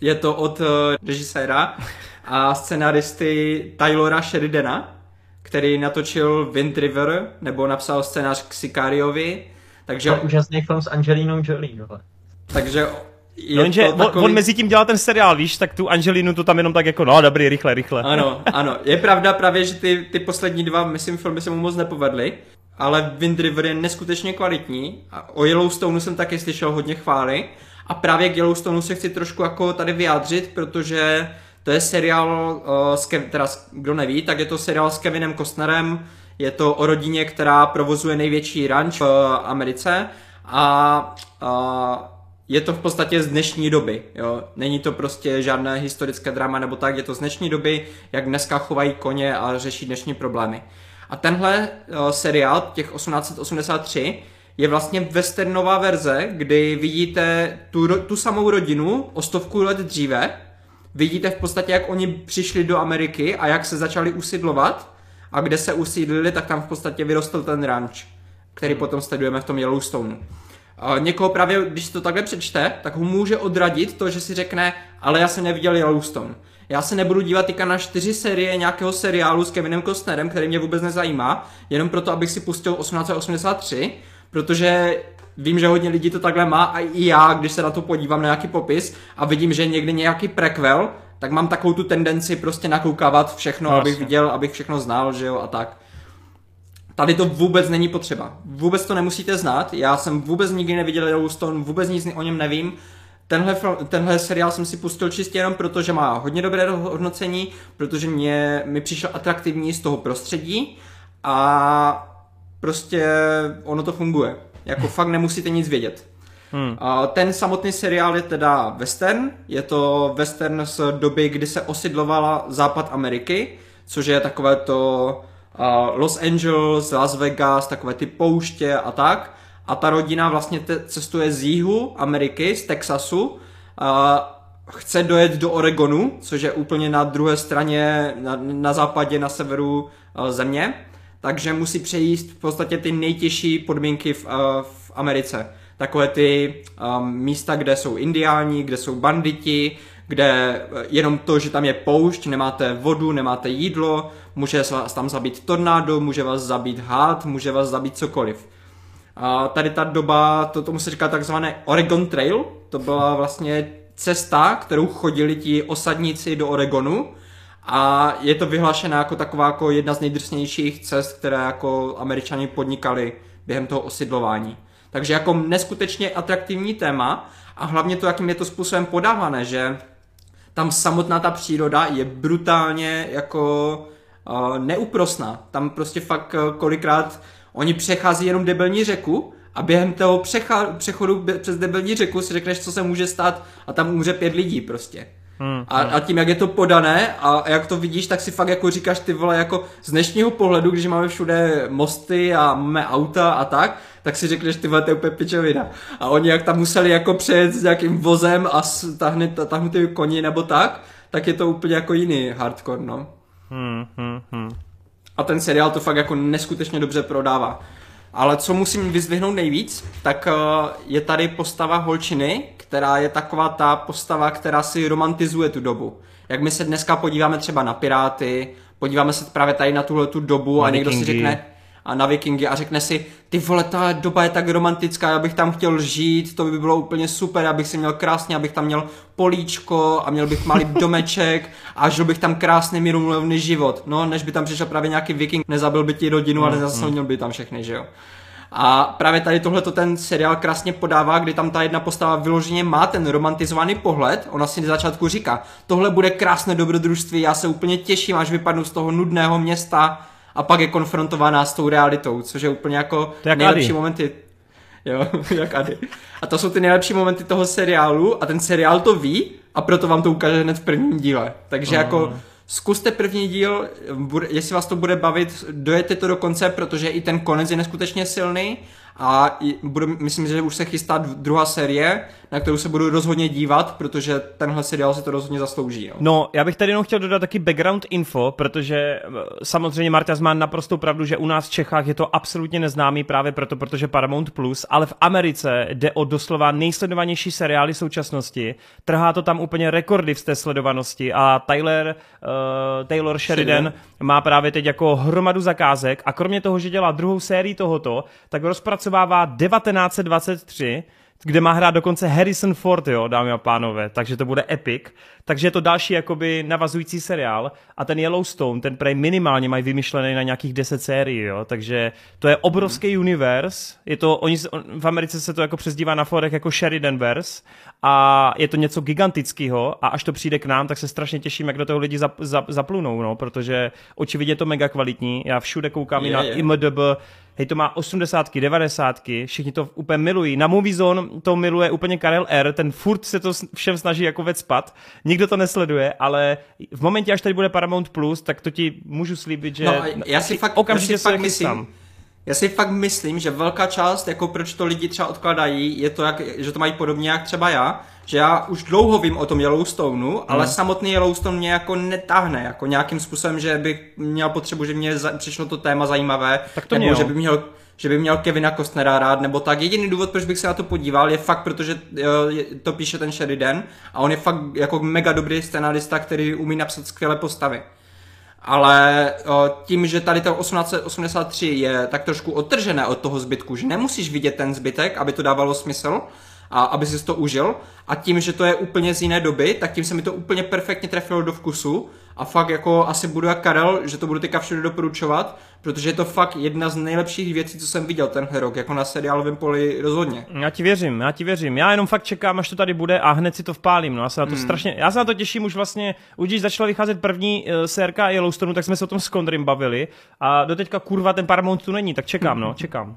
je to od uh, režiséra a scenaristy Tylora Sheridana, který natočil Wind River, nebo napsal scénář k Sicariovi. Takže... To je úžasný film s Angelinou Jolie. Takže no, jenže takový... on mezi tím dělá ten seriál, víš, tak tu Angelinu to tam jenom tak jako, no dobrý, rychle, rychle. Ano, ano. Je pravda právě, že ty, ty poslední dva, myslím, filmy se mu moc nepovedly, ale Wind River je neskutečně kvalitní. A o Yellowstoneu jsem taky slyšel hodně chvály. A právě k Yellowstoneu se chci trošku jako tady vyjádřit, protože to je seriál, uh, s Kev- teda kdo neví, tak je to seriál s Kevinem Costnerem, je to o rodině, která provozuje největší ranč v Americe a uh, je to v podstatě z dnešní doby. Jo? Není to prostě žádné historické drama nebo tak, je to z dnešní doby, jak dneska chovají koně a řeší dnešní problémy. A tenhle uh, seriál, těch 1883, je vlastně westernová verze, kdy vidíte tu, tu samou rodinu o stovku let dříve, vidíte v podstatě, jak oni přišli do Ameriky a jak se začali usidlovat a kde se usídlili, tak tam v podstatě vyrostl ten ranč. který potom sledujeme v tom Yellowstoneu. Někoho právě, když to takhle přečte, tak ho může odradit to, že si řekne, ale já jsem neviděl Yellowstone. Já se nebudu dívat týka na čtyři série nějakého seriálu s Kevinem Costnerem, který mě vůbec nezajímá, jenom proto, abych si pustil 1883, protože vím, že hodně lidí to takhle má a i já, když se na to podívám na nějaký popis a vidím, že je někdy nějaký prequel, tak mám takovou tu tendenci prostě nakoukávat všechno, No, abych viděl, abych všechno znal, že jo, a tak. Tady to vůbec není potřeba. Vůbec to nemusíte znát. Já jsem vůbec nikdy neviděl Yellowstone, vůbec nic o něm nevím. Tenhle, tenhle seriál jsem si pustil čistě jenom proto, že má hodně dobré hodnocení, protože mě, mi přišel atraktivní z toho prostředí a prostě ono to funguje. Jako fakt nemusíte nic vědět. Hmm. A ten samotný seriál je teda western, je to western z doby, kdy se osidlovala západ Ameriky, což je takové to Los Angeles, Las Vegas, takové ty pouště a tak. A ta rodina vlastně te- cestuje z jihu Ameriky, z Texasu, a chce dojet do Oregonu, což je úplně na druhé straně, na, na západě, na severu uh, země. Takže musí přejíst v podstatě ty nejtěžší podmínky v, uh, v Americe. Takové ty um, místa, kde jsou indiáni, kde jsou banditi, kde jenom to, že tam je poušť, nemáte vodu, nemáte jídlo, může vás tam zabít tornádo, může vás zabít had, může vás zabít cokoliv. A tady ta doba, to tomu se říká takzvané Oregon Trail, to byla vlastně cesta, kterou chodili ti osadníci do Oregonu a je to vyhlášená jako taková jako jedna z nejdrsnějších cest, které jako američani podnikali během toho osidlování. Takže jako neskutečně atraktivní téma a hlavně to, jakým je to způsobem podávané, že tam samotná ta příroda je brutálně jako uh, neúprosná. Tam prostě fakt uh, kolikrát oni přechází jenom debelní řeku a během toho přecha- přechodu přes debelní řeku si řekneš, co se může stát a tam umře pět lidí prostě. Hmm. A, a tím, jak je to podané a jak to vidíš, tak si fakt jako říkáš ty vole, jako z dnešního pohledu, když máme všude mosty a máme auta a tak, tak si řekneš ty vole, to je úplně pičovina. A oni jak tam museli jako přejet s nějakým vozem a tahne, tahnu ty koni nebo tak, tak je to úplně jako jiný hardcore, no. Hmm, hmm, hmm. A ten seriál to fakt jako neskutečně dobře prodává. Ale co musím vyzdvihnout nejvíc, tak eh, je tady postava holčiny, která je taková ta postava, která si romantizuje tu dobu. Jak my se dneska podíváme třeba na Piráty, podíváme se právě tady na tuhle tu dobu Na a někdo si Vikingy. řekne, a na Vikingy a řekne si, ty vole, ta doba je tak romantická, já bych tam chtěl žít, to by bylo úplně super, já bych si měl krásně, abych tam měl políčko a měl bych malý domeček a žil bych tam krásný mírumilovný život. No, než by tam přišel právě nějaký viking, nezabil by ti rodinu, ale nezaslonil by tam všechny, že jo. A právě tady tohle ten seriál krásně podává, kdy tam ta jedna postava vyloženě má ten romantizovaný pohled. Ona si na začátku říká, tohle bude krásné dobrodružství, já se úplně těším, až vypadnu z toho nudného města a pak je konfrontovaná s tou realitou, což je úplně jako To jak nejlepší Adi. momenty. Jo, jak Ady. A to jsou ty nejlepší momenty toho seriálu a ten seriál to ví a proto vám to ukáže hned v prvním díle. Takže jako zkuste první díl, bude, jestli vás to bude bavit, dojete to do konce, protože i ten konec je neskutečně silný a budu, myslím, že už se chystá druhá série, na kterou se budu rozhodně dívat, protože tenhle seriál si to rozhodně zaslouží. Jo. No, já bych tady jenom chtěl dodat taky background info, protože eh, samozřejmě Marta má naprostou pravdu, že u nás v Čechách je to absolutně neznámý právě proto, protože Paramount Plus, ale v Americe jde o doslova nejsledovanější seriály současnosti. Trhá to tam úplně rekordy v té sledovanosti a Tyler, uh, Taylor Sheridan Sheridan. má právě teď jako hromadu zakázek a kromě toho, že dělá druhou sérii tohoto, tak rozpracovává 1923, kde má hrát dokonce Harrison Ford, jo, dámy a pánové, takže to bude epic. Takže je to další jakoby navazující seriál a ten Yellowstone, ten prej minimálně mají vymyšlený na nějakých 10 sérií, jo, takže to je obrovský univerz, je to, oni, v Americe se to jako přezdívá na forech jako Sheridanverse a je to něco gigantického a až to přijde k nám, tak se strašně těším, jak do toho lidi zap, zap, zaplunou, no, protože očividně je to mega kvalitní, já všude koukám Je, na je. IMDb, hej, to má 80, 90, všichni to úplně milují. Na Moviezone to miluje úplně Karel R, ten furt se to všem snaží jako vecpat, nikdo to nesleduje, ale v momentě, až tady bude Paramount Plus, tak to ti můžu slíbit, že No já si fakt, okamžitě já si se fakt myslím. Já si fakt myslím, že velká část, jako proč to lidi třeba odkladají, je to, jak, že to mají podobně jak třeba já, že já už dlouho vím o tom Yellowstoneu, ale Hmm. samotný Yellowstone mě jako netáhne, jako nějakým způsobem, že bych měl potřebu, že mě za, přišlo to téma zajímavé, Tak to nebo měl. že by měl že by měl Kevina Costnera rád, nebo tak. Jediný důvod, proč bych se na to podíval, je fakt, protože eh, to píše ten Sheridan a on je fakt jako mega dobrý scenarista, který umí napsat skvělé postavy. Ale o, tím, že tady to 1883 je tak trošku odtržené od toho zbytku, že nemusíš vidět ten zbytek, aby to dávalo smysl a aby si to užil. A tím, že to je úplně z jiné doby, tak tím se mi to úplně perfektně trefilo do vkusu. A fakt jako asi budu jak Karel, že to budu teďka všude doporučovat, protože je to fakt jedna z nejlepších věcí, co jsem viděl tenhle rok, jako na seriálovém poli rozhodně. Já ti věřím, já ti věřím. Já jenom fakt čekám, až to tady bude a hned si to vpálím. No, já se na to Hmm. strašně, já se na to těším už vlastně, už když začala vycházet první uh, sérka Yellowstoneu, tak jsme se o tom s Kondrym bavili a doteďka kurva ten Paramount tu není, tak čekám, no, čekám.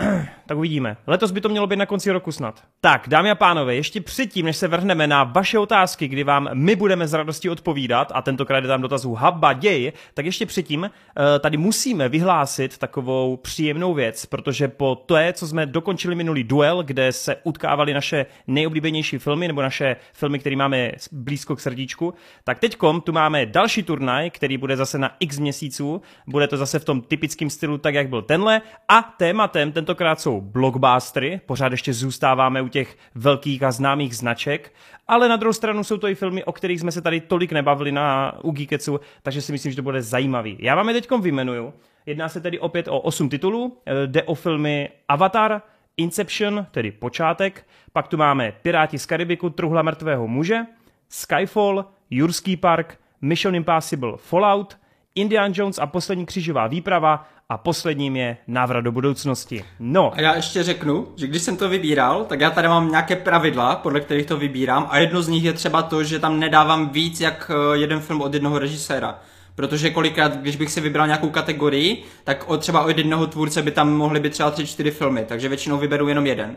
tak uvidíme. Letos by to mělo být na konci roku snad. Tak, dámy a pánové, ještě předtím, než se vrhneme na vaše otázky, kdy vám my budeme s radostí odpovídat, a tentokrát je tam dotazů haba děj, tak ještě předtím eh, tady musíme vyhlásit takovou příjemnou věc, protože po té, co jsme dokončili minulý duel, kde se utkávaly naše nejoblíbenější filmy, nebo naše filmy, které máme blízko k srdíčku, tak teďkom tu máme další turnaj, který bude zase na x měsíců, bude to zase v tom typickém stylu, tak jak byl tenhle, a tématem tentokrát jsou blockbustery, pořád ještě zůstáváme u těch velkých a známých značek, ale na druhou stranu jsou to i filmy, o kterých jsme se tady tolik nebavili na u Geeketsu, takže si myslím, že to bude zajímavý. Já vám je teďkom vyjmenuju. Jedná se tedy opět o 8 titulů, eh, jde o filmy Avatar, Inception, tedy počátek, pak tu máme Piráti z Karibiku, Truhla mrtvého muže, Skyfall, Jurský park, Mission Impossible Fallout, Indiana Jones a poslední křižová výprava a posledním je Návrat do budoucnosti. No, A já ještě řeknu, že když jsem to vybíral, tak já tady mám nějaké pravidla, podle kterých to vybírám a jedno z nich je třeba to, že tam nedávám víc jak eh, jeden film od jednoho režiséra. Protože kolikrát, když bych si vybral nějakou kategorii, tak o, třeba od jednoho tvůrce by tam mohly být třeba tři, čtyři filmy, takže většinou vyberu jenom jeden.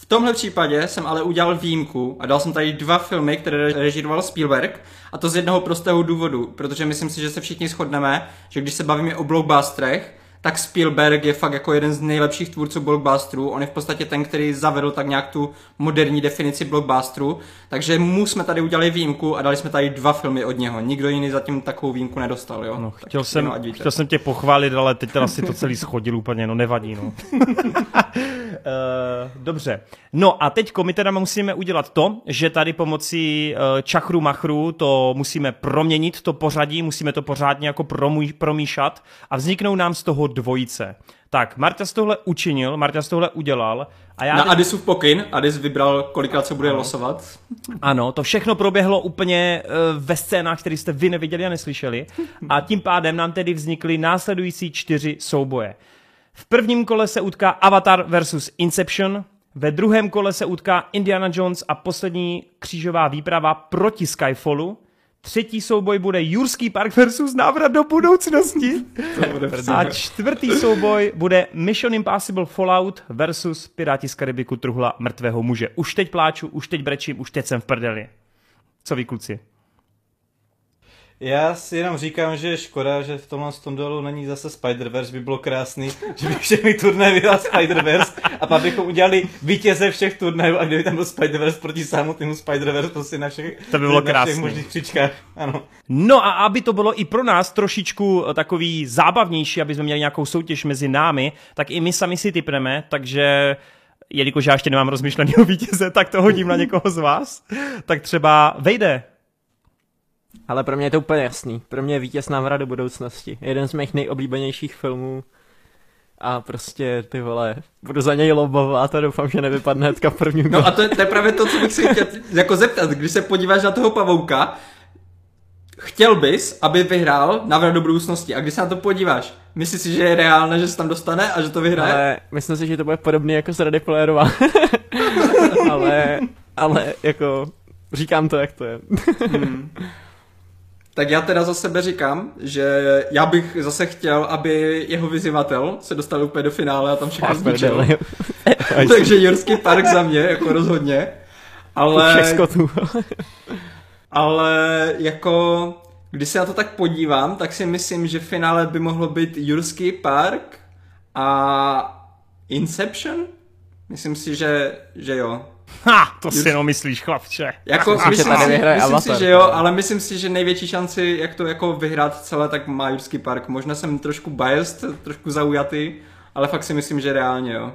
V tomhle případě jsem ale udělal výjimku a dal jsem tady dva filmy, které režíroval Spielberg a to z jednoho prostého důvodu, protože myslím si, že se všichni shodneme, že když se bavíme o blockbusterech, tak Spielberg je fakt jako jeden z nejlepších tvůrců blockbusterů. On je v podstatě ten, který zavedl tak nějak tu moderní definici blockbusteru. Takže mu jsme tady udělali výjimku a dali jsme tady dva filmy od něho. Nikdo jiný zatím takovou výjimku nedostal, jo? no Tak chtěl, jsem, jenom ať víte. chtěl jsem tě pochválit, ale teď teda si to celý schodil úplně, no nevadí, no. Eh, dobře. No a teď my teda musíme udělat to, že tady pomocí uh, čachru machru to musíme proměnit, to pořadí, musíme to pořádně jako promů- promíšat a vzniknou nám z toho dvojice. Tak, Marta z tohle učinil, Marta z tohle udělal a já Na teď- Adisův pokyn, Adis vybral, kolikrát se bude losovat. ano, to všechno proběhlo úplně uh, ve scénách, které jste vy neviděli a neslyšeli. A tím pádem nám tedy vznikly následující čtyři souboje. V prvním kole se utká Avatar versus Inception, ve druhém kole se utká Indiana Jones a poslední křížová výprava proti Skyfallu. Třetí souboj bude Jurský park versus návrat do budoucnosti. A čtvrtý souboj bude Mission Impossible Fallout versus Piráti z Karibiku truhla mrtvého muže. Už teď pláču, už teď brečím, už teď jsem v prdeli. Co vy kluci? Já si jenom říkám, že je škoda, že v tomhle tom duelu není zase Spider-Verse, by bylo krásný, že by všechny turnaje vyhrál Spider-Verse a pak bychom udělali vítěze všech turnajů a kdyby tam byl Spider-Verse proti samotnému Spider-Verse prostě na všech, To by bylo na všech krásný. možných příčkách, ano. No a aby to bylo i pro nás trošičku eh, takový zábavnější, aby jsme měli nějakou soutěž mezi námi, tak i my sami si typneme, takže jelikož já ještě nemám rozmyšleného vítěze, tak to hodím na někoho z vás. Tak třeba vejde. Ale pro mě je to úplně jasný. Pro mě je vítěz návrat do budoucnosti. Jeden z mých nejoblíbenějších filmů. A prostě, ty vole, budu za něj lobovat a doufám, že nevypadne hnedka v prvním No a to je, to je právě to, co bych si chtěl jako zeptat. Když se podíváš na toho pavouka, chtěl bys, aby vyhrál návrat do budoucnosti. A když se na to podíváš, myslíš si, že je reálné, že se tam dostane a že to vyhraje? Ale myslím si, že to bude podobný jako s Ready Player ale, ale jako říkám to, jak to je. Tak já teda za sebe říkám, že já bych zase chtěl, aby jeho vyzývatel se dostal úplně do finále a tam všechno zničil. Takže Jurský park za mě, jako rozhodně. Ale, Všech ale jako, když se na to tak podívám, tak si myslím, že v finále by mohlo být Jurský park A Inception? Myslím si, že, že jo. Ha, to si jenom myslíš, chlapče. Jako, Myslím, že myslím, tady si, vyhraje myslím Avatar. si, že jo, ale myslím si, že největší šanci, jak to jako vyhrát celé, tak má Jurský park. Možná jsem trošku biased, trošku zaujatý, ale fakt si myslím, že reálně jo.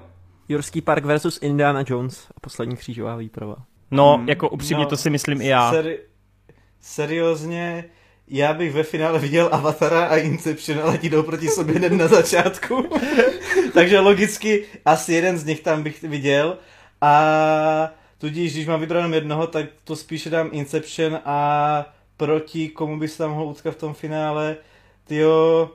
Jurský park versus Indiana Jones a poslední křížová výprava. No, Hmm. jako upřímně No, to si myslím i já. Seri- seriózně, já bych ve finále viděl Avatara a Inception, ale ti jdou proti sobě hned na začátku. Takže logicky asi jeden z nich tam bych viděl. A tudíž, když mám vybrat jenom jednoho, tak to spíše dám Inception a proti komu bys tam mohl utkat v tom finále, tyjo,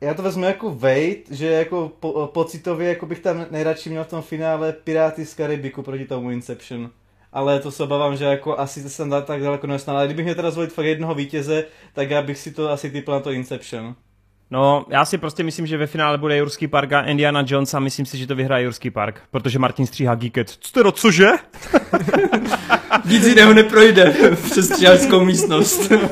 já to vezmu jako wait, že jako po, pocitově jako bych tam nejradši měl v tom finále Piráty z Karibiku proti tomu Inception. Ale to se obávám, že jako asi to jsem dal tak daleko nesnal. Ale kdybych měl teda zvolit fakt jednoho vítěze, tak já bych si to asi typl na to Inception. No, já si prostě myslím, že ve finále bude Jurský park a Indiana Jones a myslím si, že to vyhraje Jurský park, protože Martin stříhá Geeket. Co teda, cože? Nic jiného neprojde přes stříhačskou místnost.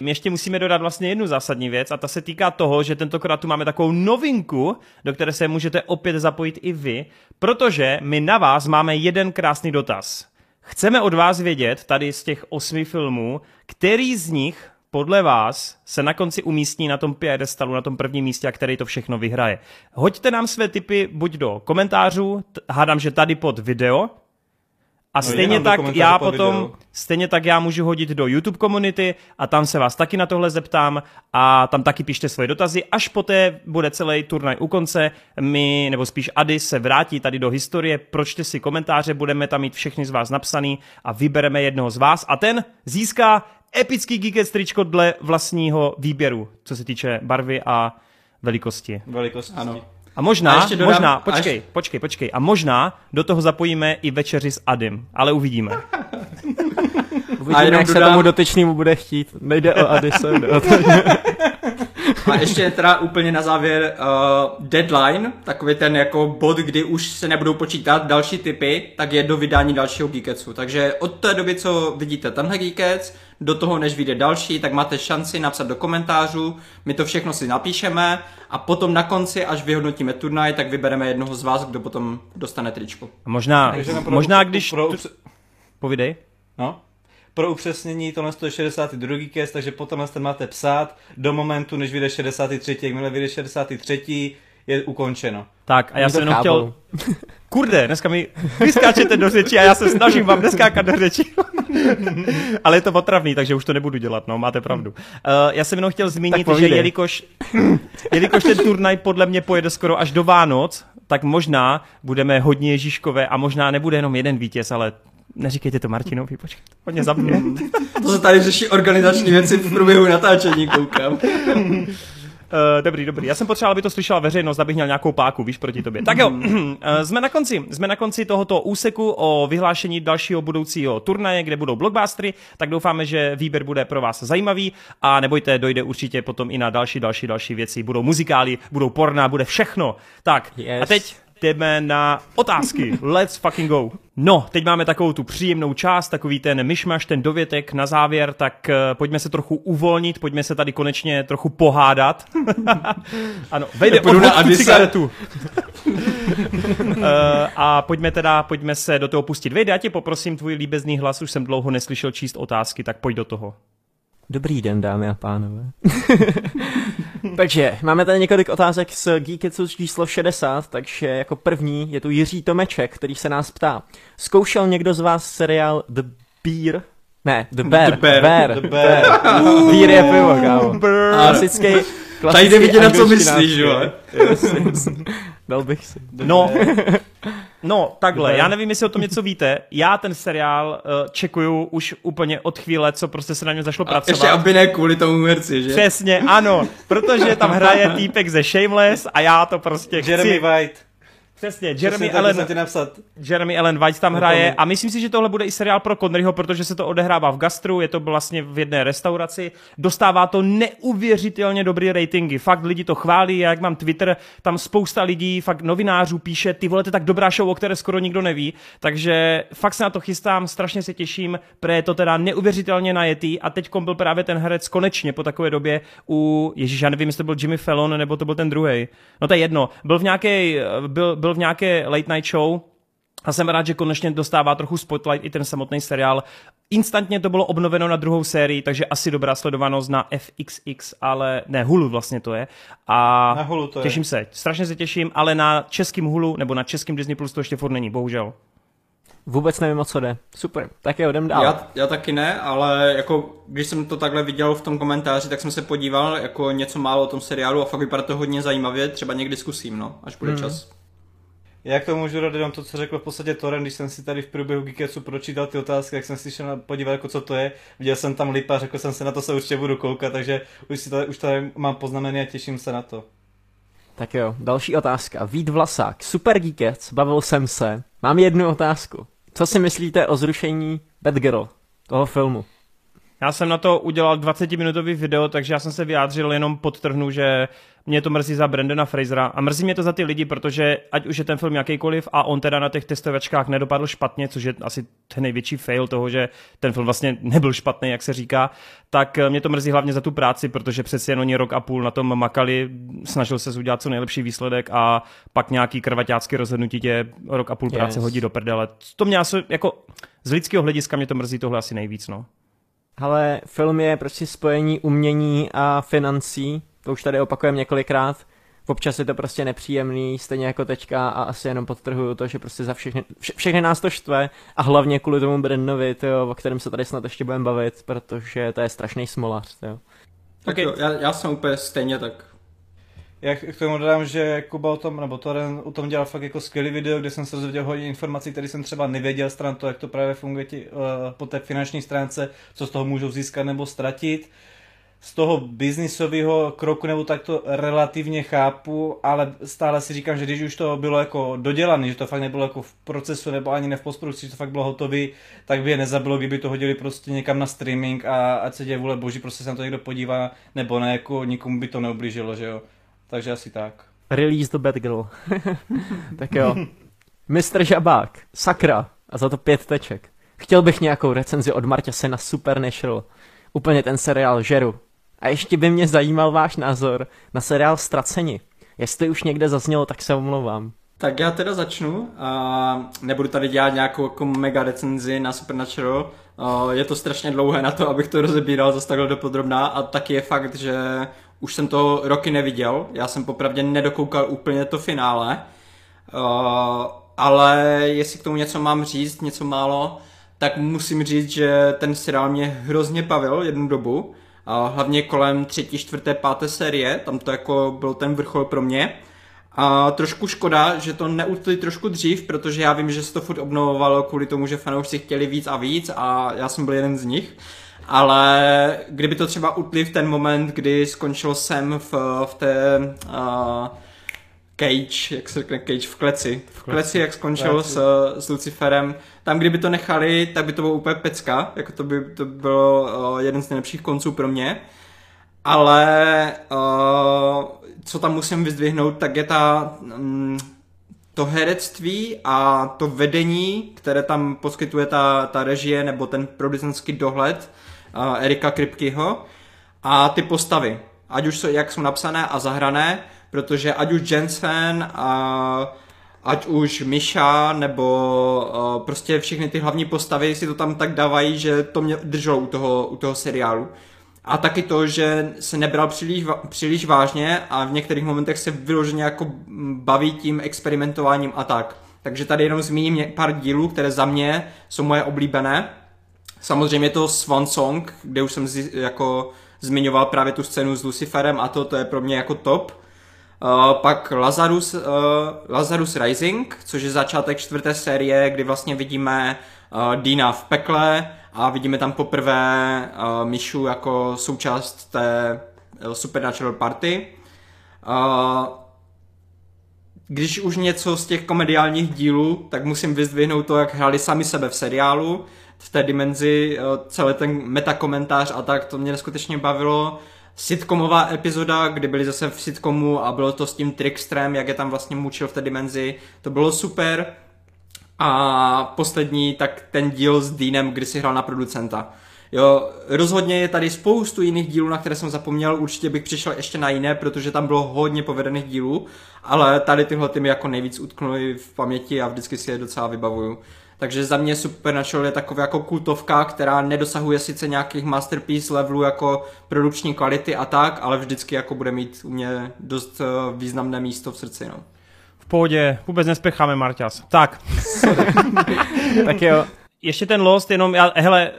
My ještě musíme dodat vlastně jednu zásadní věc a ta se týká toho, že tentokrát tu máme takovou novinku, do které se můžete opět zapojit i vy, protože my na vás máme jeden krásný dotaz. Chceme od vás vědět, tady z těch osmi filmů, který z nich podle vás se na konci umístí na tom piedestalu, na tom prvním místě a který to všechno vyhraje. Hoďte nám své tipy buď do komentářů, t- hádám, že tady pod video, a No, stejně tak já potom, video. stejně tak já můžu hodit do YouTube komunity a tam se vás taky na tohle zeptám a tam taky pište svoje dotazy. Až poté bude celý turnaj u konce, my, nebo spíš Ady se vrátí tady do historie, pročte si komentáře, budeme tam mít všechny z vás napsaný a vybereme jednoho z vás a ten získá epický Geekets tričko dle vlastního výběru, co se týče barvy a velikosti. Velikost. Ano. A možná, A ještě dodám- možná, a počkej, ještě- počkej, počkej. A možná do toho zapojíme i večeři s Adym, ale uvidíme. Uvidíme, jenom jak se dodám- tomu dotyčnému bude chtít. Nejde o to. A ještě teda úplně na závěr uh, deadline, takový ten jako bod, kdy už se nebudou počítat další typy, tak je do vydání dalšího Geeketsu. Takže od té doby, co vidíte tenhle Geekets, do toho, než vyjde další, tak máte šanci napsat do komentářů, my to všechno si napíšeme a potom na konci, až vyhodnotíme turnaj, tak vybereme jednoho z vás, kdo potom dostane tričko. A možná, možná když... Pro, tu- Povidej. no, pro upřesnění, tohle je 62. cast, takže potom ten máte psát do momentu, než vyjde 63. Jakmile vyjde 63. je ukončeno. Tak a já jsem jenom chtěl... Kurde, dneska mi vyskáčete do řeči a já se snažím vám neskákat do řeči. Ale je to otravný, takže už to nebudu dělat, no, máte pravdu. Uh, já jsem jenom chtěl zmínit, že jelikož, jelikož ten turnaj podle mě pojede skoro až do Vánoc, tak možná budeme hodně Ježíškové a možná nebude jenom jeden vítěz, ale neříkejte to Martinovi, počkej, on mě zabije. To se tady řeší organizační věci v průběhu natáčení, koukám. Uh, dobrý, dobrý. Já jsem potřeboval, aby to slyšela veřejnost, abych měl nějakou páku, víš, proti tobě. Tak jo, uh, jsme na konci. Jsme na konci tohoto úseku o vyhlášení dalšího budoucího turnaje, kde budou blockbustery, tak doufáme, že výběr bude pro vás zajímavý a nebojte, dojde určitě potom i na další, další, další věci. Budou muzikály, budou porna, bude všechno. Tak, Yes. a teď jdeme na otázky. Let's fucking go. No, teď máme takovou tu příjemnou část, takový ten myšmaš, ten dovětek na závěr, tak uh, pojďme se trochu uvolnit, pojďme se tady konečně trochu pohádat. ano, vejde Půjdu na cigaretu. uh, a pojďme teda, pojďme se do toho pustit. Vejde, já tě poprosím, tvůj líbezný hlas, už jsem dlouho neslyšel číst otázky, tak pojď do toho. Dobrý den, dámy a pánové. takže máme tady několik otázek z Geeketsu číslo 60, takže jako první je tu Jiří Tomeček, který se nás ptá. Zkoušel někdo z vás seriál The Beer? Ne, The Bear. The Bear. Bear. The Bear. Beer je pivo, kámo. Klasický, klasický Tady jde vidět, na co myslíš, jo. Dal bych si. No, no, takhle, já nevím, jestli o tom něco víte. Já ten seriál uh, čekuju už úplně od chvíle, co prostě se na něm zašlo A pracovat. ještě aby ne kvůli tomu herci, že? Přesně, ano, protože tam hraje týpek ze Shameless a já to prostě Jeremy chci. White. Přesně, Jeremy Přesně Allen, napsat. Jeremy Allen White tam hraje. A myslím si, že tohle bude i seriál pro Conneryho, protože se to odehrává v gastru, je to vlastně v jedné restauraci, dostává to neuvěřitelně dobrý ratingy, fakt lidi to chválí, já jak mám Twitter, tam spousta lidí, fakt novinářů píše, ty vole, to je tak dobrá show, o které skoro nikdo neví, takže fakt se na to chystám, strašně se těším, pre je to teda neuvěřitelně najetý a teď byl právě ten herec konečně po takové době u, ježíš, já nevím, jestli to byl Jimmy Fallon nebo to byl ten druhý. No to je jedno, byl v nějaké, byl, byl v nějaké late night show, a jsem rád, že konečně dostává trochu spotlight i ten samotný seriál. Instantně to bylo obnoveno na druhou sérii, takže asi dobrá sledovanost na FXX, ale ne, Hulu vlastně to je. A Na Hulu to je. těším se, strašně se těším, ale na českým Hulu nebo na českým Disney Plus to ještě furt není, bohužel. Vůbec nevím, o co jde. Super, tak jo, jdem dál. Já, já taky ne, ale jako když jsem to takhle viděl v tom komentáři, tak jsem se podíval jako něco málo o tom seriálu a fakt vypadá to hodně zajímavě, třeba někdy zkusím, no, až bude mm. čas. Já k tomu můžu dodat jenom to, co řekl v podstatě Toren, když jsem si tady v průběhu Geeketsu pročítal ty otázky, jak jsem si šel podívat, jako co to je. Viděl jsem tam lipa, řekl jsem se na to se určitě budu koukat, takže už, si to, už tady mám poznamené a těším se na to. Tak jo, další otázka. Vít Vlasák, Super Geekets, bavil jsem se. Mám jednu otázku. Co si myslíte o zrušení Batgirl, toho filmu? Já jsem na to udělal 20-minutový video, takže já jsem se vyjádřil jenom podtrhnu, že mě to mrzí za Brandona Frasera a mrzí mě to za ty lidi, protože ať už je ten film jakýkoliv a on teda na těch testovačkách nedopadl špatně, což je asi ten největší fail toho, že ten film vlastně nebyl špatný, jak se říká, tak mě to mrzí hlavně za tu práci, protože přeci jen oni rok a půl na tom makali, snažil se udělat co nejlepší výsledek a pak nějaký krvaťácký rozhodnutí tě rok a půl práce Yes. hodí do prdele. To mě asi, jako z lidského hlediska mě to mrzí tohle asi nejvíc, no. Ale film je prostě spojení umění a financí, to už tady opakujeme několikrát. Občas je to prostě nepříjemný, stejně jako teďka a asi jenom podtrhuju to, že prostě za všechny, vše, všechny nás to štve a hlavně kvůli tomu Brandovi, tyjo, o kterém se tady snad ještě budeme bavit, protože to je strašný smolař, tyjo. Tak Ok. jo, já, já jsem úplně stejně tak. Já k tomu dodám, že Kuba o tom, nebo Toren o tom dělal fakt jako skvělý video, kde jsem se dozvěděl hodně informací, které jsem třeba nevěděl stran to, jak to právě funguje ti, uh, po té finanční stránce, co z toho můžou získat nebo ztratit. Z toho biznisového kroku nebo tak to relativně chápu, ale stále si říkám, že když už to bylo jako dodělané, že to fakt nebylo jako v procesu nebo ani ne v postprodukci, že to fakt bylo hotový, tak by je nezabilo, kdyby to hodili prostě někam na streaming a ať se děje vůle boží, prostě se na to někdo podívá, nebo ne, jako nikomu by to neublížilo, že jo. Takže asi tak. Release the Batgirl. tak jo. Mr. Žabák, sakra, a za to pět teček. Chtěl bych nějakou recenzi od Marťase na Supernatural. Úplně ten seriál žeru. A ještě by mě zajímal váš názor na seriál Ztraceni. Jestli už někde zaznělo, tak se omlouvám. Tak já teda začnu a nebudu tady dělat nějakou jako mega recenzi na Supernatural. Uh, Je to strašně dlouhé na to, abych to rozebíral zase takhle dopodrobná a taky je fakt, že už jsem to roky neviděl. Já jsem popravdě nedokoukal úplně to finále. Uh, ale jestli k tomu něco mám říct, něco málo, tak musím říct, že ten seriál mě hrozně bavil jednu dobu. A hlavně kolem třetí, čtvrté, páté série, tam to jako byl ten vrchol pro mě. A trošku škoda, že to neutli trošku dřív, protože já vím, že se to furt obnovovalo kvůli tomu, že fanoušci chtěli víc a víc a já jsem byl jeden z nich. Ale kdyby to třeba utli v ten moment, kdy skončil jsem v, v té uh, cage, jak se řekne cage, v kleci. V kleci, jak skončil s, s Luciferem. Tam, kdyby to nechali, tak by to bylo úplně pecka. Jako to by to bylo uh, jeden z nejlepších konců pro mě. Ale uh, co tam musím vyzdvihnout, tak je ta um, to herectví a to vedení, které tam poskytuje ta, ta režie nebo ten producentský dohled uh, Erika Kripkyho a ty postavy. Ať už jsou, jak jsou napsané a zahrané, protože ať už Jensen a ať už Misha nebo uh, prostě všechny ty hlavní postavy si to tam tak dávají, že to mě drželo u toho, u toho seriálu. A taky to, že se nebral příliš, příliš vážně a v některých momentech se vyloženě jako baví tím experimentováním a tak. Takže tady jenom zmíním pár dílů, které za mě jsou moje oblíbené. Samozřejmě to Swan Song, kde už jsem zi- jako zmiňoval právě tu scénu s Luciferem a to, to je pro mě jako top. Uh, pak Lazarus, uh, Lazarus Rising, což je začátek čtvrté série, kdy vlastně vidíme uh, Dina v pekle a vidíme tam poprvé uh, Mišu jako součást té uh, Supernatural Party. Uh, když už něco z těch komediálních dílů, tak musím vyzdvihnout to, jak hráli sami sebe v seriálu, v té dimenzi, eh, celý ten metakomentář a tak, to mě neskutečně bavilo. Sitcomová epizoda, kdy byli zase v sitcomu a bylo to s tím Trickstrem, jak je tam vlastně mučil v té dimenzi, to bylo super. A poslední, tak ten díl s Deanem, kdy si hrál na producenta. Jo, rozhodně je tady spoustu jiných dílů, na které jsem zapomněl, určitě bych přišel ještě na jiné, protože tam bylo hodně povedených dílů, ale tady tyhle ty mi jako nejvíc utknuly v paměti a vždycky si je docela vybavuju. Takže za mě Supernatural je taková jako kultovka, která nedosahuje sice nějakých masterpiece levelů jako produkční kvality a tak, ale vždycky jako bude mít u mě dost eh, významné místo v srdci. No. V pohodě, vůbec nespěcháme, Marťas. Tak. tak jo. Ještě ten Lost, jenom, já, hele,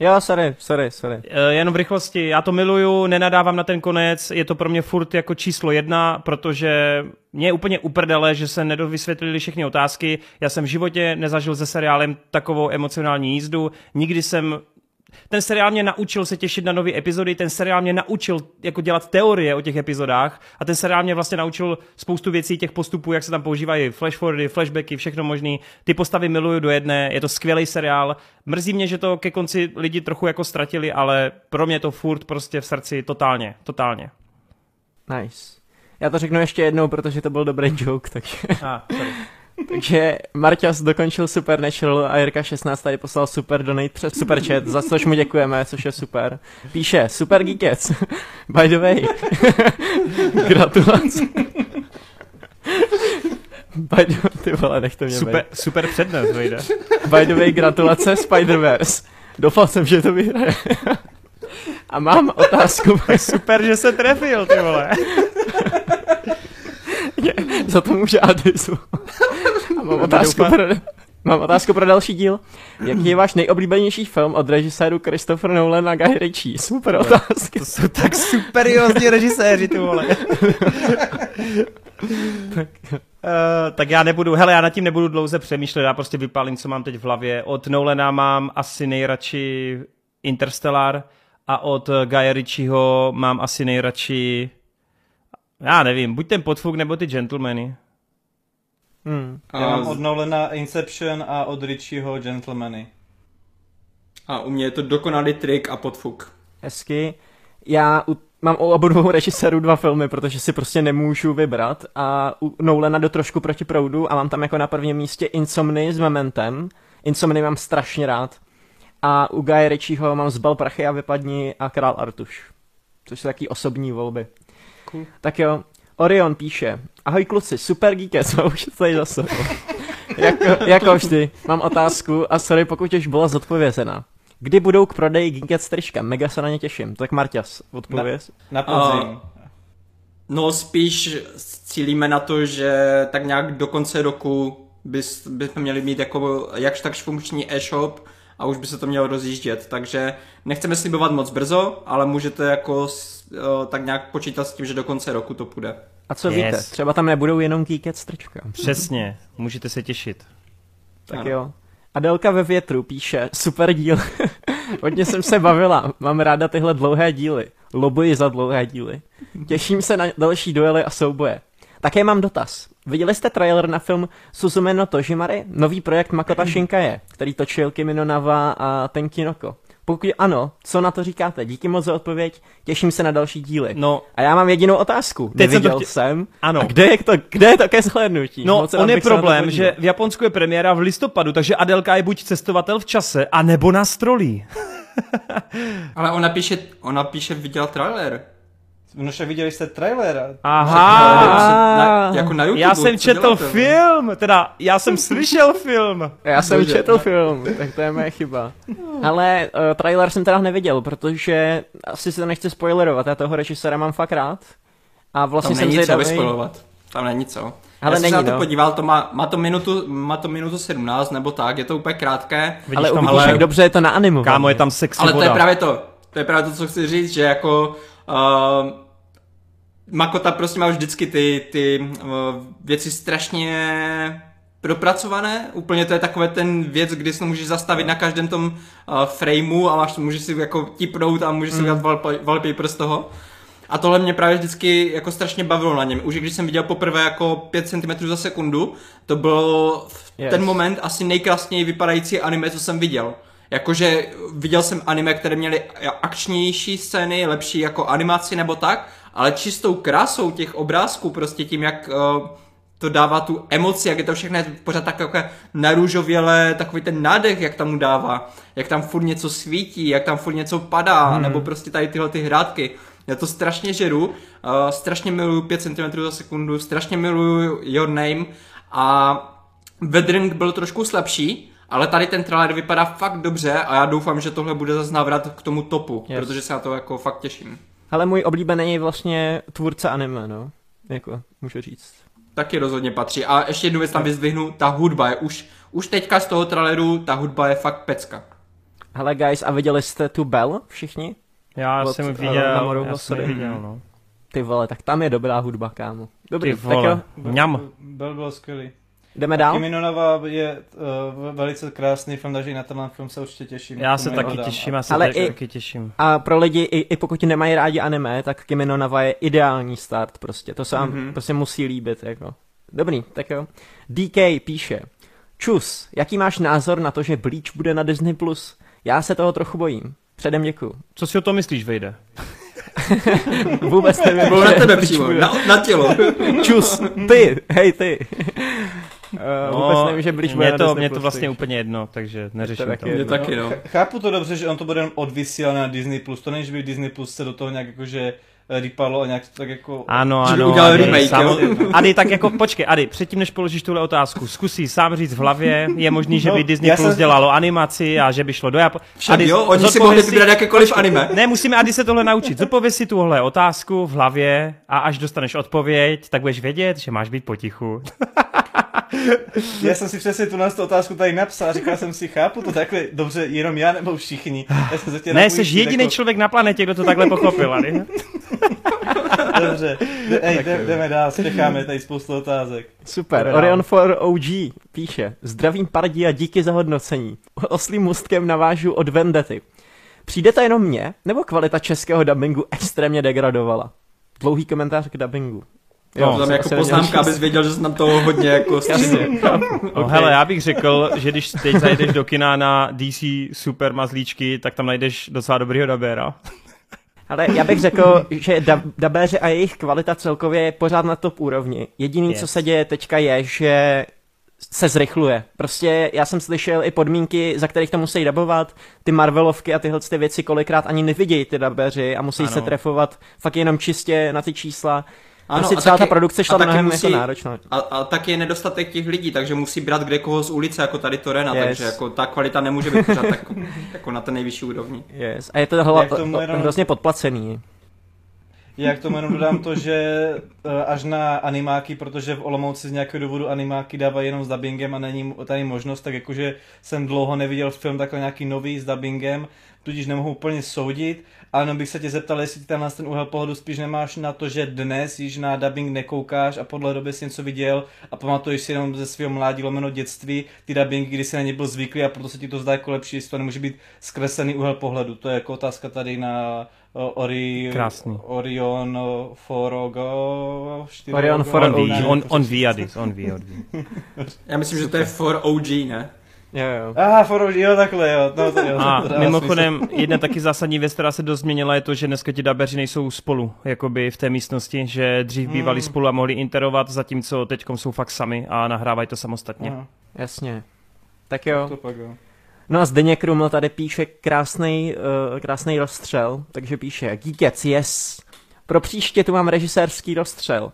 Jo, sorry, sorry, sorry. Eh, jenom v rychlosti, já to miluju, nenadávám na ten konec, je to pro mě furt jako číslo jedna, protože mě je úplně uprdele, že se nedovysvětlili všechny otázky. Já jsem v životě nezažil se seriálem takovou emocionální jízdu, nikdy jsem ten seriál mě naučil se těšit na nové epizody, ten seriál mě naučil jako dělat teorie o těch epizodách a ten seriál mě vlastně naučil spoustu věcí, těch postupů, jak se tam používají flashforwardy, flashbacky, všechno možný. Ty postavy miluju do jedné, je to skvělý seriál. Mrzí mě, že to ke konci lidi trochu jako ztratili, ale pro mě to furt prostě v srdci totálně, totálně. Nice. Já to řeknu ještě jednou, protože to byl dobrý joke, takže... Ah, sorry. Takže Marťas dokončil Supernatural a Jirka 16 tady poslal super donate přes super chat, za což mu děkujeme, což je super. Píše, super geekec. By the way. Gratulace. By the, ty vole, nech to mě Super, bejt. super přednes, vejde. By the way, gratulace Spider-Verse. Doufal jsem, že to vyhraje. A mám otázku. Super, že se trefil, ty vole. Za to může Adisu. Mám otázku, pro, mám otázku pro další díl. Jaký je váš nejoblíbenější film od režiséru Christopher Nolan a Guy Ritchie? Super otázky. To jsou tak superiózní režiséři, ty vole. tak. Uh, tak já nebudu, hele, já nad tím nebudu dlouze přemýšlet, já prostě vypálím, co mám teď v hlavě. Od Nolana mám asi nejradši Interstellar a od Guy Ritchieho mám asi nejradši já nevím, buď ten podfuk nebo ty gentlemany. Hmm. Já mám od Nolana Inception a od Richieho Gentlemany. A u mě je to dokonalý trik a podfuk. Hezky. Já u, mám u obou dvou režisérů dva filmy, protože si prostě nemůžu vybrat a u Nolana jdu trošku proti proudu a mám tam jako na prvním místě Insomny s Mementem. Insomny mám strašně rád. A u Guy Ritchieho mám Zbal prachy a vypadni a Král Artuš. Což jsou taky osobní volby. Cool. Tak jo, Orion píše, ahoj kluci, super geeke, co už tady za sebou. jako, jako vždy, mám otázku a sorry, pokud už byla zodpovězena. Kdy budou k prodeji Geeket strička? Mega se na ně těším. Tak Marťas, odpověz. Na podzim. Uh, no spíš cílíme na to, že tak nějak do konce roku bys, bychom měli mít jako jakž takž funkční e-shop a už by se to mělo rozjíždět, takže nechceme slibovat moc brzo, ale můžete jako tak nějak počítat s tím, že do konce roku to půjde. A co yes. víte, třeba tam nebudou jenom Geeket strička. Přesně, můžete se těšit. Tak ano. jo. Adelka ve větru píše, super díl. Hodně jsem se bavila, mám ráda tyhle dlouhé díly. Lobuji za dlouhé díly. Těším se na další duely a souboje. Také mám dotaz. Viděli jste trailer na film Suzume no Tojimari? Nový projekt Makota Shinkaje, který točil Kimino Nava a Tenkinoko. Pokud ano, co na to říkáte? Díky moc za odpověď, těším se na další díly. No, a já mám jedinou otázku. Teď Neviděl jsem, to chtěl... jsem. Ano. A kde je to, kde je to ke shlédnutí? No, moc on je problém, že v Japonsku je premiéra v listopadu, takže Adelka je buď cestovatel v čase, a nebo na strolí. Ale ona píše, ona píše, viděl trailer. No však viděli jste trailer. Aha. Na, jako na YouTube, já jsem co četl děláte? film, teda já jsem slyšel film. Já jsem Bože. četl film, tak to je moje chyba. Ale uh, trailer jsem teda neviděl, protože asi se to nechci spoilerovat, já toho režisera mám fakt rád. A vlastně Tam jsem není co zvědavý. vyspojovat. Tam není co. Ale já jsem není, se na to no. podíval, to má, má, to minutu, má to minutu 17 nebo tak, je to úplně krátké. Vidíš Ale tam, ale- jak dobře je to na animu. kámo, je tam sexy Ale to voda. je právě to. To je právě to, co chci říct, že jako uh, Makota prostě má vždycky ty, ty uh, věci strašně propracované. Úplně to je takové ten věc, kdy se můžeš zastavit na každém tom uh, frameu a máš, můžeš si jako tipnout a můžeš si udělat wallpa- wallpaper z toho. A tohle mě právě vždycky jako strašně bavilo na něm. Už když jsem viděl poprvé jako 5 cm za sekundu, to byl v Yes. ten moment asi nejkrásněji vypadající anime, co jsem viděl. Jakože viděl jsem anime, které měly akčnější scény, lepší jako animaci nebo tak, ale čistou krásou těch obrázků, prostě tím, jak uh, to dává tu emoci, jak je to všechno pořád tak jako narůžovělé, takový ten nádech, jak tam mu dává, jak tam furt něco svítí, jak tam furt něco padá, hmm. nebo prostě tady tyhle ty hrátky. Já to strašně žeru, uh, strašně miluju 5 cm za sekundu, strašně miluju Your Name a Weathering byl trošku slabší, ale tady ten trailer vypadá fakt dobře a já doufám, že tohle bude zase návrat k tomu topu, Yes. protože se na to jako fakt těším. Ale můj oblíbený je vlastně tvůrce anime, no. Jako, můžu říct. Taky rozhodně patří. A ještě jednu věc tam vyzdvihnu, ta hudba je už, už teďka z toho traileru, ta hudba je fakt pecka. Hele guys, a viděli jste tu Bell všichni? Já Od, jsem eh, viděl, já jsem viděl, no. Ty vole, tak tam je dobrá hudba, kámo. Dobrý, Ty tak vole, jo, mňam. Byl, byl skvělý. Jdeme dál? Kimi no Nawa je uh, velice krásný film, takže i na tenhle film se určitě těším. Já se Tomu taky dám. těším, já se Ale taky, i- taky těším. A pro lidi, i, i pokud nemají rádi anime, tak Kimi no Nawa je ideální start prostě. To se vám Mhm. prostě musí líbit, jako. Dobrý, tak jo. DK píše. Čus, jaký máš názor na to, že Bleach bude na Disney+. Plus? Já se toho trochu bojím. Předem děkuju. Co si o tom myslíš, Vejde? Vůbec nevím, Bylo že na tebe přímo, na, na tělo. Čus, ty, hej ty. Uh, vůbec nevím, že bude mě to, mě to vlastně úplně jedno, takže neřeším taky to. jedno. Mě taky, no. Ch- Chápu to dobře, že on to bude odvysílat na Disney+. Plus. To není, že by Disney Plus se do toho nějak jakože rýpalo a nějak to tak jako... Ano, Že by ano. udělal Ady, remake, jo? Ady, tak jako, počkej, Ady, předtím, než položíš tuhle otázku, zkusí sám říct v hlavě, je možný, že No, by Disney Plus jsem- dělalo animaci a že by šlo do Japo... Však jo, oni si mohli vybrat jakékoliv anime. Ne, musíme Ady se tohle naučit. Zodpověz si tuhle otázku v hlavě a až dostaneš odpověď, tak budeš vědět, že máš být potichu. Já jsem si přesně tu nás tu otázku tady napsal a říkal jsem si, chápu to takhle dobře, jenom já nebo všichni. Já jsem se Ne, jsi jediný jako, člověk na planetě, kdo to takhle pochopil, Ady. Dobře, ej, jdem- jdeme dál, spěcháme tady spoustu otázek. Super, Jdeme Orion dál. for OG píše Zdravím Pardi a díky za hodnocení. Oslým můstkem navážu od Vendety. Přijde to jenom mně, nebo kvalita českého dubbingu extrémně degradovala? Dlouhý komentář k dubbingu. No, To tam jsem jako poznámka, abys věděl, že jsi nám toho hodně jako střízl. No, hele, já bych řekl, že když teď zajdeš do kina na DC Super Mazlíčky, tak tam najdeš docela dobrýho dabéra. Ale já bych řekl, že dub, dabéři a jejich kvalita celkově je pořád na top úrovni. Jediný, Yes. co se děje teďka je, že se zrychluje. Prostě já jsem slyšel i podmínky, za kterých to musí dabovat, ty Marvelovky a tyhle ty věci kolikrát ani nevidějí ty dabeři a musí Ano. se trefovat fakt jenom čistě na ty čísla. Ano, prostě a celá taky- ta produkce šla a taky mnohem musí- jako náročná. A, a taky je nedostatek těch lidí, takže musí brát kde koho z ulice, jako tady Torena, Yes. takže jako ta kvalita nemůže být pořád tak, jako na té nejvyšší úrovni. Yes. A je to hla, jenom- hrozně podplacený. Já k tomu jenom dodám to, že eh, až na animáky, protože v Olomouci z nějakého důvodu animáky dávají jenom s dubbingem a není tady možnost, tak jakože jsem dlouho neviděl film takhle nějaký nový s dubbingem, tudíž nemohu úplně soudit, ale jenom bych se tě zeptal, jestli ty tam ten úhel pohledu spíš nemáš na to, že dnes již na dubbing nekoukáš a podle doby si něco viděl a pamatuješ si jenom ze svého mládí lomeno dětství ty dubbingy, kdy si na ně byl zvyklý a proto se ti to zdá jako lepší, jestli to nemůže být zkreslený úhel pohledu. To je jako otázka tady na Ori, Krásný. Orion Forogo, Orion logo, for On on, ví, Ady, on ví, on ví. Já myslím, že to je for OG, ne? Jo, jo. Aha, Forogo, jo, takhle, jo. No, to, jo A to mimochodem, jedna taky zásadní věc, která se dost změnila, je to, že dneska ti dabeři nejsou spolu, jakoby v té místnosti, že dřív bývali Hmm. spolu a mohli interovat, zatímco teď jsou fakt sami a nahrávají to samostatně. smysl. Aha, Jasně. Tak jo. to pak jo. No a Zdeněk Kruml tady píše krásný, uh, krásný rozstřel, takže píše Geekec, yes. Pro příště tu mám režisérský rozstřel.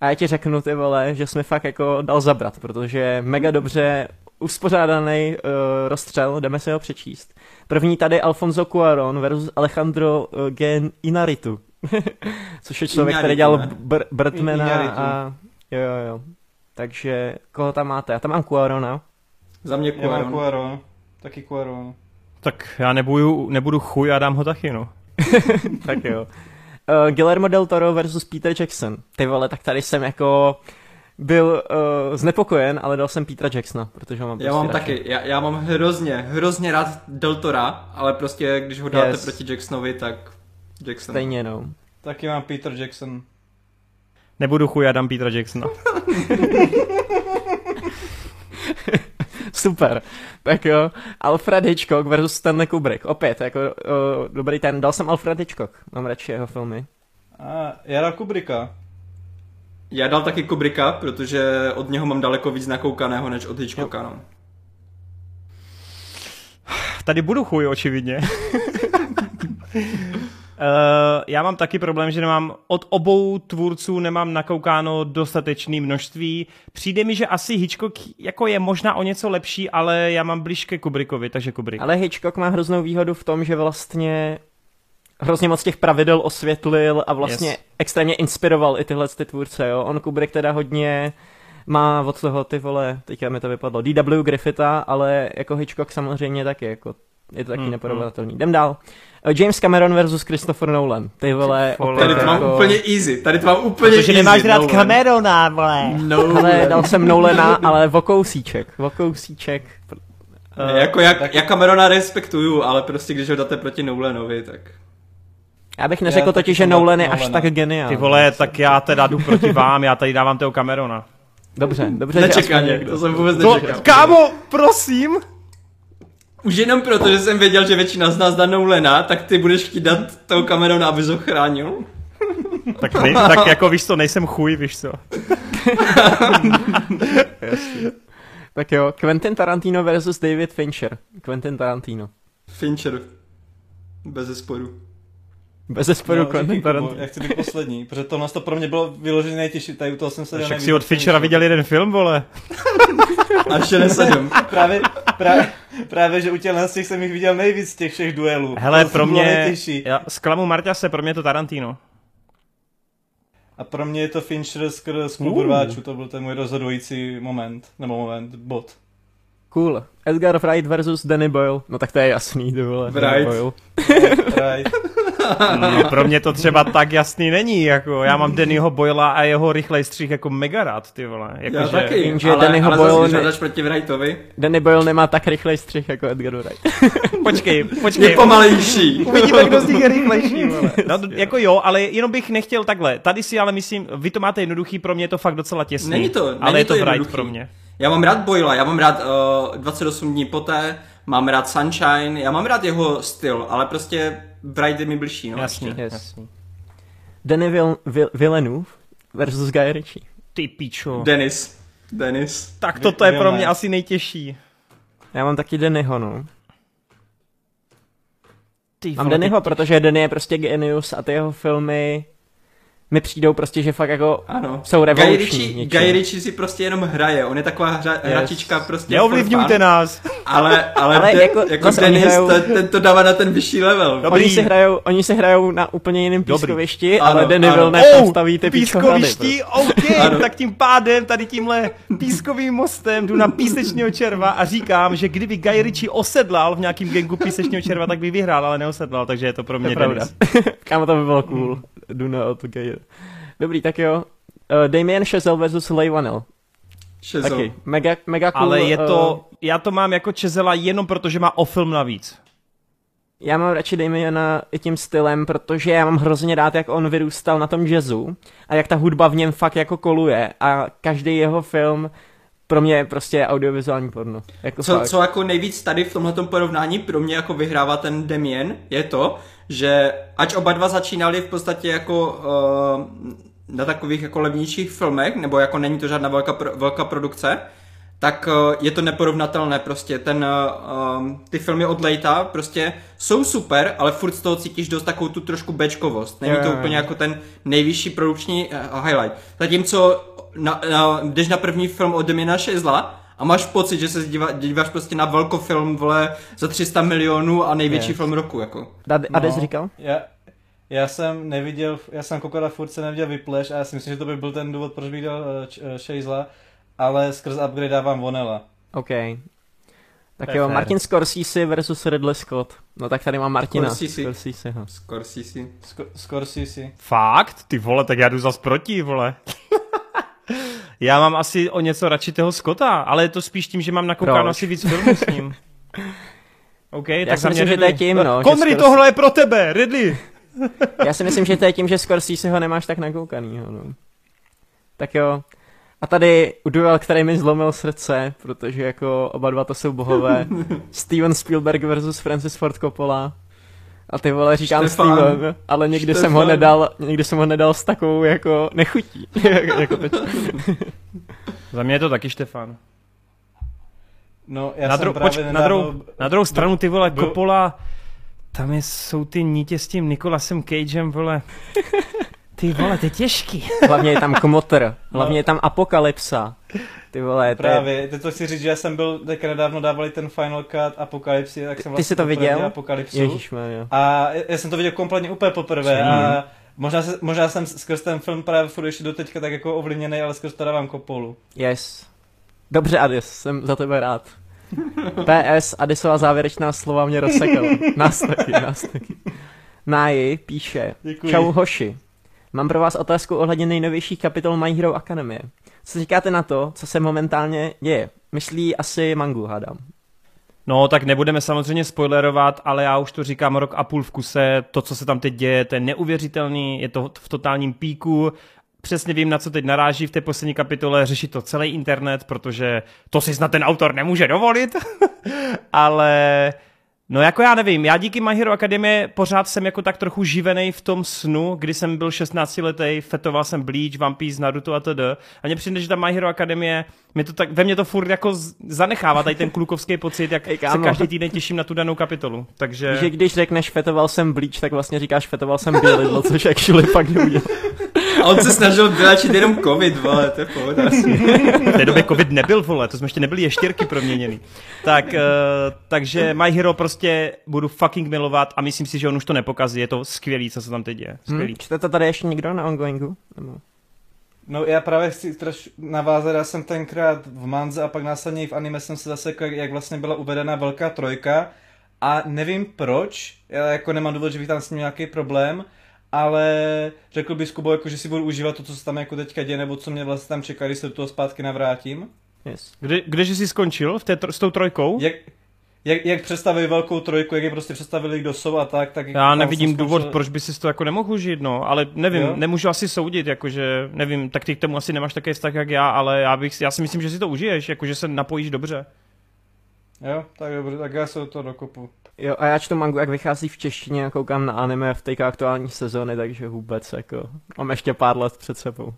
A já ti řeknu, ty vole, že jsi mi fakt jako dal zabrat, protože mega dobře uspořádaný uh, rozstřel, jdeme si ho přečíst. První tady Alfonso Cuarón versus Alejandro uh, Gen Inaritu. Což je člověk, který Iñárritu, dělal? Br- Birdmana a... Jo, jo, jo. Takže koho tam máte? Já tam mám Cuarona. Za mě Já mám Cuaron. Cuaron. Taky Cuaron. Tak já nebudu, nebudu chuj a dám ho taky, no. tak jo. Uh, Guillermo del Toro versus Peter Jackson. Ty vole, tak tady jsem jako byl uh, znepokojen, ale dal jsem Petra Jacksona, protože ho mám Já prostě mám radši. taky, já, já mám hrozně, hrozně rád Deltora, ale prostě když ho dáte Yes. proti Jacksonovi, tak Jackson. Stejně no. Taky mám Peter Jackson. Nebudu chuj, já dám Petra Jacksona. Super. Tak jo, Alfred Hitchcock versus Stanley Kubrick. Opět, jako o, dobrý ten. Dal jsem Alfred Hitchcock. Mám radši jeho filmy. A já dal Kubricka. Já dal taky Kubricka, protože od něho mám daleko víc nakoukaného než od Hitchcocka. No. Tady budu chuj, očividně. Uh, já mám taky problém, že nemám od obou tvůrců nemám nakoukáno dostatečné množství. Přijde mi, že asi Hitchcock jako je možná o něco lepší, ale já mám blíž ke Kubrickovi, takže Kubrick. Ale Hitchcock má hroznou výhodu v tom, že vlastně hrozně moc těch pravidel osvětlil a vlastně yes. extrémně inspiroval i tyhle ty tvůrce, jo. On Kubrick teda hodně má od toho ty vole, teďka mi to vypadlo, D.W. Griffitha, ale jako Hitchcock samozřejmě taky, jako je to taky mm, neporovnatelný. Mm. Jdem dál. Uh, James Cameron versus Christopher Nolan. Ty vole, vole. Tady to mám jako... úplně easy, tady to mám úplně Protože easy. nemáš rád Nolan. Camerona, vole. No. Ale dal jsem Nolana, ale vokousíček. Vokousíček. Ne, jako jak, já Camerona respektuju, ale prostě když ho dáte proti Nolanovi, tak... Já bych neřekl Já totiž, že Nolan je až tak geniální. Ty vole, tak já teda jdu proti vám, já tady dávám toho Camerona. Dobře, dobře, Nečekaně, někdo. to jsem vůbec No, nečekal. kámo, prosím. Už jenom proto, že jsem věděl, že většina z nás dá Nolana, tak ty budeš chtít dát toho Camerona, abys ho chránil? Tak, nej, tak jako víš co, nejsem chuj, víš co. Tak jo, Quentin Tarantino versus David Fincher. Quentin Tarantino. Fincher. Bez zesporu. Bez zesporu No, Quentin Tarantino. Já chci být poslední, protože tohle to pro mě bylo vyloženě nejtěžší, tady u toho jsem se Však si od Finchera viděl jeden film, vole. A ještě nesedm. Právě, právě, právě, že u těchhle z těch jsem jich viděl nejvíc z těch všech duelů. Hele, To pro mě, nejtěžší. já zklamu Marťase, pro mě je to Tarantino. A pro mě je to Fincher skrz klub Uh. rváčů, to byl ten můj rozhodující moment, nebo moment, bod. Cool. Edgar Wright versus Danny Boyle. No tak to je jasný, ty vole. Danny Wright. Boyle. Right. No, pro mě to třeba tak jasný není, jako já mám Dannyho Boyla a jeho rychlej střih jako mega rád, ty vole. Jako, Já že... taky, Jenže ale, Dannyho ale Boyle zase, ne- proti Wrightovi, Danny Boyle nemá tak rychlej střih jako Edgar Wright. Počkej, je počkej. pomalejší. Uvidíme, kdo z nich je rychlejší, vole. No, jako jo, ale jenom bych nechtěl takhle. Tady si ale myslím, vy to máte jednoduchý, pro mě je to fakt docela těsný. Není to- není ale je to to Wright pro mě. Já mám rád Boyla, já mám rád uh, 28 dní poté, mám rád Sunshine, já mám rád jeho styl, ale prostě Wright je mi blížší, no. Jasný, ještě. Jasný. Danny Vil- Vil- Villeneuve versus Guy Ritchie. Ty pičo. Dennis. Dennis. Tak toto je pro mě asi nejtěžší. Já mám taky Dannyho, no. Ty Mám ty- protože Danny je prostě genius a ty jeho filmy mi přijdou prostě, že fakt jako Ano. jsou revoluční. Guy Ritchie si prostě jenom hraje, on je taková hra, hračička prostě Neovlivňujte nás. Ale, ale, Ale de, jako- jako, Dennis, hrajou- to, ten to dává na ten vyšší level. Dobrý. Oni si, hrajou, oni si hrajou na úplně jiném pískovišti, Ano, ale Danny. Villeneuve tam staví ty OK, Ano. tak tím pádem tady tímhle pískovým mostem jdu na písečního červa a říkám, že kdyby Guy Ritchie osedlal v nějakým gengu písečního červa, tak by vyhrál, ale neosedlal, takže je to pro To mě. Dennis. Kámo, to by bylo cool. Do not okay. Dobrý, tak jo. Uh, Damien Chazelle versus Leigh Whannell. Šezo. Taky. Mega, mega cool. Ale je to, já to mám jako Čezela jenom proto, že má o film navíc. Já mám radši Damiena i tím stylem, protože já mám hrozně rád, jak on vyrůstal na tom jazzu a jak ta hudba v něm fakt jako koluje a každý jeho film pro mě je prostě audiovizuální porno. Jako Co, fakt. co jako nejvíc tady v tomhle porovnání pro mě jako vyhrává ten Demien, je to, že ač oba dva začínali v podstatě jako uh, na takových jako levnějších filmech, nebo jako není to žádná velká, pro, velká produkce, tak uh, je to neporovnatelné prostě. Ten, uh, ty filmy od Lejta prostě jsou super, ale furt z toho cítíš dost takovou tu trošku bečkovost. Není to úplně jako ten nejvyšší produkční uh, highlight. Zatímco na, na, jdeš na první film od Demina Šezla a máš pocit, že se dívá, díváš prostě na velkofilm, vole, za 300 milionů a největší Yes. film roku, jako. Dad- Ades říkal? Já, já jsem neviděl, já jsem koukal a furt se neviděl Whiplash a já si myslím, že to by byl ten důvod, proč bych dal uh, Shazela, ale skrz upgrade dávám Vonela. OK. Tak jo. Martin Scorsese versus Ridley Scott. No tak tady mám Martina Scorsese. Scorseseho. Scorsese. Sko- Scorsese. Fakt? Ty vole, tak já jdu zas proti, vole. já mám asi o něco radši toho Scotta, ale je to spíš tím, že mám nakoukáno asi víc filmů s ním. OK, Já tak si myslím, že to je tím, no, Connery, Scorsese- tohle je pro tebe, Ridley. Já si myslím, že to je tím, že Scorsese ho nemáš tak nakoukanýho, no. Tak jo. A tady duel, který mi zlomil srdce, protože jako oba dva to jsou bohové. Steven Spielberg versus Francis Ford Coppola. A ty vole, říkám Štefan. Steven, ale nikdy jsem ho nedal, nikdy jsem ho nedal s takovou jako nechutí. jako teď. Za mě je to taky Štefan. No, já na, jsem dru- právě poč- na, nedávno... druhou, na druhou stranu ty vole, byl- Coppola, tam je, jsou ty nítě s tím Nicolasem Cagem, vole. Ty vole, to je těžký. Hlavně je tam Kmotr, hlavně je tam Apokalypsa. Ty vole, to je... Právě, teď to chci říct, že já jsem byl, teďka nedávno dávali ten Final Cut Apokalypsy, tak jsem Ty jsi to viděl? Apokalypsu. Ježišmarja. A já jsem to viděl kompletně úplně poprvé a možná, se, možná jsem skrz ten film právě furt ještě do teďka tak jako ovlivněný, ale skrz to dávám kopolu. Yes. Dobře, Adis, jsem za tebe rád. PS, Adisova závěrečná slova mě rozsekala. Nás taky, nás taky. Náji píše, Děkuji. čau hoši. Mám pro vás otázku ohledně nejnovějších kapitol My Hero Academie. Co říkáte na to, co se momentálně děje? Myslí asi Mangu, hádám. No, tak nebudeme samozřejmě spoilerovat, ale já už to říkám rok a půl v kuse. To, co se tam teď děje, to je neuvěřitelný, je to v totálním píku. Přesně vím, na co teď naráží v té poslední kapitole, řeší to celý internet, protože to si snad ten autor nemůže dovolit. ale No jako já nevím, já díky My Hero Academie pořád jsem jako tak trochu živený v tom snu, kdy jsem byl 16 letý, fetoval jsem Bleach, One Piece, Naruto a td. A mně přijde, že ta My Hero Academie, mě to tak, ve mně to furt jako zanechává tady ten klukovský pocit, jak Ej, se každý týden těším na tu danou kapitolu. Takže... Že když řekneš fetoval jsem Bleach, tak vlastně říkáš fetoval jsem Bělidlo, což actually fakt neudělal. A on se snažil vylečit jenom covid, vole, to je pohoda. V té době covid nebyl, vole, to jsme ještě nebyli ještěrky proměněný. Tak, uh, takže My Hero prostě budu fucking milovat a myslím si, že on už to nepokazí, je to skvělý, co se tam teď děje. Skvělý. Hm, čte to tady ještě někdo na ongoingu? Nebo... No já právě chci troš navázat, já jsem tenkrát v manze a pak následně i v anime jsem se zase jak, jak vlastně byla uvedena velká trojka a nevím proč, já jako nemám důvod, že bych tam s ním nějaký problém, ale řekl bych Kubo, jako, že si budu užívat to, co se tam jako teďka děje, nebo co mě vlastně tam čeká, když se do toho zpátky navrátím. Yes. Kde, kdeže jsi skončil v té, s tou trojkou? Jak, jak, jak představili velkou trojku, jak je prostě představili, kdo jsou a tak, tak Já tam nevidím jsem důvod, skončil- proč by si to jako nemohl užít, no, ale nevím, Jo? nemůžu asi soudit, jakože, nevím, tak ty k tomu asi nemáš takový vztah jak já, ale já, bych, já si myslím, že si to užiješ, jakože se napojíš dobře. Jo, tak dobře, tak já se do toho dokopu. Jo, a já čtu mangu, jak vychází v češtině a koukám na anime v té aktuální sezóny, takže vůbec jako, mám ještě pár let před sebou.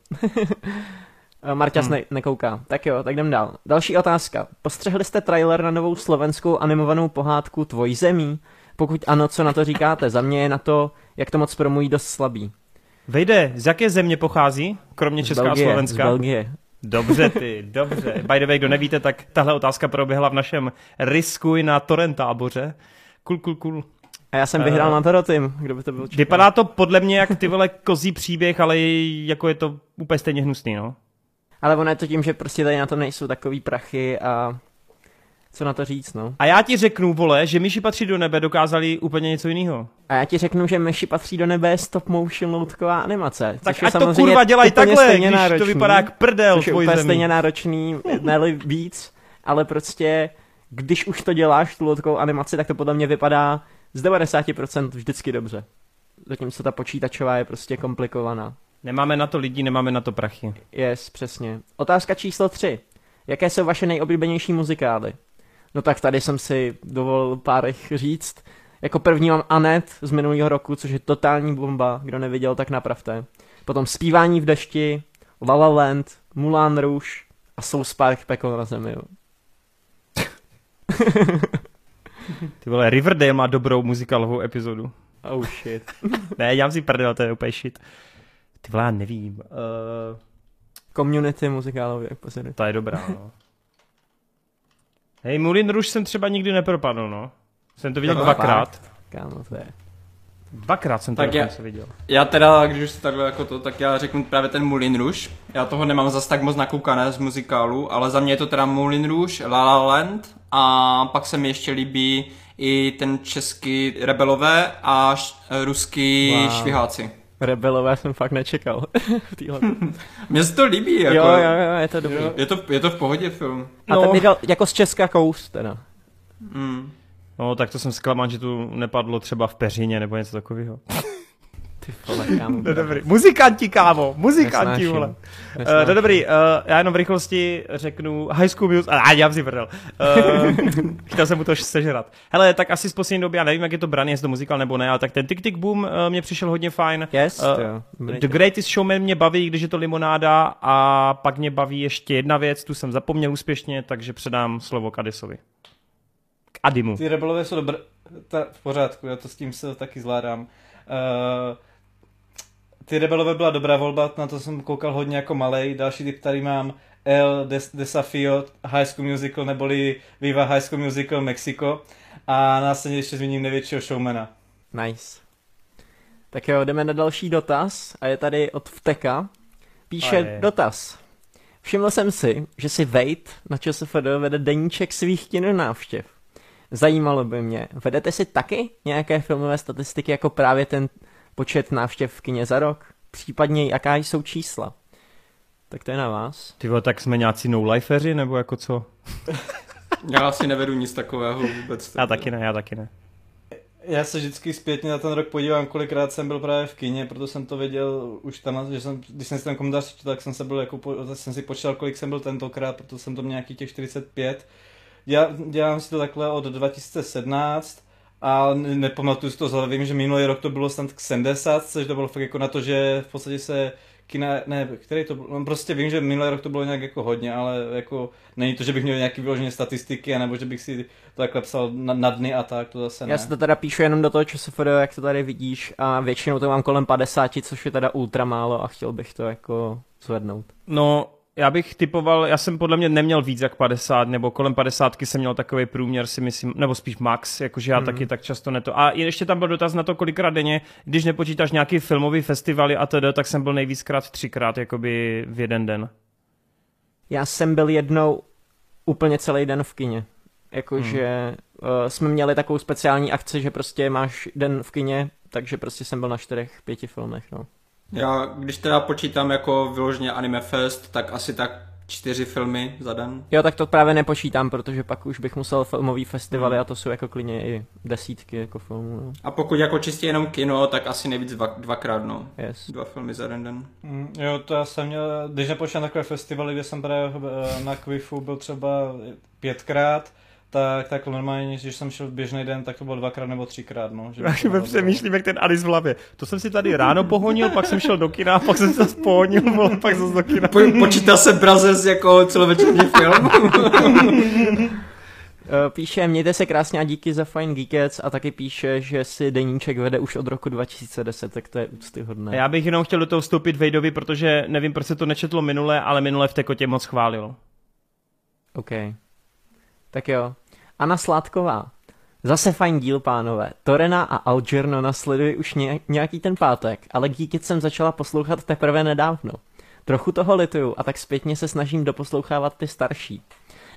A Marťas Hmm. ne- nekouká. Tak jo, tak jdem dál. Další otázka. Postřehli jste trailer na novou slovenskou animovanou pohádku Tvoj zemí? Pokud ano, co na to říkáte? Za mě je na to, jak to moc promují, dost slabý. Vejde, z jaké země pochází, kromě Z Česká a Belgie, Slovenska? Z Belgie. Dobře ty, dobře. By the way, kdo nevíte, tak tahle otázka proběhla v našem Riskuj na Torrent táboře. Cool, cool, cool. A já jsem vyhrál na Tarotym, kdo by to byl čekal. Vypadá to podle mě jak ty vole kozí příběh, ale jako je to úplně stejně hnusný, no. Ale ono je to tím, že prostě tady na tom nejsou takový prachy a co na to říct, no. A já ti řeknu, vole, že myši patří do nebe dokázali úplně něco jiného. A já ti řeknu, že myši patří do nebe stop motion loutková animace. Tak ať to kurva dělají takhle, když náročný, to vypadá jak prdel což je úplně zemí. stejně náročný, ne víc, ale prostě, když už to děláš, tu loutkovou animaci, tak to podle mě vypadá z 90% vždycky dobře. Zatímco ta počítačová je prostě komplikovaná. Nemáme na to lidi, nemáme na to prachy. Yes, přesně. Otázka číslo 3. Jaké jsou vaše nejoblíbenější muzikály? No tak tady jsem si dovolil pár jich říct. Jako první mám Anet z minulého roku, což je totální bomba. Kdo neviděl, tak napravte. Potom Zpívání v dešti, La La Land, Mulan Rouge a South Park Peklo na zemi. jo. Ty vole, Riverdale má dobrou muzikálovou epizodu. Oh shit. Ne, já si prdel, to je úplně shit. Ty vole, já nevím. Uh, Community muzikálově, pozor. ta je dobrá, no. Hej, Moulin Rouge jsem třeba nikdy nepropadl, no. Jsem to viděl Jo, dvakrát. Kámo, to je. Dvakrát jsem to Tak já- viděl. Já teda, když už jsi takhle jako to, tak já řeknu právě ten Moulin Rouge. Já toho nemám zas tak moc nakoukané z muzikálu, ale za mě je to teda Moulin Rouge, La La Land a pak se mi ještě líbí i ten český Rebelové a š- ruský Wow. Šviháci. Rebelové jsem fakt nečekal. Mně se to líbí, jako. jo, jo, jo, je to dobrý. Jo. Je to, je to v pohodě film. A ten mi dal jako z Česka kous, teda. Mm. No, tak to jsem zklamán, že tu nepadlo třeba v peřině nebo něco takového. Ty vole, kámo. No dobrý. Muzikanti, kámo, muzikanti, Nesnáším. vole. Uh, Nesnáším. no dobrý, uh, já jenom v rychlosti řeknu High School Musical, a já si prdel. Uh, chtěl jsem mu to sežrat. Hele, tak asi z poslední doby, já nevím, jak je to braný, jestli to muzikál nebo ne, ale tak ten Tick Tick Boom uh, mě přišel hodně fajn. Yes, Uh, jo. The Greatest Showman mě baví, když je to limonáda a pak mě baví ještě jedna věc, tu jsem zapomněl úspěšně, takže předám slovo k Adimu. Ty rebelové jsou dobré, ta, v pořádku, já to s tím se taky zvládám. Uh, ty rebelové byla dobrá volba, na to jsem koukal hodně jako malej. Další typ tady mám El Des- Desafio High School Musical, neboli Viva High School Musical Mexico. A následně ještě zmíním největšího showmana. Nice. Tak jo, jdeme na další dotaz a je tady od Vteka. Píše Aje. dotaz. Všiml jsem si, že si Vejt na ČSFD vede deníček svých kinonávštěv. Zajímalo by mě, vedete si taky nějaké filmové statistiky jako právě ten počet návštěv v kině za rok? Případně jaká jsou čísla? Tak to je na vás. Ty vole, tak jsme nějací no-lifeři, nebo jako co? Já asi nevedu nic takového vůbec. Já taky ne, já taky ne. Já se vždycky zpětně na ten rok podívám, kolikrát jsem byl právě v kině, proto jsem to věděl už tam, že jsem, když jsem si ten komentář četl, tak jsem se byl jako, jsem si počítal, kolik jsem byl tentokrát, proto jsem to měl nějaký těch 45. Já dělám si to takhle od 2017 a ne- nepamatuju si to z hlavy, vím, že minulý rok to bylo snad k 70, což to bylo fakt jako na to, že v podstatě se kina, ne, který to byl, no prostě vím, že minulý rok to bylo nějak jako hodně, ale jako není to, že bych měl nějaký vyloženě statistiky, anebo že bych si to takhle psal na, na dny a tak, to zase ne. Já si to teda píšu jenom do toho ČSFD, jak to tady vidíš, a většinou to mám kolem 50, což je teda ultra málo a chtěl bych to jako zvednout. No, já bych typoval, já jsem podle mě neměl víc jak 50, nebo kolem 50 jsem měl takový průměr, si myslím, nebo spíš max, jakože já Mhm. taky tak často neto. A ještě tam byl dotaz na to, kolikrát denně, když nepočítáš nějaký filmový festivaly a tedy, tak jsem byl nejvíckrát třikrát, jakoby v jeden den. Já jsem byl jednou úplně celý den v kině. Jakože hmm. uh, jsme měli takovou speciální akci, že prostě máš den v kině, takže prostě jsem byl na čtyřech, pěti filmech, no. Já, když teda počítám jako vyloženě Anime Fest, tak asi tak čtyři filmy za den. Jo, tak to právě nepočítám, protože pak už bych musel filmový festivaly Hmm. a to jsou jako klidně i desítky jako filmů, no. A pokud jako čistě jenom kino, tak asi nejvíc dva, dvakrát, no. Yes. Dva filmy za jeden den. Mm, Jo, to já jsem měl, když nepočítám takové festivaly, kde jsem právě eh, na Quifu byl třeba pětkrát, tak, tak normálně, když jsem šel v běžný den, tak to bylo dvakrát nebo třikrát, no. Že bylo- přemýšlím, jak ten Adis v hlavě. To jsem si tady ráno pohonil, pak jsem šel do kina, pak jsem se zase pohonil, vole, pak zase do kina. Po, počítá se Brazes jako celovečerní film? Uh, píše, mějte se krásně a díky za fajn Geekets a taky píše, že si deníček vede už od roku 2010, tak to je úctyhodné. Já bych jenom chtěl do toho vstoupit Vejdovi, protože nevím, proč se to nečetlo minule, ale minule v Tekotě moc chválil. OK. Tak jo. Anna Sládková. Zase fajn díl, pánové. Torena a Algerno nasledují už ně, nějaký ten pátek, ale Geekit jsem začala poslouchat teprve nedávno. Trochu toho lituju a tak zpětně se snažím doposlouchávat ty starší.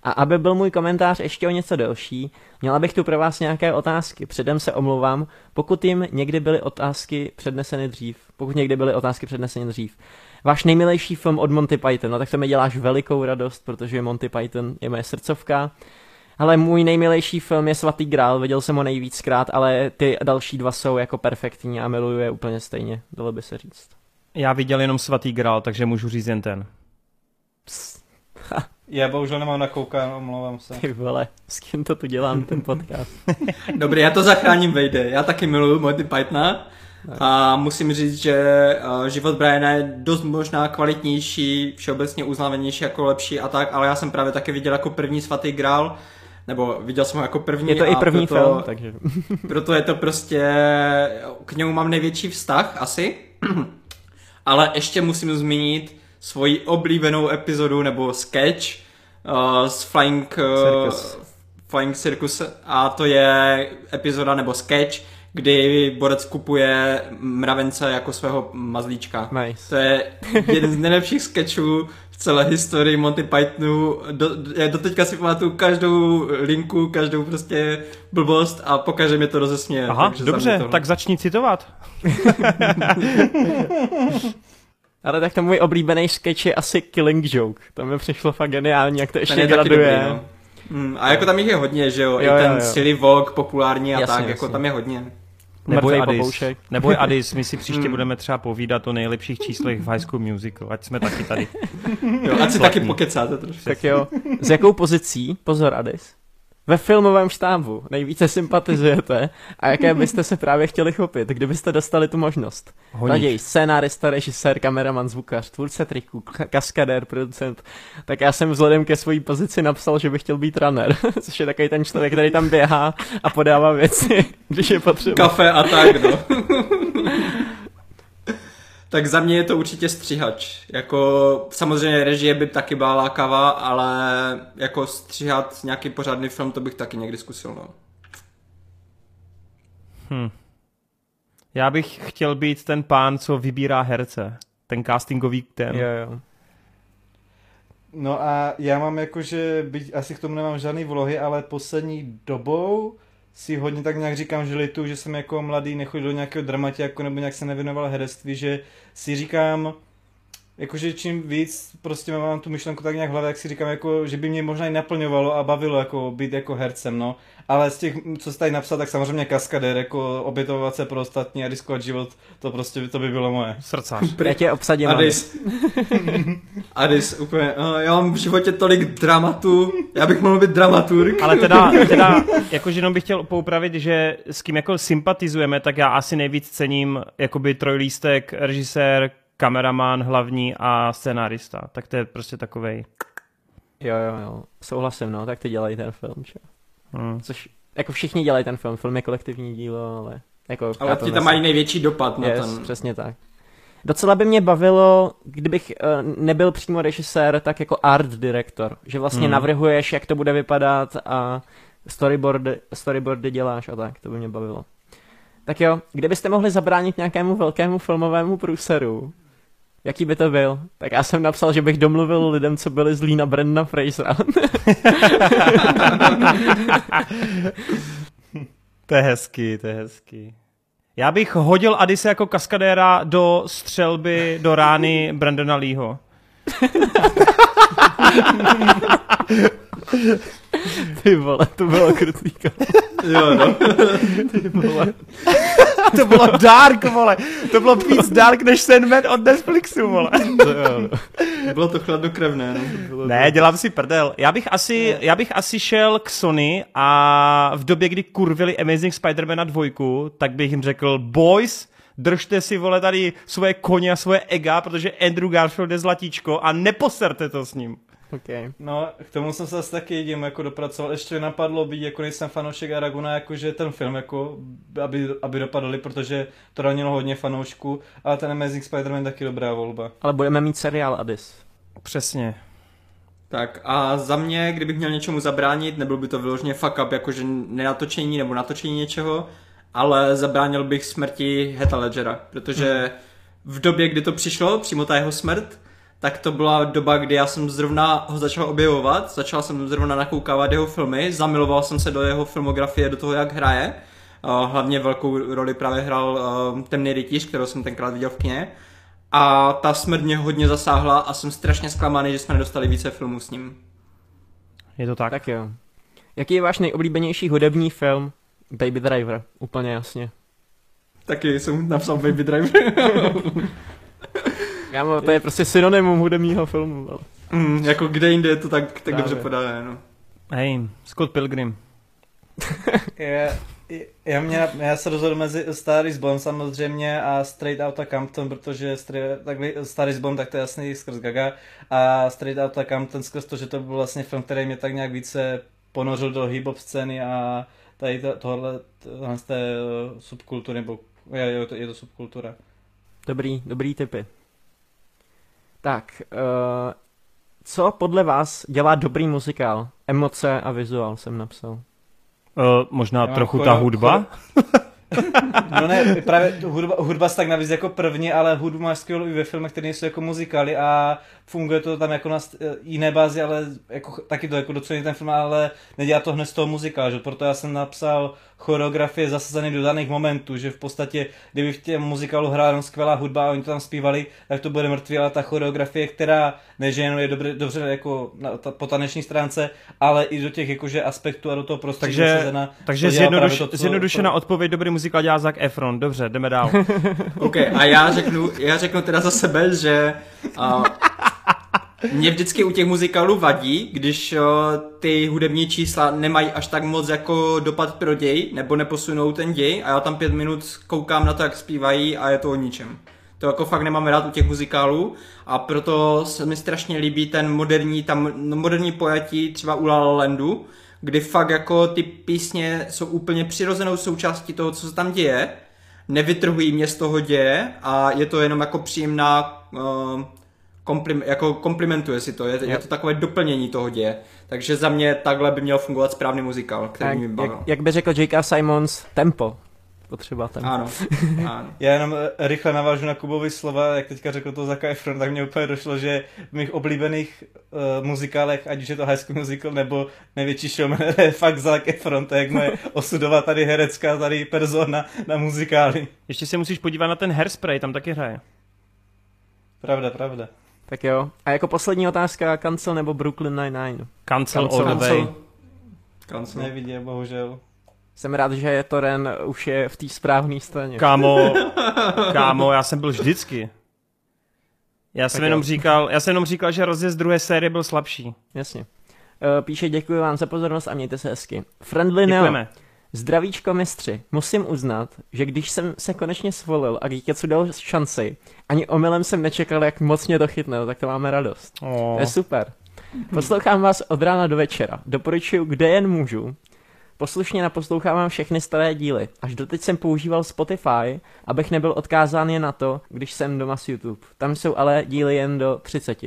A aby byl můj komentář ještě o něco delší, měla bych tu pro vás nějaké otázky. Předem se omlouvám, pokud jim někdy byly otázky předneseny dřív. Pokud někdy byly otázky předneseny dřív. Váš nejmilejší film od Monty Python, no tak to mi děláš velikou radost, protože Monty Python je moje srdcovka. Ale můj nejmilejší film je Svatý grál, viděl jsem ho nejvíckrát, ale ty další dva jsou jako perfektní a miluju je úplně stejně, dalo by se říct. Já viděl jenom Svatý grál, takže můžu říct jen ten. Psst, Já bohužel nemám nakoukáno, omlouvám se. ty vole, s kým to tu dělám, ten podcast? Dobrý, já to zachráním, Vejde. Já taky miluju Monty Pythona. A musím říct, že uh, život Briana je dost možná kvalitnější, všeobecně uznávanější jako lepší a tak, ale já jsem právě taky viděl jako první svatý grál, nebo viděl jsem ho jako první. Je to i první proto, film, takže... Proto je to prostě, k němu mám největší vztah asi, ale ještě musím zmínit svoji oblíbenou epizodu nebo sketch uh, z Flying, uh, Circus. Flying Circus a to je epizoda nebo sketch, kdy borec kupuje mravence jako svého mazlíčka. Nice. To je jeden z nejlepších sketchů v celé historii Monty Pythonu. Do, já doteďka si pamatuju každou linku, každou prostě blbost a pokaždé mě to rozesměje. Aha, dobře, tohle. tak začni citovat. Ale tak to můj oblíbený sketch je asi Killing Joke. To mi přišlo fakt geniální, jak to Ten ještě je graduje. dobrý, no. Mm, a jako tam jich je hodně, že jo, Jo, i jo, ten jo. Silly Vogue populární a Jasně, tak, jako jasně. tam je hodně. Neboj Mrtvej Adis. papoušek. Neboj Adis, my si příště Hmm. budeme třeba povídat o nejlepších číslech v High School Musical, ať jsme taky tady. Jo, ať si taky pokecáte trošku. Tak jo, s jakou pozicí, pozor Adis, ve filmovém štábu nejvíce sympatizujete a jaké byste se právě chtěli chopit, kdybyste dostali tu možnost? Honík. Raději scénárista, režisér, kameraman, zvukař, tvůrce triků, ka- kaskadér, producent. Tak já jsem vzhledem ke své pozici napsal, že bych chtěl být runner, což je takový ten člověk, který tam běhá a podává věci, když je potřeba. Kafe a tak, no. tak za mě je to určitě střihač. Jako samozřejmě režie by taky byla lákavá, ale jako stříhat nějaký pořádný film, to bych taky někdy zkusil, no. Já bych chtěl být ten pán, co vybírá herce. Ten castingový ten. Jo, jo. No a já mám jakože, byť asi k tomu nemám žádný vlohy, ale poslední dobou si hodně tak nějak říkám, že litu, že jsem jako mladý nechodil do nějakého dramaťáku nebo nějak se nevěnoval herectví, že si říkám, jakože čím víc prostě mám tu myšlenku tak nějak v hlavě, jak si říkám, jako, že by mě možná i naplňovalo a bavilo jako být jako hercem, no. Ale z těch, co jsi tady napsal, tak samozřejmě kaskadér, jako obětovat se pro ostatní a riskovat život, to prostě to by bylo moje. Srdcař. Já tě obsadím. Adis. Adis. Adis, úplně, uh, já mám v životě tolik dramatu, já bych mohl být dramaturg. Ale teda, teda jakože jenom bych chtěl poupravit, že s kým jako sympatizujeme, tak já asi nejvíc cením jakoby trojlístek, režisér, kameraman hlavní a scenárista. Tak to je prostě takovej. Jo, jo, jo. Souhlasím, no, tak ty dělají ten film, čo? Hmm. Což, jako všichni dělají ten film, film je kolektivní dílo, ale jako... Ale ti tam nesu- mají největší dopad na Yes, ten... přesně tak. Docela by mě bavilo, kdybych uh, nebyl přímo režisér, tak jako art director, že vlastně Hmm. navrhuješ, jak to bude vypadat a storyboardy, storyboardy děláš a tak, to by mě bavilo. Tak jo, kdybyste mohli zabránit nějakému velkému filmovému průseru, jaký by to byl? Tak já jsem napsal, že bych domluvil lidem, co byli zlí na Brandona Frasera. To je hezký, to je hezký. Já bych hodil Adise jako kaskadéra do střelby do rány Brandona Leeho. Ty vole, to bylo krutý. Jo, no. Ty vole. To bylo dark, vole. To bylo víc dark než Sandman od Netflixu, vole. To jo, no. Bylo to chladnokrevné, no. Ne, dělám si prdel. Já bych asi, já bych asi šel k Sony a v době, kdy kurvili Amazing Spider-Mana dvojku, tak bych jim řekl, boys, držte si, vole, tady svoje koně a svoje ega, protože Andrew Garfield je zlatíčko a neposerte to s ním. Okay. No, k tomu jsem se zase taky jedím jako dopracoval. Ještě mi napadlo být, jako nejsem fanoušek Aragona, jakože ten film, jako, aby, aby dopadli, protože to ranilo hodně fanoušků, ale ten Amazing Spider-Man taky dobrá volba. Ale budeme mít seriál Addis. Přesně. Tak a za mě, kdybych měl něčemu zabránit, nebyl by to vyloženě fuck up, jakože nenatočení nebo natočení něčeho, ale zabránil bych smrti Heta Ledgera, protože v době, kdy to přišlo, přímo ta jeho smrt, tak to byla doba, kdy já jsem zrovna ho začal objevovat, začal jsem zrovna nakoukávat jeho filmy, zamiloval jsem se do jeho filmografie, do toho, jak hraje. Uh, Hlavně velkou roli právě hrál uh, Temný rytíř, kterou jsem tenkrát viděl v kině. A ta smrt mě hodně zasáhla a jsem strašně zklamaný, že jsme nedostali více filmů s ním. Je to tak? Tak jo. Jaký je váš nejoblíbenější hudební film? Baby Driver, úplně jasně. Taky jsem napsal Baby Driver. Kámo, to je prostě synonymum hudebního filmu. Ale. mm, jako kde jinde je to tak, tak Právě. dobře podané, no. Hej, Scott Pilgrim. Já, já, mě, já se rozhodl mezi Star is Born samozřejmě a Straight Outta Compton, protože Straight, takhle, Star is Born tak to je jasný skrz Gaga a Straight Outta Compton skrz to, že to byl vlastně film, který mě tak nějak více ponořil do hip-hop scény a tady to, tohle, tohle z té eh, subkultury, nebo je, je, to, je to subkultura. Dobrý, dobrý typy. Tak, uh, co podle vás dělá dobrý muzikál? Emoce a vizuál jsem napsal. Uh, možná Já trochu ta hudba? No ne, právě tu hudba, hudba se tak navíc jako první, ale hudbu máš skvělou i ve filmech, které jsou jako muzikály a funguje to tam jako na st- jiné bázi, ale jako, taky to jako docení ten film, ale nedělá to hned z toho muzikálu, že? proto já jsem napsal choreografie zasazené do daných momentů, že v podstatě, kdyby v těm muzikálu hrála jenom skvělá hudba a oni to tam zpívali, tak to bude mrtvý, ale ta choreografie, která ne, že jenom je dobře, dobře jako na, ta, po taneční stránce, ale i do těch jakože aspektů a do toho prostředí Takže- zasazena, Takže zjednoduš, to, co- zjednodušená odpověď, dobrý muzikál dělá Zac Efron. Dobře, jdeme dál. OK, a já řeknu, já řeknu teda za sebe, že uh, mě vždycky u těch muzikálů vadí, když uh, ty hudební čísla nemají až tak moc jako dopad pro děj, nebo neposunou ten děj a já tam pět minut koukám na to, jak zpívají a je to o ničem. To jako fakt nemám rád u těch muzikálů a proto se mi strašně líbí ten moderní, tam no, moderní pojatí třeba u La La Landu, kdy fakt jako ty písně jsou úplně přirozenou součástí toho, co se tam děje, nevytrhují mě z toho děje a je to jenom jako příjemná uh, komplim, jako komplimentuje si to, je, je to takové doplnění toho děje. Takže za mě takhle by měl fungovat správný muzikál, který Jak, mi bavil. jak, jak by řekl J.K. Simons, tempo. Potřeba tempo. Ano, ano. Já jenom eh, rychle navážu na Kubovi slova, jak teďka řekl to Zac Efron, tak mě úplně došlo, že v mých oblíbených uh, muzikálech, ať už je to High School Musical nebo Největší showman, je fakt Zac Efron, to je jak moje osudová tady herecká tady persona na muzikály. Ještě se musíš podívat na ten Hairspray, tam taky hraje. Pravda, pravda. Tak jo. A jako poslední otázka, Cancel nebo Brooklyn Nine-Nine? Cancel, Cancel. all the way. Cancel. Neviděl, bohužel. Jsem rád, že Toren už je v té správné straně. Kámo, kámo, já jsem byl vždycky. Já jsem Tak jenom jo. říkal, já jsem jenom říkal, že rozjezd druhé série byl slabší. Jasně. Eh, Píše, děkuji vám za pozornost a mějte se hezky. Friendly Neo. Zdravíčko mistři, musím uznat, že když jsem se konečně svolil a Geeketsu dal šanci, ani omylem jsem nečekal, jak moc mě to chytne, tak to máme radost. Oh. To je super. Poslouchám vás od rána do večera. Doporučuji, kde jen můžu. Poslušně naposlouchávám všechny staré díly. Až doteď jsem používal Spotify, abych nebyl odkázán jen na to, když jsem doma s YouTube. Tam jsou ale díly jen do 30.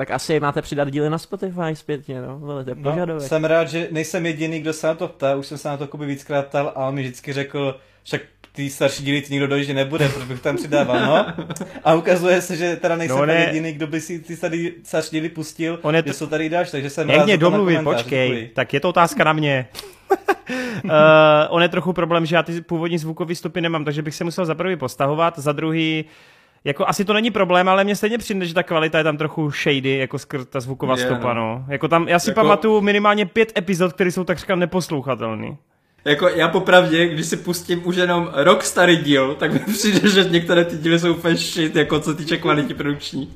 Tak asi máte přidat díly na Spotify zpětně, no? Vole, to je No, jsem rád, že nejsem jediný, kdo se na to ptá, už jsem se na to Kuby víckrát ptal a on mi vždycky řekl, však ty starší díly ti nikdo dojít nebude, proč bych tam přidával, no. A ukazuje se, že teda nejsem No, ne. jediný, kdo by si ty tady starší díly pustil, On je že to- jsou tady dáš, takže jsem Jak rád mě komentář, počkej. děkuji. Tak je to otázka na mě. uh, on je trochu problém, že já ty původní zvukové stopy nemám, takže bych se musel za prvý postahovat, za druhý jako asi to není problém, ale mně stejně přijde, že ta kvalita je tam trochu shady, jako skrz ta zvuková Je, stopa, no. no. Jako tam, já si Jako- pamatuju minimálně pět epizod, které jsou takřka neposlouchatelné. Jako já popravdě, když si pustím už jenom rok starý díl, tak mi přijde, že některé ty díly jsou úplně shit, jako co týče kvality produkční.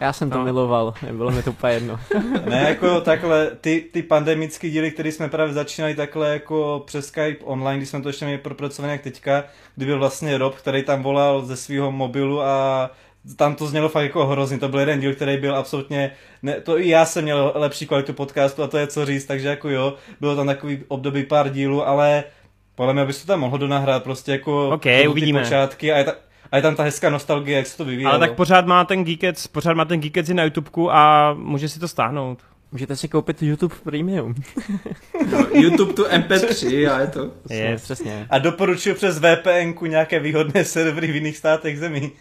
Já jsem to No. miloval, bylo mi to úplně jedno. Ne, jako takhle, ty, ty pandemické díly, které jsme právě začínali takhle jako přes Skype online, když jsme to ještě měli propracované jak teďka, kdy byl vlastně Rob, který tam volal ze svého mobilu a tam to znělo fakt jako hrozně, to byl jeden díl, který byl absolutně, ne, to i já jsem měl lepší kvalitu podcastu a to je co říct, takže jako jo, bylo tam takový období pár dílů, ale podle mě bys to tam mohl donahrát prostě jako OK, to jsou ty uvidíme. počátky a je, ta, a je tam ta hezká nostalgie, jak se to vyvíjelo. Ale tak pořád má ten Geekets, pořád má ten Geekets i na YouTubeku a může si to stáhnout. Můžete si koupit YouTube Premium. YouTube tu MP3 a je to. Je. Přesně. A doporučuji přes VPN nějaké výhodné servery v jiných státech zemí.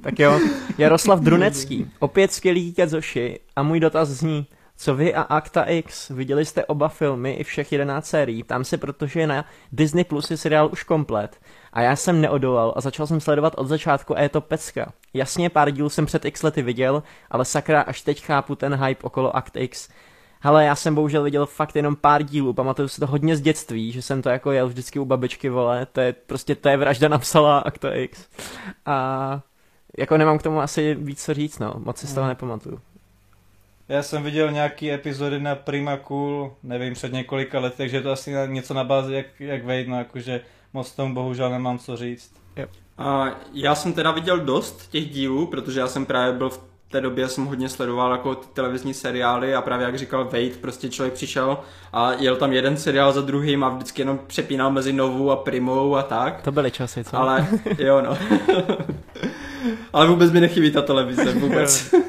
Tak jo, Jaroslav Drunecký, opět skvělý Geeket Zoši a můj dotaz zní, co vy a Acta X, viděli jste oba filmy i všech 11 sérií, tam se protože na Disney Plus je seriál už komplet a já jsem neodolal a začal jsem sledovat od začátku a je to pecka. Jasně pár dílů jsem před x lety viděl, ale sakra až teď chápu ten hype okolo Act X. Hele, já jsem bohužel viděl fakt jenom pár dílů, pamatuju si to hodně z dětství, že jsem to jako jel vždycky u babičky, vole, to je prostě, to je vražda napsala Acta X. A jako nemám k tomu asi víc co říct, no, moc si z toho nepamatuju. Já jsem viděl nějaký epizody na Prima Cool, nevím, před několika lety, takže je to asi něco na bázi jak, jak Wade, no jakože moc tomu bohužel nemám co říct. A já jsem teda viděl dost těch dílů, protože já jsem právě byl v té době, jsem hodně sledoval jako ty televizní seriály a právě jak říkal Wade, prostě člověk přišel a jel tam jeden seriál za druhým a vždycky jenom přepínal mezi novou a primou a tak. To byly časy, co? Ale jo no. Ale vůbec mi nechybí ta televize, vůbec.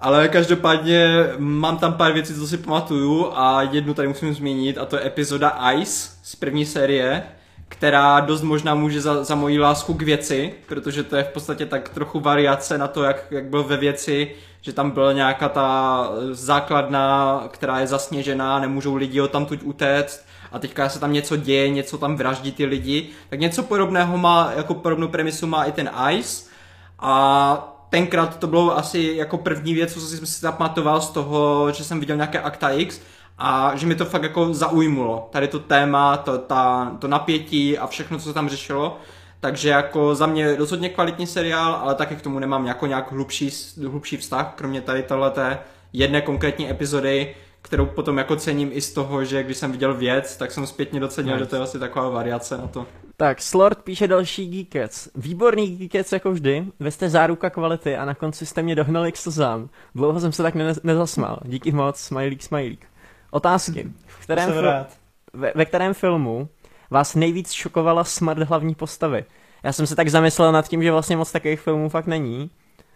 Ale každopádně mám tam pár věcí, co si pamatuju a jednu tady musím zmínit a to je epizoda Ice z první série, která dost možná může za, za moji lásku k věci, protože to je v podstatě tak trochu variace na to, jak, jak byl ve věci, že tam byla nějaká ta základna, která je zasněžená, nemůžou lidi od tamtud utéct a teďka se tam něco děje, něco tam vraždí ty lidi, tak něco podobného má, jako podobnou premisu má i ten Ice a tenkrát to bylo asi jako první věc, co jsem si zapamatoval z toho, že jsem viděl nějaké Acta X a že mi to fakt jako zaujmulo. Tady to téma, to, ta, to napětí a všechno, co se tam řešilo. Takže jako za mě rozhodně kvalitní seriál, ale taky k tomu nemám jako nějak hlubší, hlubší vztah, kromě tady tohleté jedné konkrétní epizody, kterou potom jako cením i z toho, že když jsem viděl věc, tak jsem zpětně docenil, nice. že to je vlastně taková variace na to. Tak, Slord píše další Geekets. Výborný Geekets jako vždy, vy jste záruka kvality a na konci jste mě dohnali k slzám. Dlouho jsem se tak ne- nezasmál. Díky moc, smajlík, smajlík. Otázky. V kterém fil- ve, ve kterém filmu vás nejvíc šokovala smrt hlavní postavy? Já jsem se tak zamyslel nad tím, že vlastně moc takových filmů fakt není.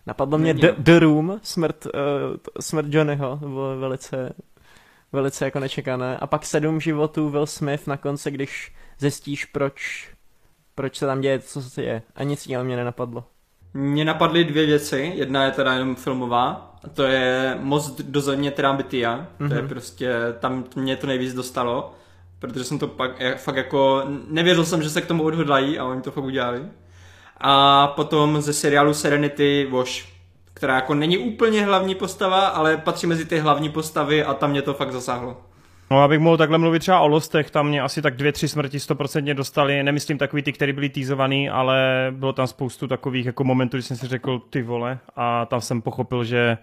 Napadlo mě The, The Room, smrt, uh, smrt Johnnyho, to bylo velice, velice jako nečekané. A pak sedm životů Will Smith na konci, když zjistíš, proč, proč se tam děje, co se děje. A nic jiného mě nenapadlo. Mně napadly dvě věci. Jedna je teda jenom filmová. A to je Most do země Trambitia. Mm-hmm. To je mhm. prostě, tam mě to nejvíc dostalo. Protože jsem to pak fakt jako, nevěřil jsem, že se k tomu odhodlají a oni to fakt udělali. A potom ze seriálu Serenity Wash, která jako není úplně hlavní postava, ale patří mezi ty hlavní postavy a tam mě to fakt zasáhlo. No, abych mohl takhle mluvit třeba o Lostech, tam mě asi tak dvě, tři smrti stoprocentně dostali, nemyslím takový ty, které byly týzovaný, ale bylo tam spoustu takových jako momentů, kdy jsem si řekl ty vole a tam jsem pochopil, že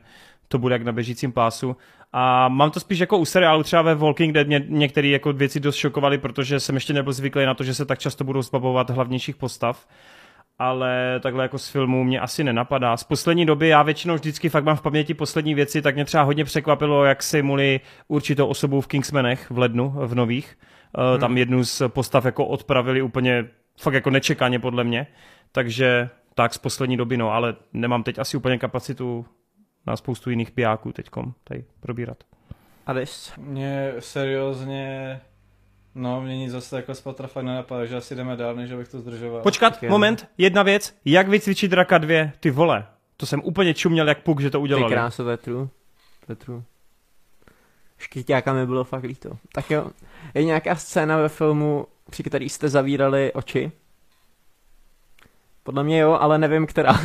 to bude jak na běžícím pásu. A mám to spíš jako u seriálu, třeba ve Walking Dead mě některé jako věci dost šokovaly, protože jsem ještě nebyl zvyklý na to, že se tak často budou zbavovat hlavnějších postav ale takhle jako z filmu mě asi nenapadá. Z poslední doby já většinou vždycky fakt mám v paměti poslední věci, tak mě třeba hodně překvapilo, jak si muli určitou osobu v Kingsmanech v lednu, v nových. Hmm. Tam jednu z postav jako odpravili úplně fakt jako nečekaně podle mě. Takže tak z poslední doby, no, ale nemám teď asi úplně kapacitu na spoustu jiných pijáků teďkom tady probírat. Ades? Mě seriózně No, mě nic zase jako spatra fakt nenapadá, že asi jdeme dál, než abych to zdržoval. Počkat, tak moment, jedna věc. Jak vycvičit draka dvě? Ty vole. To jsem úplně čuměl jak puk, že to udělali. Ty krásu, to je true. To je true. Škyťáka mi bylo fakt líto. Tak jo, je nějaká scéna ve filmu, při který jste zavírali oči? Podle mě jo, ale nevím, která.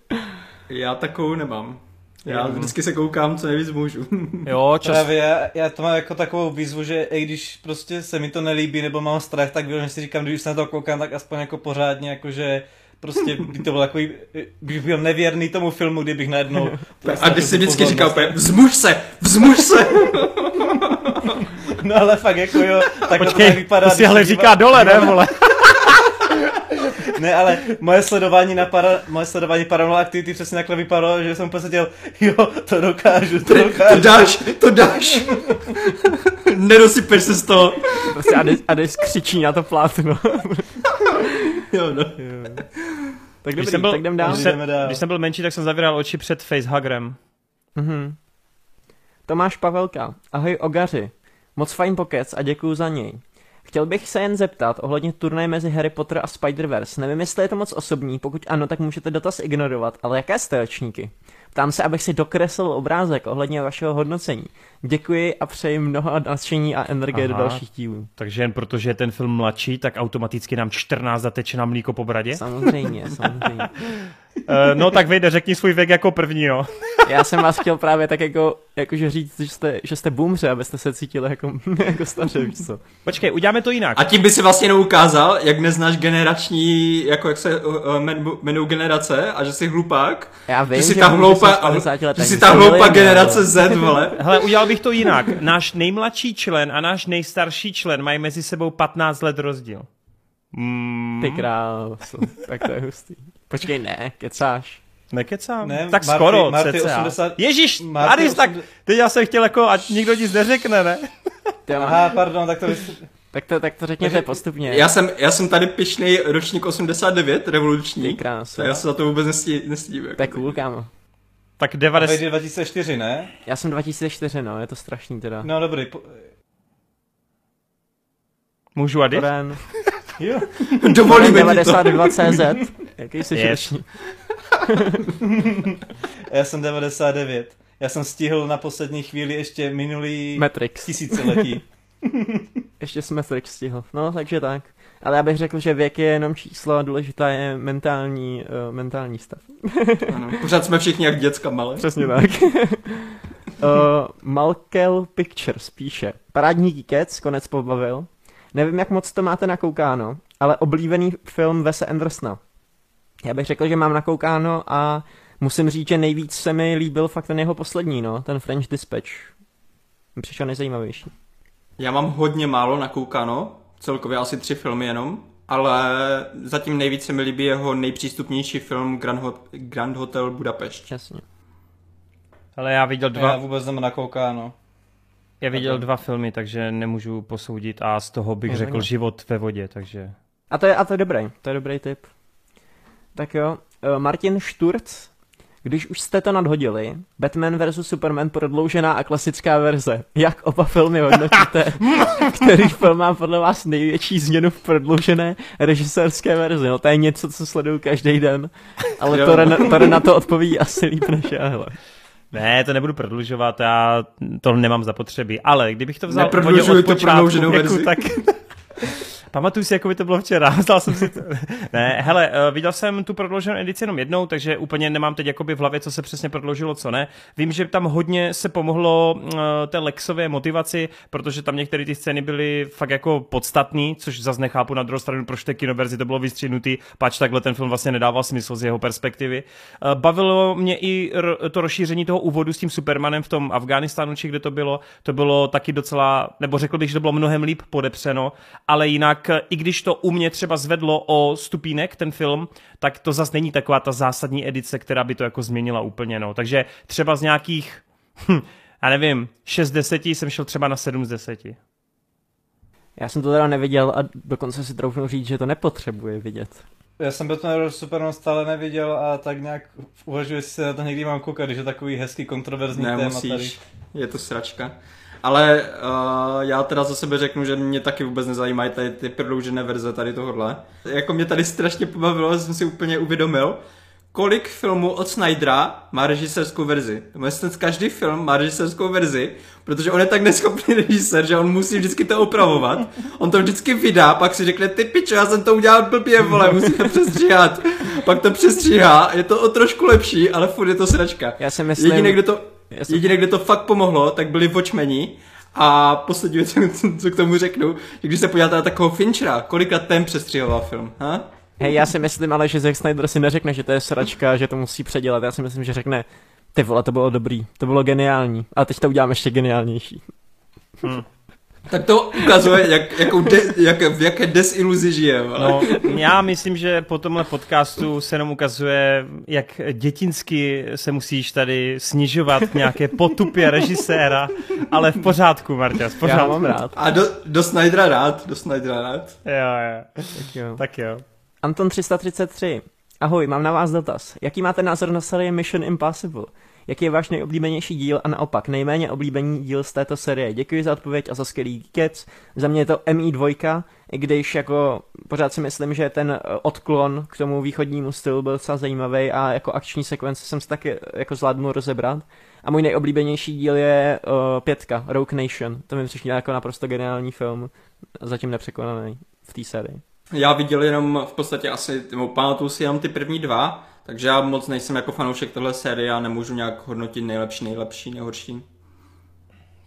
Já takovou nemám. Já vždycky se koukám, co nejvíc můžu. Jo, čas. Právě já, já to mám jako takovou výzvu, že i když prostě se mi to nelíbí nebo mám strach, tak že si říkám, když se na to koukám, tak aspoň jako pořádně, jakože prostě by to bylo takový, bych byl nevěrný tomu filmu, kdybych najednou... A když si vždycky říkal, vzmuž se, vzmuž se! no ale fakt jako jo, tak Počkej, to vypadá. to si ale říká dole, ne vole? Ne, ale moje sledování na para, moje sledování Paranormal Activity přesně takhle vypadalo, že jsem úplně dělal, jo, to dokážu, to dokážu. To dáš, to dáš. Nedosypeš se z toho. Prostě Ades křičí na to plátno. jo, no. Jo. Tak dobrý, když jsem byl, tak jdem dál. Když, jsem, když jsem byl menší, tak jsem zavíral oči před facehugrem. Mhm. Tomáš Pavelka. Ahoj ogaři. Moc fajn pokec a děkuju za něj. Chtěl bych se jen zeptat ohledně turnaje mezi Harry Potter a Spider-Verse. Nevím, jestli je to moc osobní, pokud ano, tak můžete dotaz ignorovat, ale jaké jste ročníky? Ptám se, abych si dokreslil obrázek ohledně vašeho hodnocení. Děkuji a přeji mnoho nadšení a energie Aha, do dalších dílů. Takže jen protože je ten film mladší, tak automaticky nám 14 zateče na mlíko po bradě? Samozřejmě, samozřejmě. Uh, no tak vyjde, řekni svůj věk jako první, jo. Já jsem vás chtěl právě tak jako, jakože říct, že jste, že jste boomře, abyste se cítili jako, jako staře, víš co. Počkej, uděláme to jinak. A tím by si vlastně neukázal, jak neznáš generační, jako jak se uh, jmenují generace a že jsi hlupák. Já vím, že jsi ta hloupa, že jsi ta hloupa generace Z, vole. Hele, udělal bych to jinak. Náš nejmladší člen a náš nejstarší člen mají mezi sebou 15 let rozdíl. Mm. Ty krásu, tak to je hustý. Počkej, ne, kecáš. Nekecám? Ne, tak Marty, skoro, Marty 80... Ježíš, Marty Aris, 80... tak teď já jsem chtěl jako, ať nikdo nic neřekne, ne? Aha, pardon, tak to Tak to, tak to řekněte Takže, postupně. Já jsem, já jsem tady pišný ročník 89, revoluční. Ty krásu. Já se za to vůbec nestí, nestím. Jako. Tak cool, kámo. Tak 90... 2004, ne? Já jsem 2004, no, je to strašný teda. No dobrý. Po... Můžu Adi? Jo. Dovolíme 92 CZ. Jaký jsi yes. Já jsem 99. Já jsem stihl na poslední chvíli ještě minulý Matrix. tisíciletí. ještě jsme Matrix stihl. No, takže tak. Ale já bych řekl, že věk je jenom číslo a důležitá je mentální, uh, mentální stav. ano, pořád jsme všichni jak děcka malé. Přesně tak. Malkel Pictures píše. Parádní Geekec, konec pobavil. Nevím, jak moc to máte nakoukáno, ale oblíbený film Wese Andersona. Já bych řekl, že mám nakoukáno a musím říct, že nejvíc se mi líbil fakt ten jeho poslední, no, ten French Dispatch. Mi přišel nejzajímavější. Já mám hodně málo nakoukáno, celkově asi tři filmy jenom, ale zatím nejvíce mi líbí jeho nejpřístupnější film Grand, Hot- Grand Hotel Budapešť. Jasně. Ale já viděl Já dva, vůbec nemám nakoukáno. Já viděl dva filmy, takže nemůžu posoudit a z toho bych Jo, řekl takhle. život ve vodě, takže... A to je, a to je dobrý, to je dobrý tip. Tak jo, eh, Martin Šturc, když už jste to nadhodili, Batman vs. Superman prodloužená a klasická verze. Jak oba filmy hodnotíte? Který film má podle vás největší změnu v prodloužené režisérské verzi? No to je něco, co sleduju každý den, ale to, to na to odpoví asi líp než já, hele. Ne, to nebudu prodlužovat, já to nemám zapotřebí, ale kdybych to vzal úplně od to počátku prodlouženou věku, verzi. tak... Pamatuju si, jako by to bylo včera, jsem si to. Ne, hele, eh, viděl jsem tu prodlouženou edici jenom jednou, takže úplně nemám teď jakoby v hlavě, co se přesně prodloužilo, co ne. Vím, že tam hodně se pomohlo eh, té Lexové motivaci, protože tam některé ty scény byly fakt jako podstatný, což zase nechápu na druhou stranu, proč té kinoverzi to bylo vystřihnutý, pač takhle ten film vlastně nedával smysl z jeho perspektivy. Eh, Bavilo mě i to rozšíření toho úvodu s tím Supermanem v tom Afghánistánu, či kde to bylo, to bylo taky docela, nebo řekl bych, že to bylo mnohem líp podepřeno, ale jinak, eh, i když to u mě třeba zvedlo o stupínek ten film, tak to zase není taková ta zásadní edice, která by to jako změnila úplně, no. Takže třeba z nějakých, hm, já nevím, 6 z 10 jsem šel třeba na 7 z 10. Já jsem to teda neviděl a dokonce si troufnu říct, že to nepotřebuje vidět. Já jsem Batman vs. Superman stále neviděl a tak nějak uvažuji, jestli se na to někdy mám koukat, když je takový hezký kontroverzní téma tady. Je to sračka. Ale uh, já teda za sebe řeknu, že mě taky vůbec nezajímají tady ty prodloužené verze tady tohohle. Jako mě tady strašně pobavilo, že jsem si úplně uvědomil, kolik filmů od Snydera má režisérskou verzi. Vlastně každý film má režisérskou verzi, protože on je tak neschopný režisér, že on musí vždycky to opravovat. On to vždycky vydá, pak si řekne, ty pičo, já jsem to udělal blbě, vole, musím to přestříhat. Pak to přestříhá, je to o trošku lepší, ale furt je to sračka. Já si myslím... Jediný, kdo to, jsem- jediný, kde to fakt pomohlo, tak byli Watchmeni. A poslední věc, co k tomu řeknu, že když se podíváte na takového Finchera, kolikrát ten přestřihoval film, ha? Hej, já si myslím ale, že Zack Snyder si neřekne, že to je sračka, že to musí předělat. Já si myslím, že řekne, ty vole, to bylo dobrý, to bylo geniální. A teď to udělám ještě geniálnější. Tak to ukazuje, jak, jakou de, jak, v jaké desiluzi žije. vole. No, já myslím, že po tomhle podcastu se nám ukazuje, jak dětinsky se musíš tady snižovat k nějaké potupě režiséra, ale v pořádku, Marta, v Já pořádku. mám rád. A do, do Snydera rád, do Snydera rád. Jo, jo. Tak jo. Tak jo. Anton 333. Ahoj, mám na vás dotaz. Jaký máte názor na sérii Mission Impossible? Jaký je váš nejoblíbenější díl a naopak nejméně oblíbený díl z této série? Děkuji za odpověď a za skvělý kec. Za mě je to MI2, i když jako pořád si myslím, že ten eh, odklon k tomu východnímu stylu byl docela zajímavý a jako akční sekvence jsem si taky eh, jako zvládnul rozebrat. A můj nejoblíbenější díl je uh, pětka, Rogue Nation. To mi přišlo jako naprosto geniální film, zatím nepřekonaný v té sérii. Já viděl jenom v podstatě asi, nebo pamatuju si jenom ty první dva, takže já moc nejsem jako fanoušek tohle série a nemůžu nějak hodnotit nejlepší, nejlepší, nejhorší.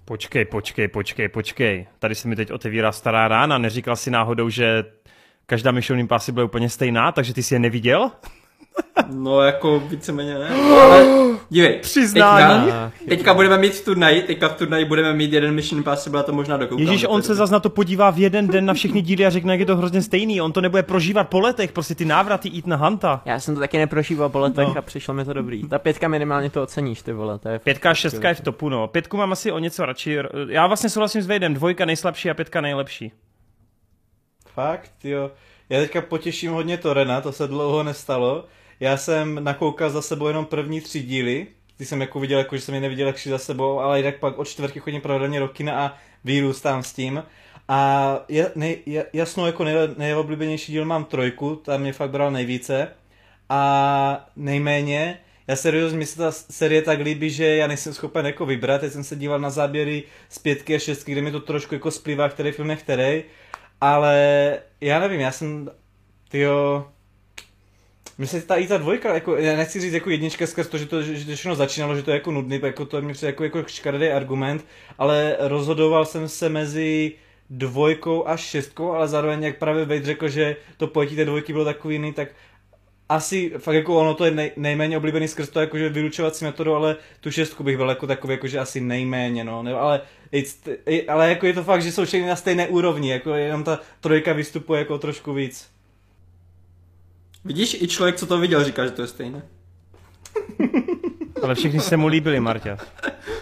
Počkej, počkej, počkej, počkej. Tady se mi teď otevírá stará rána. Neříkal si náhodou, že každá Mission Impossible je úplně stejná, takže ty si je neviděl? No jako víceméně ne. Ale dívej, Přiznání. Teďka, teďka budeme mít v turnaji, teďka v turnaji budeme mít jeden Mission Impossible a to možná dokoukám. Ježíš, on se doby. zas na to podívá v jeden den na všechny díly a řekne, jak je to hrozně stejný. On to nebude prožívat po letech, prostě ty návraty Ethan Hunta. Já jsem to taky neprožíval po letech No. a přišlo mi to dobrý. Ta pětka minimálně to oceníš, ty vole. To je Pětka a šestka je v topu, no. Pětku mám asi o něco radši. Já vlastně souhlasím s Vejdem. Dvojka nejslabší a pětka nejlepší. Fakt, jo. Já teďka potěším hodně Torena, to se dlouho nestalo. Já jsem nakoukal za sebou jenom první tři díly. Ty jsem jako viděl, jako, že jsem je neviděl jak za sebou, ale jinak pak od čtvrtky chodím pravidelně do kina a vyrůstám s tím. A je, nej, jasnou jako nej, nejoblíbenější díl mám trojku, tam mě fakt bral nejvíce. A nejméně, já seriózně mi se ta série tak líbí, že já nejsem schopen jako vybrat. Teď jsem se díval na záběry z pětky a šestky, kde mi to trošku jako splývá, který film je který. Ale já nevím, já jsem, tyjo, Myslím si, ta i ta dvojka, jako, já nechci říct jako jednička skrz to, že to, že to všechno začínalo, že to je jako nudný, jako to mě přijde jako, jako škaredý argument, ale rozhodoval jsem se mezi dvojkou a šestkou, ale zároveň, jak právě Vejt řekl, že to pojetí té dvojky bylo takový jiný, tak asi fakt jako ono to je nej, nejméně oblíbený skrz to jakože vylučovací metodu, ale tu šestku bych byl jako takový jakože asi nejméně, no, ne, ale, ale jako je to fakt, že jsou všechny na stejné úrovni, jako jenom ta trojka vystupuje jako trošku víc. Vidíš, i člověk, co to viděl, říká, že to je stejné. Ale všichni se mu líbili, Marta.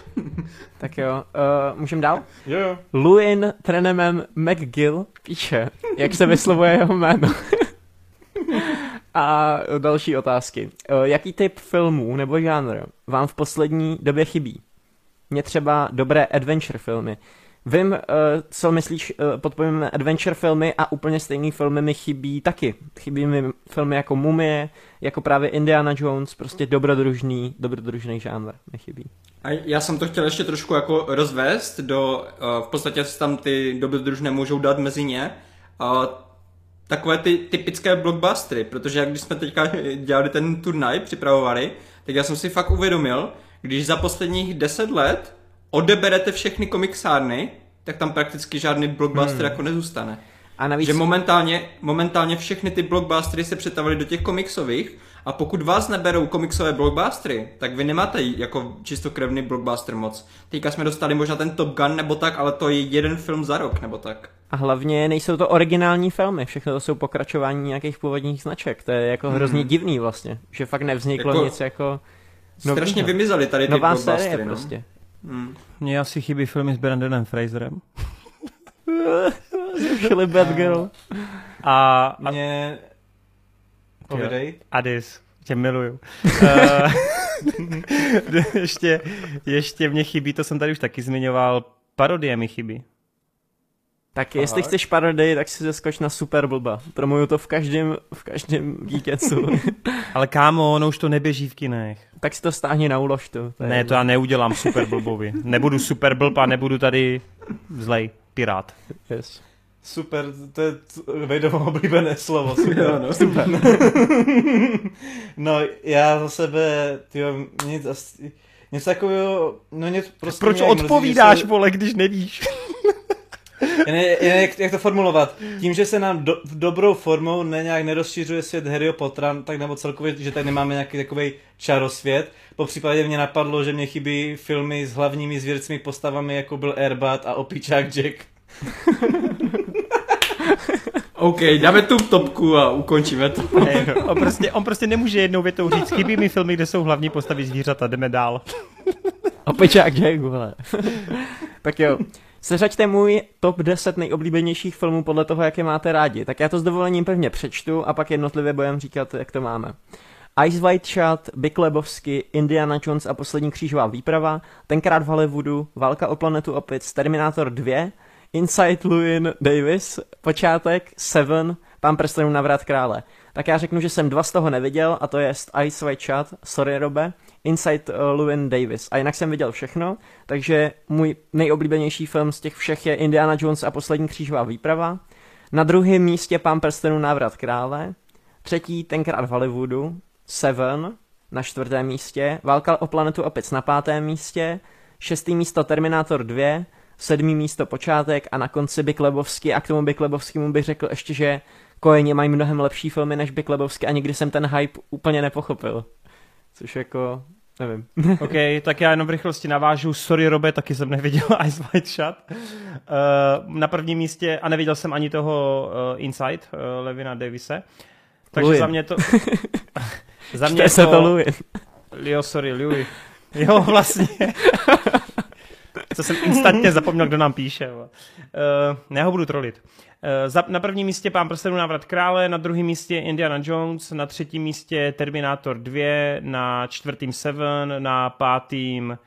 tak jo, uh, můžem dál? Jo, jo. Luin Trenemem McGill píše, jak se vyslovuje jeho jméno. A další otázky. Uh, jaký typ filmů nebo žánr vám v poslední době chybí? Mně třeba dobré adventure filmy. Vím, uh, co myslíš uh, pod adventure filmy a úplně stejný filmy mi chybí taky. Chybí mi filmy jako Mumie, jako právě Indiana Jones, prostě dobrodružný, dobrodružný žánr mi chybí. A já jsem to chtěl ještě trošku jako rozvést do, uh, v podstatě se tam ty dobrodružné můžou dát mezi ně. Takové ty typické blockbustery, protože jak když jsme teďka dělali ten turnaj, připravovali, tak já jsem si fakt uvědomil, když za posledních deset let odeberete všechny komiksárny, tak tam prakticky žádný blockbuster hmm. jako nezůstane. A navíc... Že momentálně, momentálně všechny ty blockbustery se přetavily do těch komiksových a pokud vás neberou komiksové blockbustery, tak vy nemáte jako čistokrevný blockbuster moc. Teďka jsme dostali možná ten Top Gun nebo tak, ale to je jeden film za rok nebo tak. A hlavně nejsou to originální filmy, všechno to jsou pokračování nějakých původních značek. To je jako hmm. hrozně divný vlastně, že fakt nevzniklo jako... nic jako... Strašně vymizely tady ty Nová série no. prostě. Hmm. Mně asi chybí filmy s Brandonem Fraserem. Zrušili Bad Girl. A, a mě... Povědej. Adis, tě miluju. uh, ještě, ještě mě chybí, to jsem tady už taky zmiňoval, parodie mi chybí. Tak Aha. jestli chceš parodii, tak si zeskoč na Super Blba. Promuju to v každém, v každém víkendu. Ale kámo, ono už to neběží v kinech. Tak si to stáhni na uložtu. To ne, to já neudělám Super Blbovi. Nebudu Super Blb a nebudu tady zlej pirát. Yes. Super, to je Vejdovo oblíbené slovo. Super. Jo, no. super. no, já za sebe, tyjo, nic asi, něco takového, no něco prostě Proč odpovídáš, mrzí, vole, když nevíš? Jen, jen, jak, jak, to formulovat? Tím, že se nám do, v dobrou formou ne, nějak nerozšiřuje svět Harryho Pottera, tak nebo celkově, že tady nemáme nějaký takový čarosvět. Po případě mě napadlo, že mě chybí filmy s hlavními zvěrcmi postavami, jako byl Airbat a Opičák Jack. OK, dáme tu topku a ukončíme to. Hey, on, prostě, on prostě nemůže jednou větou říct, chybí mi filmy, kde jsou hlavní postavy zvířata, jdeme dál. Opičák Jack, vole. tak jo, Seřaďte můj top 10 nejoblíbenějších filmů podle toho, jak je máte rádi. Tak já to s dovolením pevně přečtu a pak jednotlivě budeme říkat, jak to máme. Ice White Shot, Big Lebowski, Indiana Jones a poslední křížová výprava, tenkrát v Hollywoodu, Válka o planetu opic, Terminator 2, Inside Llewyn Davis, počátek, Seven, Pán prstenů navrat krále. Tak já řeknu, že jsem dva z toho neviděl a to je Ice White Shot, sorry Robe, Inside uh, Davis. A jinak jsem viděl všechno, takže můj nejoblíbenější film z těch všech je Indiana Jones a poslední křížová výprava. Na druhém místě Pán prstenů návrat krále. Třetí tenkrát v Hollywoodu, Seven na čtvrtém místě, Válka o planetu opět na pátém místě, šestý místo Terminator 2, sedmý místo počátek a na konci Big Lebowski a k tomu Big Lebowskému bych řekl ještě, že Kojeně mají mnohem lepší filmy než Big Lebowski a nikdy jsem ten hype úplně nepochopil. Což jako, nevím. OK, tak já jenom v rychlosti navážu. Sorry, Robe, taky jsem neviděl Ice White Shot. Uh, na prvním místě, a neviděl jsem ani toho uh, Inside, uh, Levina Davise. Takže Louis. za mě to... za mě se to Louis. Jo, sorry, Louis. Jo, vlastně. Co jsem instantně zapomněl, kdo nám píše. Uh, já ho budu trolit. Uh, na prvním místě Pán prstenů návrat krále, na druhém místě Indiana Jones, na třetím místě Terminator 2, na čtvrtým Seven, na pátým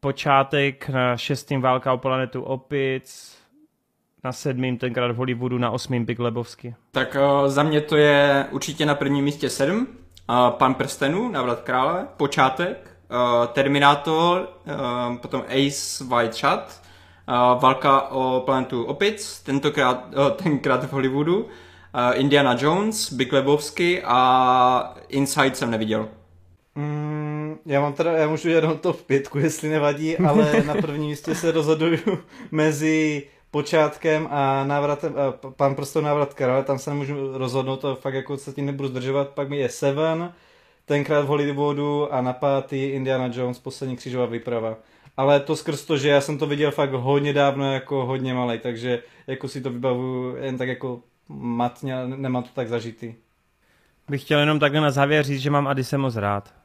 Počátek, na šestým Válka o planetu Opic, na sedmým tenkrát v Hollywoodu, na osmým Big Lebowski. Tak uh, za mě to je určitě na prvním místě sedm, uh, Pan prstenů, návrat krále, Počátek, uh, Terminator, potom Ace White Shot, Válka o planetu Opic, tentokrát, uh, tenkrát v Hollywoodu, Indiana Jones, Big Lebowski a Inside jsem neviděl. Mm, já mám teda, já můžu jenom to v pětku, jestli nevadí, ale na prvním místě se rozhoduju mezi počátkem a návratem, a pan prostě návrat krále, tam se nemůžu rozhodnout, to fakt jako se tím nebudu zdržovat, pak mi je Seven, tenkrát v Hollywoodu a na pátý Indiana Jones, poslední křížová výprava. Ale to skrz to, že já jsem to viděl fakt hodně dávno, jako hodně malý, takže jako si to vybavu jen tak jako matně, nemám to tak zažitý. Bych chtěl jenom takhle na závěr říct, že mám Adise moc rád.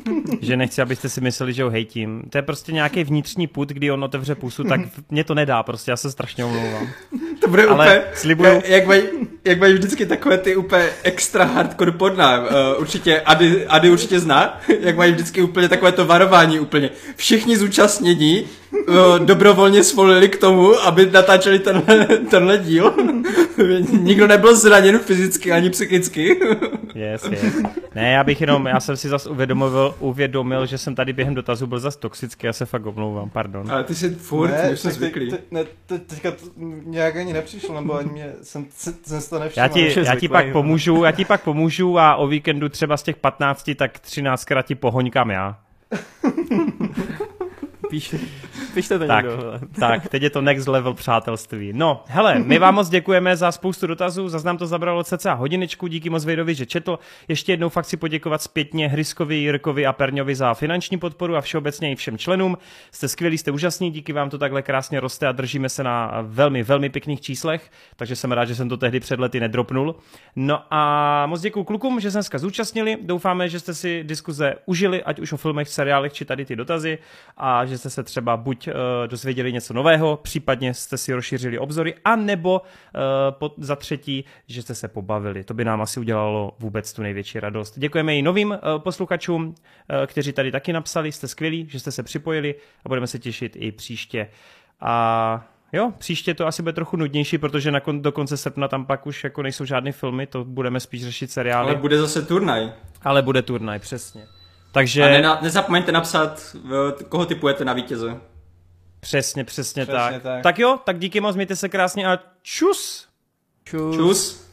že nechci, abyste si mysleli, že ho hejtím. To je prostě nějaký vnitřní put, kdy on otevře pusu, tak mě to nedá prostě, já se strašně omlouvám. To bude Ale úplně, slibuju- jak mají, jak mají vždycky takové ty úplně extra hardcore podná. Uh, určitě, Ady, Ady určitě zná, jak mají vždycky úplně takové to varování úplně. Všichni zúčastnění dobrovolně svolili k tomu, aby natáčeli tenhle, tenhle díl. Nikdo nebyl zraněn fyzicky ani psychicky. Yes, yes. Ne, já bych jenom, já jsem si zase uvědomil, uvědomil, že jsem tady během dotazu byl zase toxický, já se fakt omlouvám, pardon. Ale ty jsi furt, ne, už jsem tak zvyklý. Te, ne, te, teďka to nějak ani nepřišlo, nebo ani mě, jsem, jsem, si to nevšiml. Já ti, já ti pak no. pomůžu, já ti pak pomůžu a o víkendu třeba z těch 15, tak 13 krát ti pohoňkám já. Píš, píšte to Tak. někdo. hele. Tak, teď je to next level přátelství. No, hele, my vám moc děkujeme za spoustu dotazů, zase nám to zabralo cca hodiničku, díky moc Vejdovi, že četl. Ještě jednou fakt si poděkovat zpětně Hryskovi, Jirkovi a Perňovi za finanční podporu a všeobecně i všem členům. Jste skvělí, jste úžasní, díky vám to takhle krásně roste a držíme se na velmi, velmi pěkných číslech, takže jsem rád, že jsem to tehdy před lety nedropnul. No a moc děkuji klukům, že se dneska zúčastnili. Doufáme, že jste si diskuze užili, ať už o filmech, seriálech, či tady ty dotazy a že jste se třeba buď uh, dozvěděli něco nového, případně jste si rozšířili obzory, a nebo uh, za třetí, že jste se pobavili. To by nám asi udělalo vůbec tu největší radost. Děkujeme i novým uh, posluchačům, uh, kteří tady taky napsali, jste skvělí, že jste se připojili a budeme se těšit i příště. A Jo, příště to asi bude trochu nudnější, protože na kon, do konce srpna tam pak už jako nejsou žádné filmy, to budeme spíš řešit seriály. Ale bude zase turnaj. ale bude turnaj, přesně. Takže A nena, nezapomeňte napsat, eh, koho typujete na vítěze. přesně, přesně, Přesně tak. tak. tak. jo, tak díky moc, mějte se krásně a čus! Čus. Čus.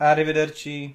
Arrivederci.